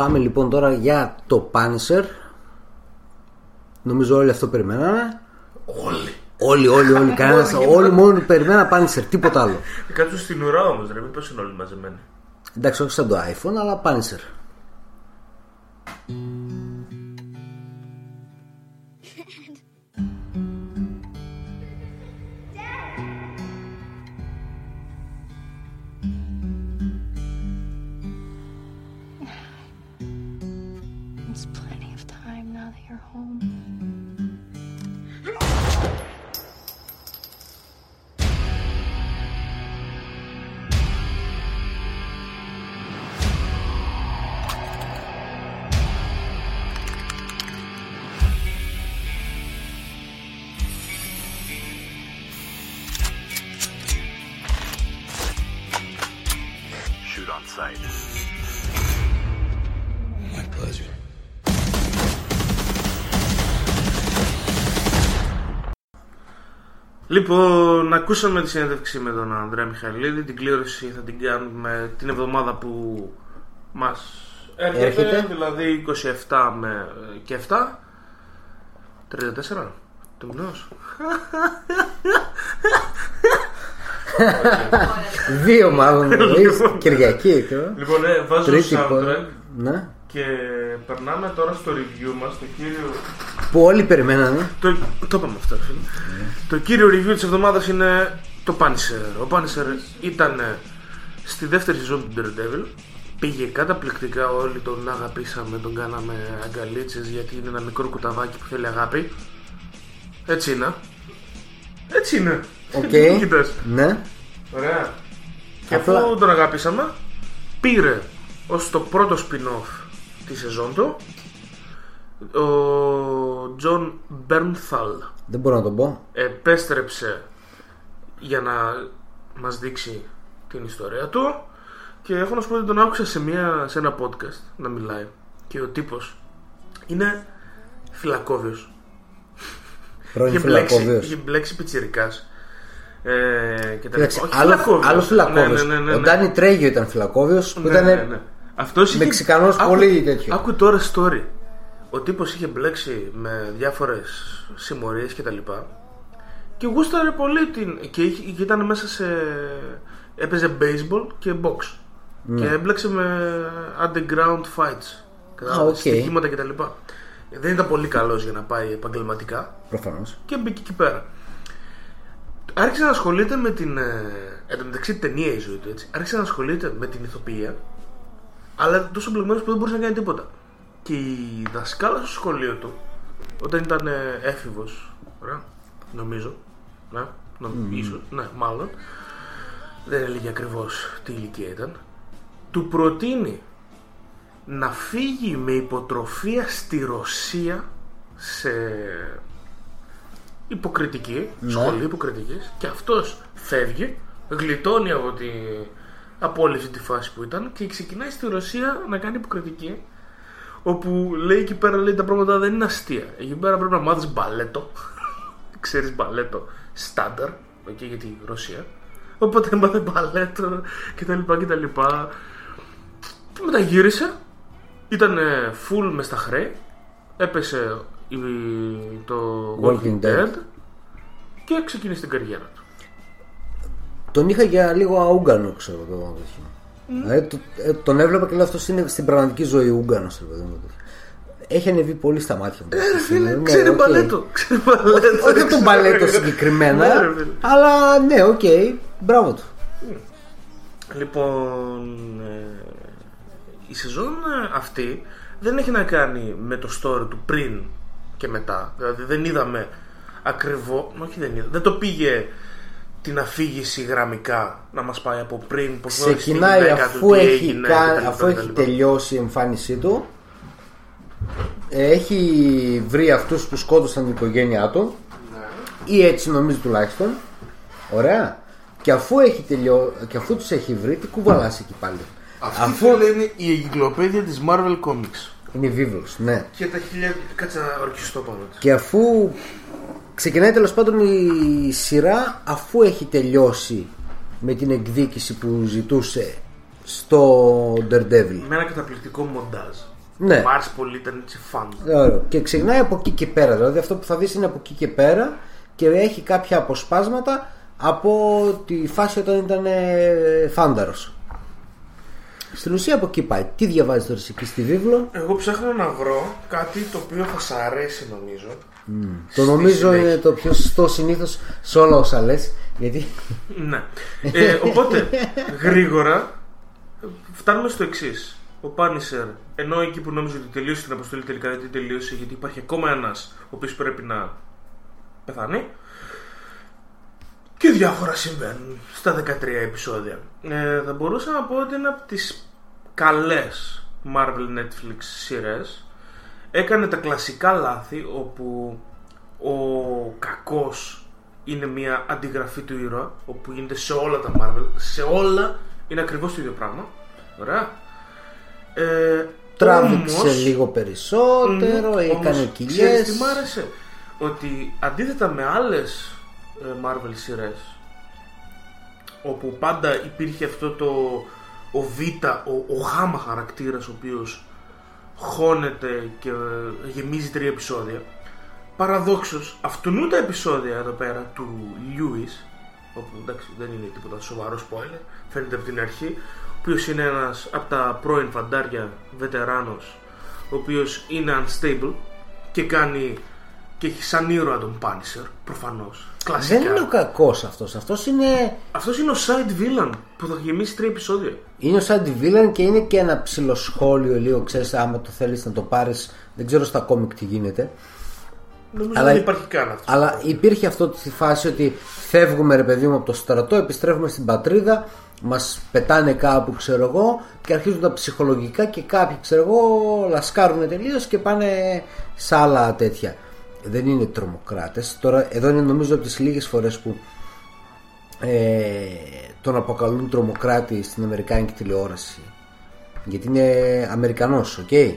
Πάμε λοιπόν τώρα για το Punisher. Νομίζω όλοι αυτό περιμένανε. Όλοι. Όλοι, όλοι, όλοι. [LAUGHS] Κανένας, όλοι μόνο περιμέναν Punisher, τίποτα άλλο. Κάτω στην ουρά όμως, ρε, μήπως είναι όλοι μαζεμένοι. Εντάξει, όχι σαν το iPhone, αλλά Punisher. Λοιπόν, ακούσαμε τη συνέντευξη με τον Ανδρέα Μιχαηλίδη. Την κλήρωση θα την κάνουμε την εβδομάδα που μας έρχεται, Έρχεται. δηλαδή 27 με και 7. 34 του μηνός. Δύο μάλλον. [LAUGHS] εννοείς, Κυριακή. τώρα. Λοιπόν, ε, βάζω Τρίτη soundtrack πο- Ναι. Και περνάμε τώρα στο review μας, το κύριο... Που όλοι περιμένανε. Το, το είπαμε αυτό, φίλε. Το κύριο review της εβδομάδας είναι το Punisher. Ο Punisher ήταν στη δεύτερη σεζόν του Daredevil. Πήγε καταπληκτικά, όλοι τον αγαπήσαμε, τον κάναμε αγκαλίτσες γιατί είναι ένα μικρό κουταβάκι που θέλει αγάπη. Έτσι είναι. Έτσι είναι. Οκ. Τι κοιτάς. Ναι. Ωραία. Και Απλά- αφού τον αγαπήσαμε, πήρε ως το πρώτο spin-off τη σεζόν του ο Τζον Μπέρνθαλ Δεν μπορώ να το πω. επέστρεψε για να μας δείξει την ιστορία του και έχω να σου πω ότι τον άκουσα σε, μια, σε ένα podcast να μιλάει και ο τύπος είναι φυλακόβιος Πρώην είχε μπλέξει, φυλακόβιος. είχε μπλέξει πιτσιρικάς ε, και τα Κοίταξε, λοιπά. Όχι άλλο, φυλακόβιος. άλλος φυλακόβιος. Ναι, ναι, ναι, ναι, Ο ναι. Ντάνι Τρέχο ήταν φυλακόβιος που Ναι, ήταν ναι, ναι. Αυτός είχε- Μεξικανός Άκου- πολύ τέτοιο. Άκου τώρα story. Ο τύπος είχε μπλέξει με διάφορες συμμορίες και τα λοιπά και γούσταρε πολύ την... και, είχε- και ήταν μέσα σε... έπαιζε baseball και μποξ και έμπλεξε με underground fights Α, οκ. στοιχήματα και τα λοιπά. Δεν ήταν πολύ καλός για να πάει επαγγελματικά Προφανώς. και μπήκε εκεί πέρα. Άρχισε να ασχολείται με την. Ε, εν τω μεταξύ ταινία η ζωή του έτσι. Άρχισε να ασχολείται με την ηθοποιία, αλλά ήταν τόσο μπλεγμένος που δεν μπορούσε να κάνει τίποτα. Και η δασκάλα στο σχολείο του, όταν ήταν ε, έφηβος, ωραία, νομίζω. Ναι, νο, ίσως, ναι, μάλλον. Δεν έλεγε ακριβώς τι ηλικία ήταν. Του προτείνει να φύγει με υποτροφία στη Ρωσία σε υποκριτική, σχολή υποκριτικής και αυτός φεύγει, γλιτώνει από, τη, από όλη αυτή τη φάση που ήταν και ξεκινάει στη Ρωσία να κάνει υποκριτική όπου λέει εκεί πέρα λέει τα πράγματα δεν είναι αστεία. Εκεί πέρα πρέπει να μάθεις μπαλέτο, [LAUGHS] ξέρεις μπαλέτο στάνταρ, εκεί για τη Ρωσία. Οπότε έμαθε μπαλέτο και τα λοιπά και τα λοιπά. Και μετά γύρισε, ήταν full μες στα χρέη, έπεσε η- το Walking Dead. και ξεκίνησε την καριέρα του. Τον είχα για λίγο Ούγκανο, ξέρω το τέτοιο. Δηλαδή, το- ε, τον έβλεπα και λέω αυτός είναι στην πραγματική ζωή Ούγκανο. Έχει ανεβεί πολύ στα μάτια μου. Ε, φίλε, Ναι, ξέρει οκ. μπαλέτο. Ξέρει μπαλέτο. Όχι από τον μπαλέτο συγκεκριμένα. Ναι, ρε, φίλε. αλλά ναι, οκ. Μπράβο του. Λοιπόν, ε, η σεζόν ε, αυτή δεν έχει να κάνει με το story του πριν και μετά. Δηλαδή δεν είδαμε ακριβώ. Όχι, δεν είδα. Δεν το πήγε την αφήγηση γραμμικά να μας πάει από πριν πώς γνώρισε τη Ξεκινάει γυναίκα αφού, του, τι έχει, έγινε κα- κτλ, αφού έχει κτλ. τελειώσει η εμφάνισή του ε, έχει βρει αυτούς που σκότωσαν την οικογένειά του ή έτσι νομίζω τουλάχιστον. Ωραία. Και αφού, έχει τελειώ... και αφού τους έχει βρει τι κουβαλάς εκεί πάλι. Αυτή αφού φίλε είναι η εγκυκλοπαίδεια της Marvel Comics. Είναι βίβλος ναι. Και τα χιλιά... Κάτσε να ορκιστώ πάνω. Της. και αφού ξεκινάει τέλος πάντων η σειρά αφού έχει τελειώσει με την εκδίκηση που ζητούσε στο Daredevil Με ένα καταπληκτικό μοντάζ. Ναι. Μ' άρεσε πολύ, ήταν έτσι φαν. Ωραίο. Και ξεκινάει από εκεί και πέρα. Δηλαδή αυτό που θα δεις είναι από εκεί και πέρα και έχει κάποια αποσπάσματα από τη φάση όταν ήταν ε, φάνταρος. Στην ουσία από εκεί πάει. Τι διαβάζεις τώρα εσύ εκεί στη βίβλο; Εγώ ψάχνω να βρω κάτι το οποίο θα σ' αρέσει νομίζω. Το Στη νομίζω συνέχεια. είναι το πιο σωστό συνήθως σε όλα όσα λες. Γιατί Ναι. Ε, οπότε, γρήγορα, φτάνουμε στο εξής. Ο Πάνισερ, ενώ εκεί που νόμιζε ότι τελείωσε την αποστολή, τελικά δεν την τελείωσε γιατί υπάρχει ακόμα ένας ο οποίος πρέπει να πεθάνει. Και διάφορα συμβαίνουν στα 13 επεισόδια. Ε, θα μπορούσα να πω ότι είναι από τις καλές Marvel Netflix σειρές. Έκανε τα κλασικά λάθη όπου ο κακός είναι μια αντιγραφή του ήρωα όπου γίνεται σε όλα τα Marvel σε όλα είναι ακριβώς το ίδιο πράγμα ωραία ε, τράβηξε όμως- λίγο περισσότερο, Μμμ, έκανε όμως, Ξέρεις κοιλιές. τι μ' άρεσε; Ότι αντίθετα με άλλες ε, Marvel σειρές όπου πάντα υπήρχε αυτό το ο Β, ο, ο Γ χαρακτήρας ο οποίος χώνεται και ε, γεμίζει τρία επεισόδια. Παραδόξως αυτού τα επεισόδια εδώ πέρα του Lewis όπου εντάξει δεν είναι τίποτα σοβαρό spoiler φαίνεται από την αρχή ο οποίος είναι ένας από τα πρώην φαντάρια βετεράνος ο οποίος είναι unstable και κάνει και έχει σαν ήρωα τον Punisher προφανώς κλασικά Δεν είναι ο κακός αυτός. Αυτός είναι, αυτός είναι ο side villain που θα γεμίσει τρία επεισόδια είναι ο σαν villain και είναι και ένα ψηλό σχόλιο λίγο. Ξέρεις άμα το θέλεις να το πάρεις. Δεν ξέρω στα κόμικ τι γίνεται. νομίζω Αλλά- δεν υπάρχει καν αυτός Αλλά υπήρχε αυτό τη φάση ότι φεύγουμε ρε παιδί μου από το στρατό, επιστρέφουμε στην πατρίδα, μας πετάνε κάπου ξέρω εγώ και αρχίζουν τα ψυχολογικά και κάποιοι ξέρω εγώ λασκάρουν τελείως και πάνε σε άλλα τέτοια. Δεν είναι τρομοκράτες. Τώρα εδώ είναι νομίζω από τις λίγες φορές που ε, τον αποκαλούν τρομοκράτη στην Αμερικάνικη τηλεόραση. Γιατί είναι Αμερικανός, οκ; ναι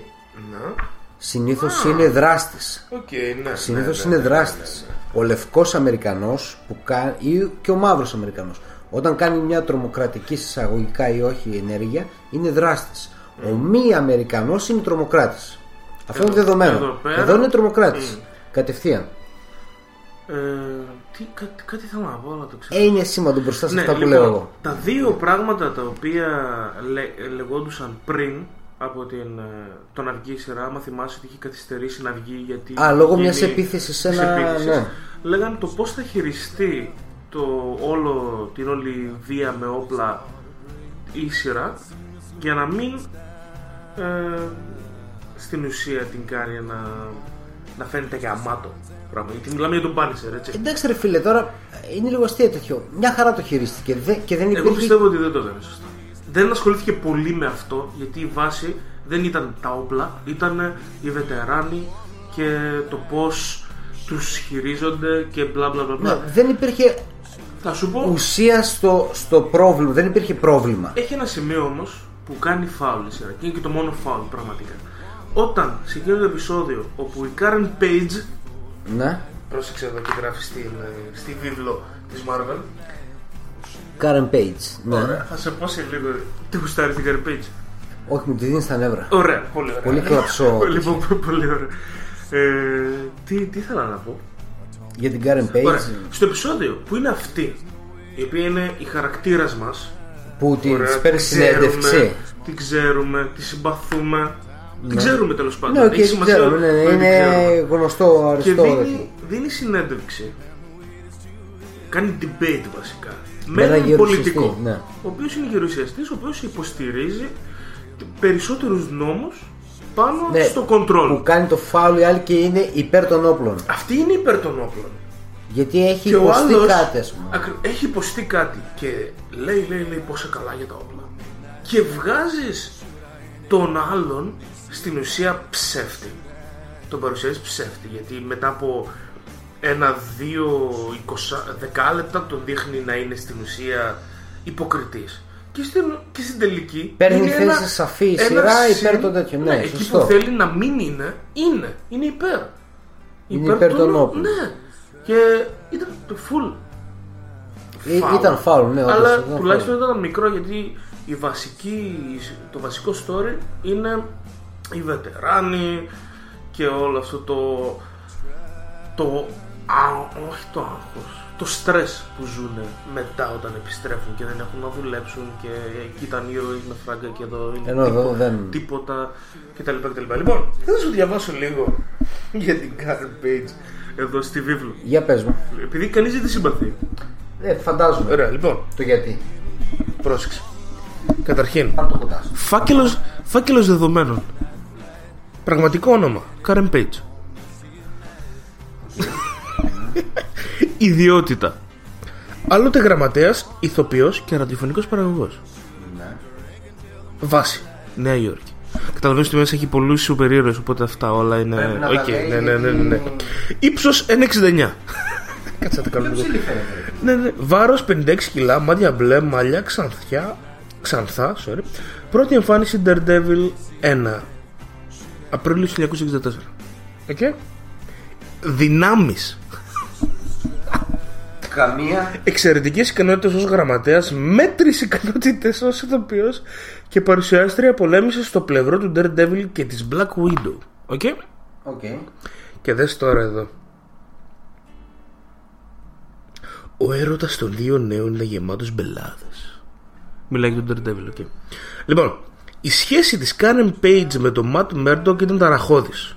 Συνήθως είναι δράστης. Οκ, ναι. Συνήθως ναι, είναι ναι, δράστης. ναι, ναι. Ο λευκός Αμερικανός που κάνει, ή και ο μαύρος Αμερικανός, όταν κάνει μια τρομοκρατική εισαγωγικά ή όχι ενέργεια, είναι δράστης. Ο μη Αμερικανός είναι τρομοκράτης. Αυτό είναι Εδώ- δεδομένο. εδώ πέρα- Εδώ είναι τρομοκράτης. Μμ. Κατευθείαν. Ε, τι, κά, κάτι θέλω να πω, αλλά το ξέρω. Ε, είναι ασήμαντο μπροστά σε Ναι, αυτά που λοιπόν, λέω εγώ. Τα δύο πράγματα τα οποία λε, λεγόντουσαν πριν από την, ε, τον αργή σειρά, άμα θυμάσαι ότι είχε καθυστερήσει να βγει γιατί. Α, λόγω γίνει- μιας επίθεσης σε της ένα- επίθεσης, ναι. Λέγανε το πώς θα χειριστεί το όλο, την όλη βία με όπλα η σειρά για να μην ε, στην ουσία την κάνει να, να φαίνεται γαμάτο πράγμα. Γιατί μιλάμε για τον Punisher, έτσι. Εντάξει, ρε φίλε, τώρα είναι λίγο αστείο τέτοιο. Μια χαρά το χειρίστηκε δε- και δεν Εγώ υπήρχε. πιστεύω ότι δεν το έκανε σωστά. Δεν ασχολήθηκε πολύ με αυτό γιατί η βάση δεν ήταν τα όπλα, ήταν οι βετεράνοι και το πώς τους χειρίζονται και μπλα μπλα μπλα. μπλα. Ναι, δεν υπήρχε Θα σου πω, ουσία στο, στο πρόβλημα. Δεν υπήρχε πρόβλημα. έχει ένα σημείο όμως που κάνει φάουλ η σειρά και είναι και το μόνο φάουλ πραγματικά. Όταν σε εκείνο το επεισόδιο όπου η Karen Page, Ναι. πρόσεξε εδώ και γράφει στην, ε, στη βίβλο της Marvel, Karen Page. Ναι. Ωραία. θα σε πω σε λίγο τι γουστάρει την Karen Page. Όχι, μου τη δίνεις στα νεύρα. Ωραία, πολύ ωραία. Πολύ κλαψό. [LAUGHS] λοιπόν, πολύ ωραία. Ε, τι, τι ήθελα να πω; Για την Karen Page Ωραία. Στο επεισόδιο που είναι αυτή, η οποία είναι η χαρακτήρας μας. που τη παίρνει συνέντευξη. Την ξέρουμε, τη συμπαθούμε. Την ξέρουμε τέλος πάντων. Ναι, οκ, Έχει την σημασία ξέρουμε. Ναι, ναι, ότι την είναι ξέρουμε. γνωστό Και αριστό. δίνει, δίνει συνέντευξη. Κάνει debate βασικά. Με ένα έναν γερουσιαστή, πολιτικό. ναι. Ο οποίος είναι γερουσιαστής, ο οποίος υποστηρίζει περισσότερους νόμους πάνω Ναι, στο control. Που κάνει το φάουλ η άλλη και είναι υπέρ των όπλων. Αυτή είναι υπέρ των όπλων. Γιατί έχει Και ο υποστεί άλλος κάτι, ας πούμε. ακρι- έχει υποστεί κάτι και λέει, λέει, λέει πόσα καλά για τα όπλα. Και βγάζεις τον άλλον στην ουσία ψεύτη. Τον παρουσιάζεις ψεύτη γιατί μετά από ένα, δύο, εικοσα- δεκάλεπτα τον δείχνει να είναι στην ουσία υποκριτής. Και στην, και στην τελική Παίρνει είναι θέση ένα- σαφή, ένα σειρά συν- υπέρ των τέτοιων. Ναι, εκεί σωστό. που θέλει να μην είναι, είναι. Είναι υπέρ. Είναι υπέρ των όπλων. Ναι. Και ήταν το full. Ή- Φάουλ. ήταν φάουλ, ναι, όντως, Αλλά ήταν τουλάχιστον ήταν μικρό γιατί η βασική, το βασικό story είναι οι βετεράνοι και όλο αυτό το. το. Α, όχι το άγχος, το στρες που ζουν μετά όταν επιστρέφουν και δεν έχουν να δουλέψουν και εκεί ήταν ήρωες με φράγκα και εδώ είναι Ενώ εδώ τίπο- δεν- τίποτα κτλ. κτλ. Λοιπόν, θα σου διαβάσω λίγο για την Karen Page εδώ στη βίβλο. Για πες μου. Επειδή κανείς δεν τη συμπαθεί. Ε, φαντάζομαι. Ωραία, λοιπόν, Το γιατί. πρόσεξε. Καταρχήν, Πάρ' το κοντά σου. φάκελος, φάκελος δεδομένων. Πραγματικό όνομα, Karen Page. Ιδιότητα. Άλλοτε γραμματέας, ηθοποιός και ραδιοφωνικός παραγωγός. Ναι. Βάση. Νέα Υόρκη. Καταλαβαίνεις ότι μέσα έχει πολλούς σούπερ ήρωες, οπότε αυτά όλα είναι... Πρέπει να Οκ, τα λέει ναι, ναι, ναι, ναι, ναι. γιατί- Ύψος 1,69. Κάτσε να το κάνω λίγο. Ναι, ναι. Βάρος 56 κιλά, μάτια μπλε, μαλλιά ξανθιά, ξανθά, sorry. Πρώτη εμφάνιση Daredevil 1. Απρίλιο 1964. Οκ. Δυνάμεις. Καμία. Εξαιρετικές ικανότητες ως γραμματέας, μέτριες ικανότητες ως ηθοποιός και παρουσιάστρια πολέμησε στο πλευρό του Daredevil και της Black Widow. Οκ. Οκ. Και δες τώρα εδώ. Ο έρωτας των δύο νέων είναι γεμάτος μπελάδες. Μιλάει για τον Daredevil, οκ. Λοιπόν, η σχέση της Karen Page με τον Matt Murdock ήταν ταραχώδης.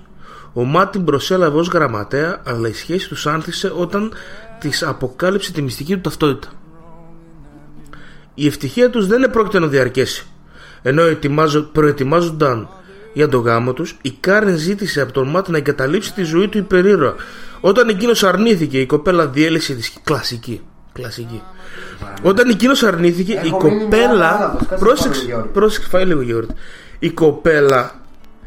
Ο Matt την προσέλαβε ως γραμματέα, αλλά η σχέση τους άνθησε όταν της αποκάλυψε τη μυστική του ταυτότητα. Η ευτυχία τους δεν επρόκειται να διαρκέσει. Ενώ ετοιμάζω- προετοιμάζονταν για τον γάμο τους, η Κάρεν ζήτησε από τον Μάτ να εγκαταλείψει τη ζωή του υπερήρωα. Όταν εκείνος αρνήθηκε, η κοπέλα διέλυσε τη σκη- κλασική. Κλασική. Όταν εκείνος αρνήθηκε, η Έχω μείνει με κοπέλα. ένα άναβος. Κάτσε να Πρόσεξε, πάρω γιαούρτι. πρόσεξε, φάει λίγο γιαούρτι. Η κοπέλα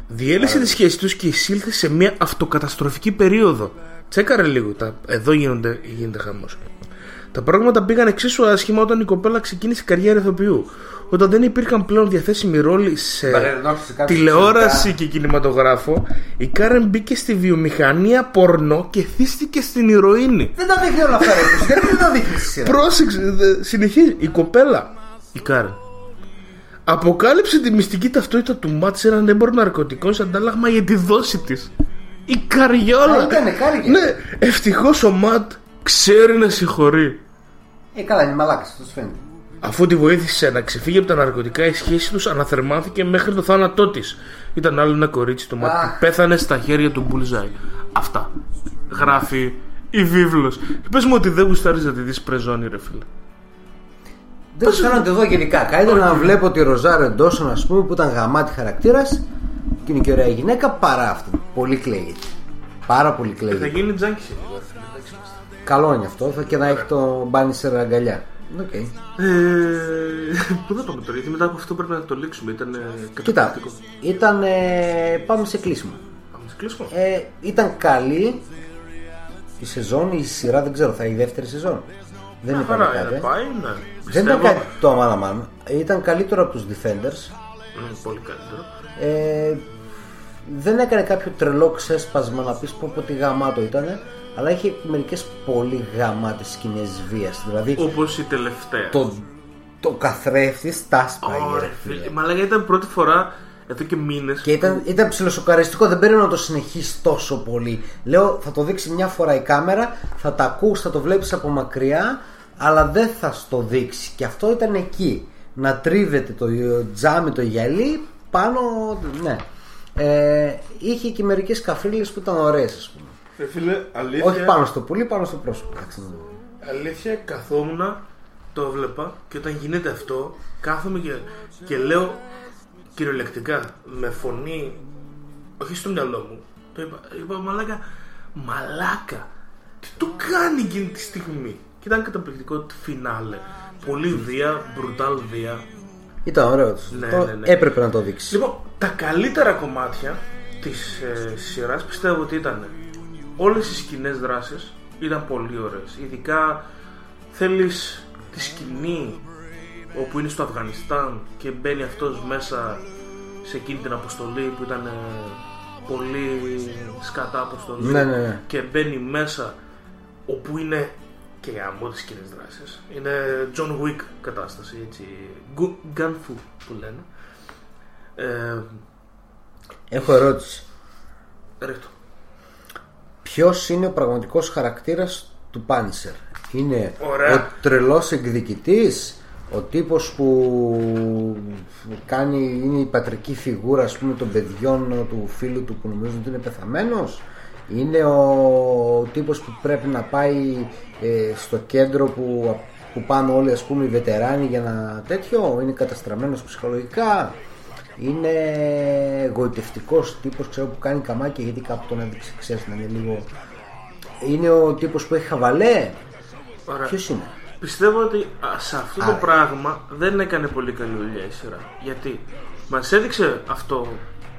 διέλυσε τη σχέση τους και εισήλθε σε μια αυτοκαταστροφική περίοδο. Τσέκαρε λίγο. Τα... Εδώ γίνονται, γίνεται χαμός. Τα πράγματα πήγαν εξίσου άσχημα όταν η κοπέλα ξεκίνησε καριέρα ηθοποιού. Όταν δεν υπήρχαν πλέον διαθέσιμοι ρόλοι σε Παρενόχλησε κάποιος τηλεόραση τελικά. και κινηματογράφο, η Κάρεν μπήκε στη βιομηχανία πορνό και θύστηκε στην ηρωίνη. Δεν τα δείχνει όλα αυτά, ρε. [LAUGHS] Κώστα. Γιατί δεν τα δείχνεις στη σειρά. Πρόσεξε, δε- συνεχίζει. Η κοπέλα, η Κάρεν, αποκάλυψε τη μυστική ταυτότητα του Μάτς σε έναν έμπορο ναρκωτικών σε αντάλλαγμα για τη δόση της. Η καριόλα. Α, ήτανε, κάρικε. Ναι, ευτυχώς ο Ματ ξέρει να συγχωρεί. Ε, καλά, είναι μαλάκας, αυτό σου φαίνεται. Αφού τη βοήθησε να ξεφύγει από τα ναρκωτικά, η σχέση τους αναθερμάθηκε μέχρι το θάνατό της. Ήταν άλλο ένα κορίτσι το μάτι. Αχ. Πέθανε στα χέρια του Μπουλζάι. Αυτά. Γράφει η βίβλος. Πες μου ότι δεν γουστάρεις να τη δεις πρεζόνι, ρε φίλε. Δεν θέλω να τη δω γενικά. Καλύτερα να βλέπω τη Ροζάρε Ντόσον, ας πούμε, που ήταν γαμάτη χαρακτήρας και είναι και ωραία γυναίκα παρά αυτή. Πολύ κλαίγεται. Πάρα πολύ Θα κλαίγεται. γίνει τζάκι σε λίγο. ρε φίλε, εντάξει, είμαστε. Καλό είναι αυτό. Θα και να έχει το Punisher αγκαλιά. Οκ. Ε, Πού θα πάμε τώρα, γιατί μετά από αυτό πρέπει να το λήξουμε. Ήταν ε, Κοίτα, καταπληκτικό. ήταν. ε, πάμε σε κλείσιμο. Πάμε σε κλείσιμο. Ε, ήταν καλή η σεζόν, η σειρά δεν ξέρω, θα είναι η δεύτερη σεζόν. Δεν Μια είπαμε χαρά, κάτι. ε, ε. πάει, ναι. Δεν ήταν Πιστεύω- κάτι το αμάν αμάν. Ήταν καλύτερο από τους Defenders. Μ, Πολύ καλύτερο. Ε, δεν έκανε κάποιο τρελό ξέσπασμα να πεις πω πω τι γαμάτο ήταν αλλά είχε μερικές πολύ γαμάτες σκηνές βίας δηλαδή Όπως η τελευταία. το, το καθρέφτης τα σπάγε Ωραία, ρε φίλε. φίλε. Μα λέγα ήταν πρώτη φορά εδώ και μήνες. και ήταν, ήταν ψιλοσοκαριστικό δεν περίμενα να το συνεχίσει τόσο πολύ λέω θα το δείξει μια φορά η κάμερα θα τα ακούς, θα το βλέπεις από μακριά αλλά δεν θα στο δείξει και αυτό ήταν εκεί να τρίβεται το τζάμι το γυαλί πάνω ναι ε, είχε και μερικές καφρίλες που ήταν ωραίες ας πούμε Ε, φίλε, αλήθεια. όχι πάνω στο πουλί, πάνω στο πρόσωπο Εντάξει, ναι. Αλήθεια, καθόμουν, το έβλεπα και όταν γίνεται αυτό, κάθομαι και, και λέω κυριολεκτικά με φωνή, όχι στο μυαλό μου, το είπα, είπα μαλάκα, μαλάκα. τι του κάνει εκείνη τη στιγμή; Και ήταν καταπληκτικό το φινάλε. Πολύ βία, μπρουτάλ βία. Ήταν ωραίο. Ναι, το... ναι, ναι. Έπρεπε να το δείξει. Λοιπόν, τα καλύτερα κομμάτια της ε, σειράς πιστεύω ότι ήταν όλες οι σκηνές δράσεις ήταν πολύ ωραίες. Ειδικά θέλεις τη σκηνή όπου είναι στο Αφγανιστάν και μπαίνει αυτός μέσα σε εκείνη την αποστολή που ήταν ε, πολύ σκατά αποστολή Ναι, ναι, ναι. και μπαίνει μέσα όπου είναι και γαμό τις σκηνές δράσεις. Είναι John Wick κατάσταση, έτσι, Gu- Gun Fu που λένε. Ε, Έχω ερώτηση. ρίχτω. Ποιος είναι ο πραγματικός χαρακτήρας του Πάνισερ. Είναι Ωραία. ο τρελός εκδικητής, ο τύπος που κάνει, είναι η πατρική φιγούρα ας πούμε των παιδιών του φίλου του που νομίζουν ότι είναι πεθαμένος. Είναι ο τύπος που πρέπει να πάει ε, στο κέντρο που, που πάνε όλοι ας πούμε οι βετεράνοι για να τέτοιο. Είναι καταστραμμένος ψυχολογικά. Είναι εγωιτευτικός τύπος ξέρω που κάνει καμάκια γιατί κάπου τον έδειξε ξέρεις να είναι λίγο είναι ο τύπος που έχει χαβαλέ Ωραία. Ποιος είναι; Πιστεύω ότι α, σε αυτό το Α. πράγμα δεν έκανε πολύ καλή δουλειά η σειρά. Γιατί; Μας έδειξε αυτό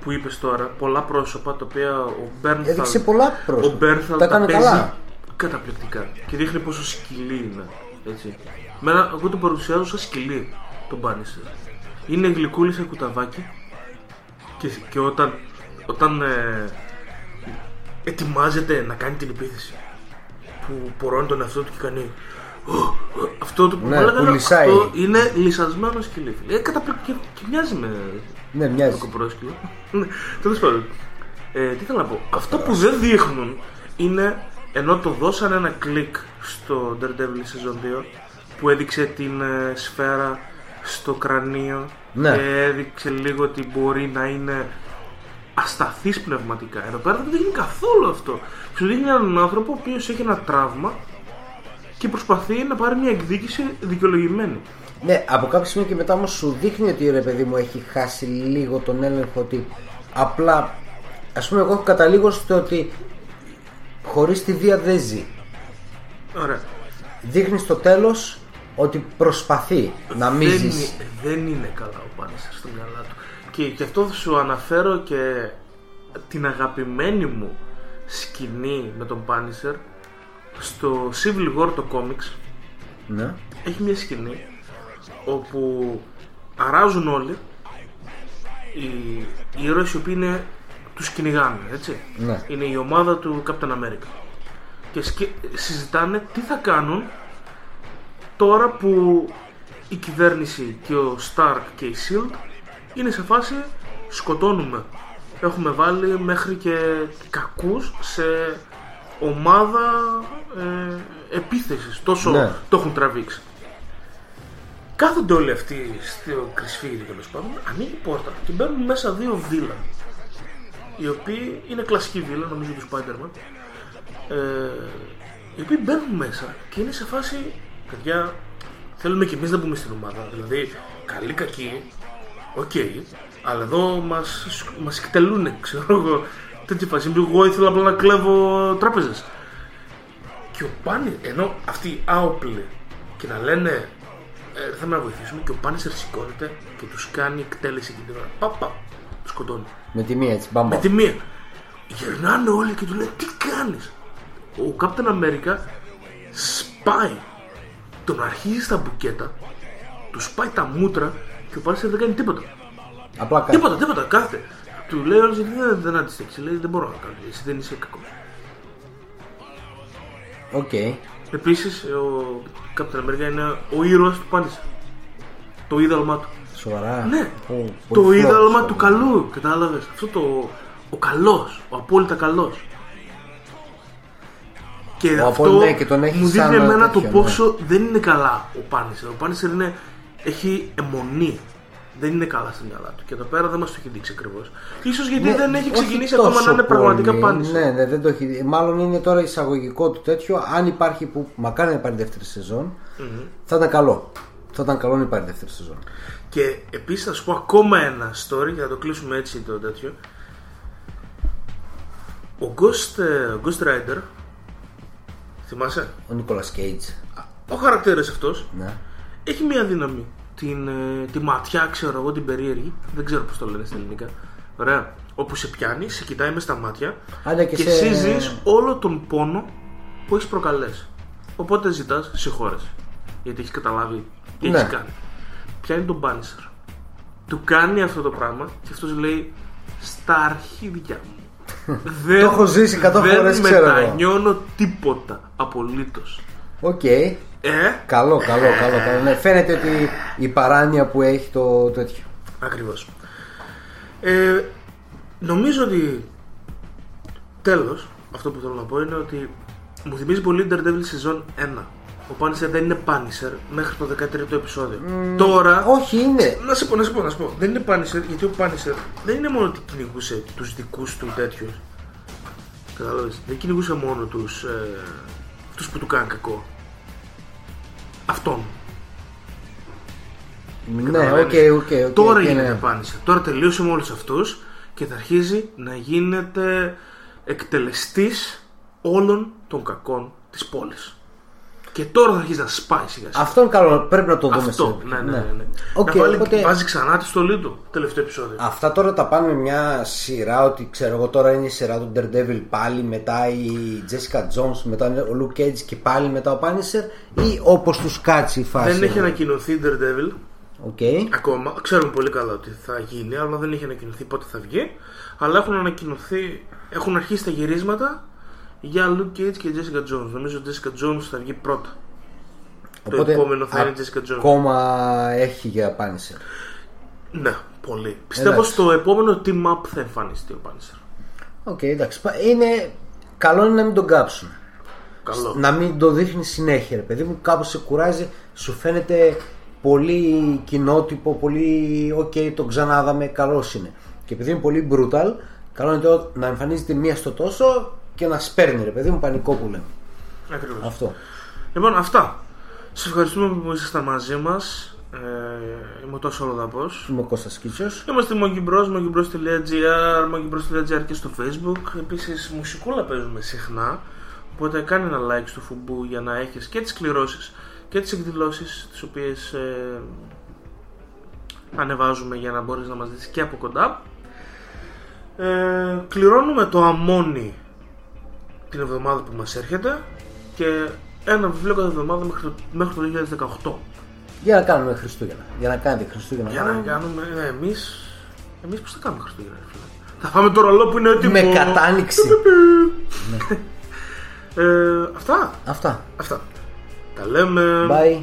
που είπες τώρα, πολλά πρόσωπα τα οποία ο Μπέρνθαλ. Έδειξε πολλά πρόσωπα. Ο Μπέρνθαλ Τα έκανε παίζει καλά. καταπληκτικά. Και δείχνει πόσο σκυλή είναι. Έτσι. Μένα, εγώ τον παρουσιάζω σαν σκυλή τον Μπάνισερ. Είναι γλυκούλης σαν κουταβάκι και, και όταν, όταν ε, ετοιμάζεται να κάνει την επίθεση που πορώνει τον εαυτό του και κάνει «Ω, ω», αυτό το που Ναι, μου έλεγαν, που λυσάει. αυτό είναι λυσασμένος σκυλί. φίλε. Ε, καταπληκτικό και, και μοιάζει με Ναι μοιάζει το κοπρόσκυλο. Τέλος πάντων. Ε, τι θέλω να πω. Αυτό που δεν δείχνουν είναι ενώ το δώσαν ένα κλικ στο Daredevil Season 2 που έδειξε την ε, σφαίρα στο κρανίο Ναι. και έδειξε λίγο ότι μπορεί να είναι ασταθής πνευματικά. Εδώ πέρα δεν το δείχνει καθόλου αυτό. Σου δείχνει έναν άνθρωπο ο οποίος έχει ένα τραύμα και προσπαθεί να πάρει μια εκδίκηση δικαιολογημένη. Ναι από κάποιο σημείο και μετά όμως σου δείχνει ότι ρε παιδί μου έχει χάσει λίγο τον έλεγχο ότι απλά ας πούμε εγώ καταλήγω στο ότι χωρίς τη βία δεν ζει Ωραία. δείχνεις στο τέλος ότι προσπαθεί να μην δεν, ζήσει είναι- δεν είναι καλά ο Πάνισερ στο μυαλά του. Και γι' αυτό θα σου αναφέρω και την αγαπημένη μου σκηνή με τον Πάνισερ στο Civil War το comics ναι. έχει μια σκηνή όπου αράζουν όλοι οι, οι ήρωες οι οποίοι είναι, τους κυνηγάνε, έτσι. Ναι. Είναι η ομάδα του Captain America. Και σκε- συζητάνε τι θα κάνουν τώρα που η κυβέρνηση και ο Stark και η Shield είναι σε φάση σκοτώνουμε. Έχουμε βάλει μέχρι και κακούς σε ομάδα ε, επίθεσης. Τόσο Ναι. το έχουν τραβήξει. Κάθονται όλοι αυτοί στο κρυσφύγιο τέλος πάντων, ανοίγει η πόρτα και μπαίνουν μέσα δύο βίλα. Οι οποίοι είναι κλασική βίλα, νομίζω του Spider-Man. Ε, οι οποίοι μπαίνουν μέσα και είναι σε φάση, παιδιά, θέλουμε κι εμείς να μπούμε στην ομάδα. Δηλαδή, καλή κακή, οκ, αλλά εδώ μας μας εκτελούν, ξέρω εγώ. Τέτοια φάση. Εγώ ήθελα απλά να κλέβω τράπεζες. Και ο Puni-, ενώ αυτοί οι άοπλοι και να λένε ε, θέλουμε να βοηθήσουμε και ο Punisher σηκώνεται και τους κάνει εκτέλεση εκείνη την ώρα. Παπ, παπ, τους σκοτώνει. με τη μία έτσι μπαμπα Με τη μία. Γυρνάνε όλοι και του λένε τι κάνεις; Ο Captain America σπάει. Τον αρχίζει στα μπουκέτα, τους σπάει τα μούτρα και ο Punisher δεν κάνει τίποτα. απλά κάτι Τίποτα, τίποτα, κάθεται. Του λέει ο άλλος γιατί δεν, δεν αντιστέκεσαι. Λέει δεν μπορώ να κάνω. Εσύ δεν είσαι κακός. οκ Επίσης ο Captain America είναι ο ήρωας του Punisher. Το ίνδαλμά του. σοβαρά Ναι, Ω, το πολύ ίνδαλμα φλώρος, του καλού, κατάλαβες. Αυτό το, ο καλός, ο απόλυτα καλός. Και Ο αυτό απόλυτα, ναι, και τον έχει μου σαν δείχνει εμένα το τέτοιο, ναι. πόσο δεν είναι καλά ο Πάνισερ. Ο Πάνισερ είναι, έχει αιμονή. Δεν είναι καλά στη μυαλά του. Και εδώ πέρα δεν μας το έχει δείξει ακριβώς. Ίσως γιατί Ναι, δεν έχει όχι ξεκινήσει ακόμα τόσο να είναι πραγματικά πολύ. Πάνισερ. Ναι, ναι, δεν το έχει. Μάλλον είναι τώρα εισαγωγικό του τέτοιο. Αν υπάρχει που μακάρι να υπάρχει δεύτερη σεζόν, θα ήταν καλό. Θα ήταν καλό να υπάρχει δεύτερη σεζόν. Και επίσης θα σου πω ακόμα ένα story για να το κλείσουμε έτσι το τέτοιο. Ο Ghost, ε, ο Ghost Rider Θυμάσαι; Ο Νίκολας Κέιτς. Ο χαρακτήρας αυτός Ναι. έχει μία δύναμη. Την, ε, τη ματιά, ξέρω εγώ, την περίεργη. Δεν ξέρω πώς το λένε στα ελληνικά. Ωραία. Όπου σε πιάνει, σε κοιτάει μες στα μάτια Α, ναι, και, και σε- εσύ ζεις όλο τον πόνο που έχεις προκαλέσει. Οπότε ζητάς συγχώρεση. Γιατί έχεις καταλάβει τι Ναι. έχει κάνει. Πιάνει τον Μπάνισερ. Του κάνει αυτό το πράγμα και αυτός λέει στα αρχίδια μου. Δεν, Το έχω ζήσει 100 φορές, Δεν ξέρω εγώ. μετανιώνω τίποτα. Απολύτως. Οκ. Ε, Καλό, καλό, καλό. καλό. Ναι, φαίνεται ότι η παράνοια που έχει το τέτοιο. Ακριβώς. Ε, νομίζω ότι τέλος, αυτό που θέλω να πω είναι ότι μου θυμίζει πολύ Daredevil Season 1. Ο Punisher δεν είναι Punisher μέχρι το 13ο επεισόδιο. Τώρα, Όχι, είναι. να σε πω, να σε πω, να σε πω. Δεν είναι Punisher γιατί ο Punisher δεν είναι μόνο ότι κυνηγούσε τους δικούς του τέτοιους. Κατάλαβες. Δεν κυνηγούσε μόνο τους, ε, τους που του κάνουν κακό. Αυτόν. Ναι, Καταλαβαίνεις. οκ, οκ. οκ, Τώρα οκ, γίνεται ναι. Punisher. Τώρα τελείωσε με όλους αυτούς και θα αρχίζει να γίνεται εκτελεστής όλων των κακών της πόλης. Και τώρα θα αρχίσει να σπάει σιγά σιγά. Αυτό είναι καλό, πρέπει να το δούμε Αυτό, σε- ναι, ναι, ναι. ναι. Οκ, να βάλει, οπότε- βάζει ξανά τη στολή του, τελευταίο επεισόδιο. Αυτά τώρα τα πάνε με μια σειρά ότι ξέρω εγώ τώρα είναι η σειρά του Daredevil πάλι μετά η Jessica Jones μετά είναι ο Luke Cage και πάλι μετά ο Punisher ή όπως τους κάτσει η φάση. δεν έχει ανακοινωθεί Daredevil OK. ακόμα. Ξέρουμε πολύ καλά ότι θα γίνει, αλλά δεν έχει ανακοινωθεί πότε θα βγει. Αλλά έχουν ανακοινωθεί, έχουν αρχίσει τα γυρίσματα για Luke Cage και Jessica Jones. Νομίζω ότι Jessica Jones θα βγει πρώτα. το επόμενο θα είναι η Jessica Jones. ακόμα έχει για Punisher. Ναι, πολύ. Πιστεύω Εντάξει. στο επόμενο team up θα εμφανιστεί ο Punisher. OK, εντάξει. Πα- Είναι... Καλό είναι να μην τον κάψουν. Καλό. Να μην το δείχνει συνέχεια, ρε παιδί μου. Κάπως σε κουράζει, σου φαίνεται πολύ κοινότυπο, πολύ οκ, το ξανάδαμε, καλός είναι. Και επειδή είναι πολύ brutal, καλό είναι το να εμφανίζεται μία στο τόσο και να σπέρνει, ρε παιδί μου, πανικό που λέμε. Ακριβώς. Αυτό. Λοιπόν, αυτά. Σα ευχαριστούμε που ήσασταν μαζί μας. Ε, είμαι ο τόσο Ροδαπός. Είμαι ο Κώστας Κίτσος. Είμαστε Monkey monkey.gr, monkey.gr και στο facebook. Επίσης, μουσικούλα παίζουμε συχνά. Οπότε κάνε ένα like στο φουμπού για να έχεις και τις κληρώσεις και τις εκδηλώσεις τις οποίες ε, ανεβάζουμε για να μπορείς να μας δεις και από κοντά. Ε, κληρώνουμε το αμόνι την εβδομάδα που μας έρχεται και ένα βιβλίο κάθε εβδομάδα μέχρι το, μέχρι το 2018. Για να κάνουμε Χριστούγεννα. Για να κάνετε Χριστούγεννα. Για να κάνουμε, ναι, εμείς, εμείς πώς θα κάνουμε Χριστούγεννα, ρε φίλε. Θα φάμε το ρολό που είναι έτοιμο. Με κατάνοιξη. [LAUGHS] Ε, αυτά, Αυτά. αυτά. Τα λέμε. Bye.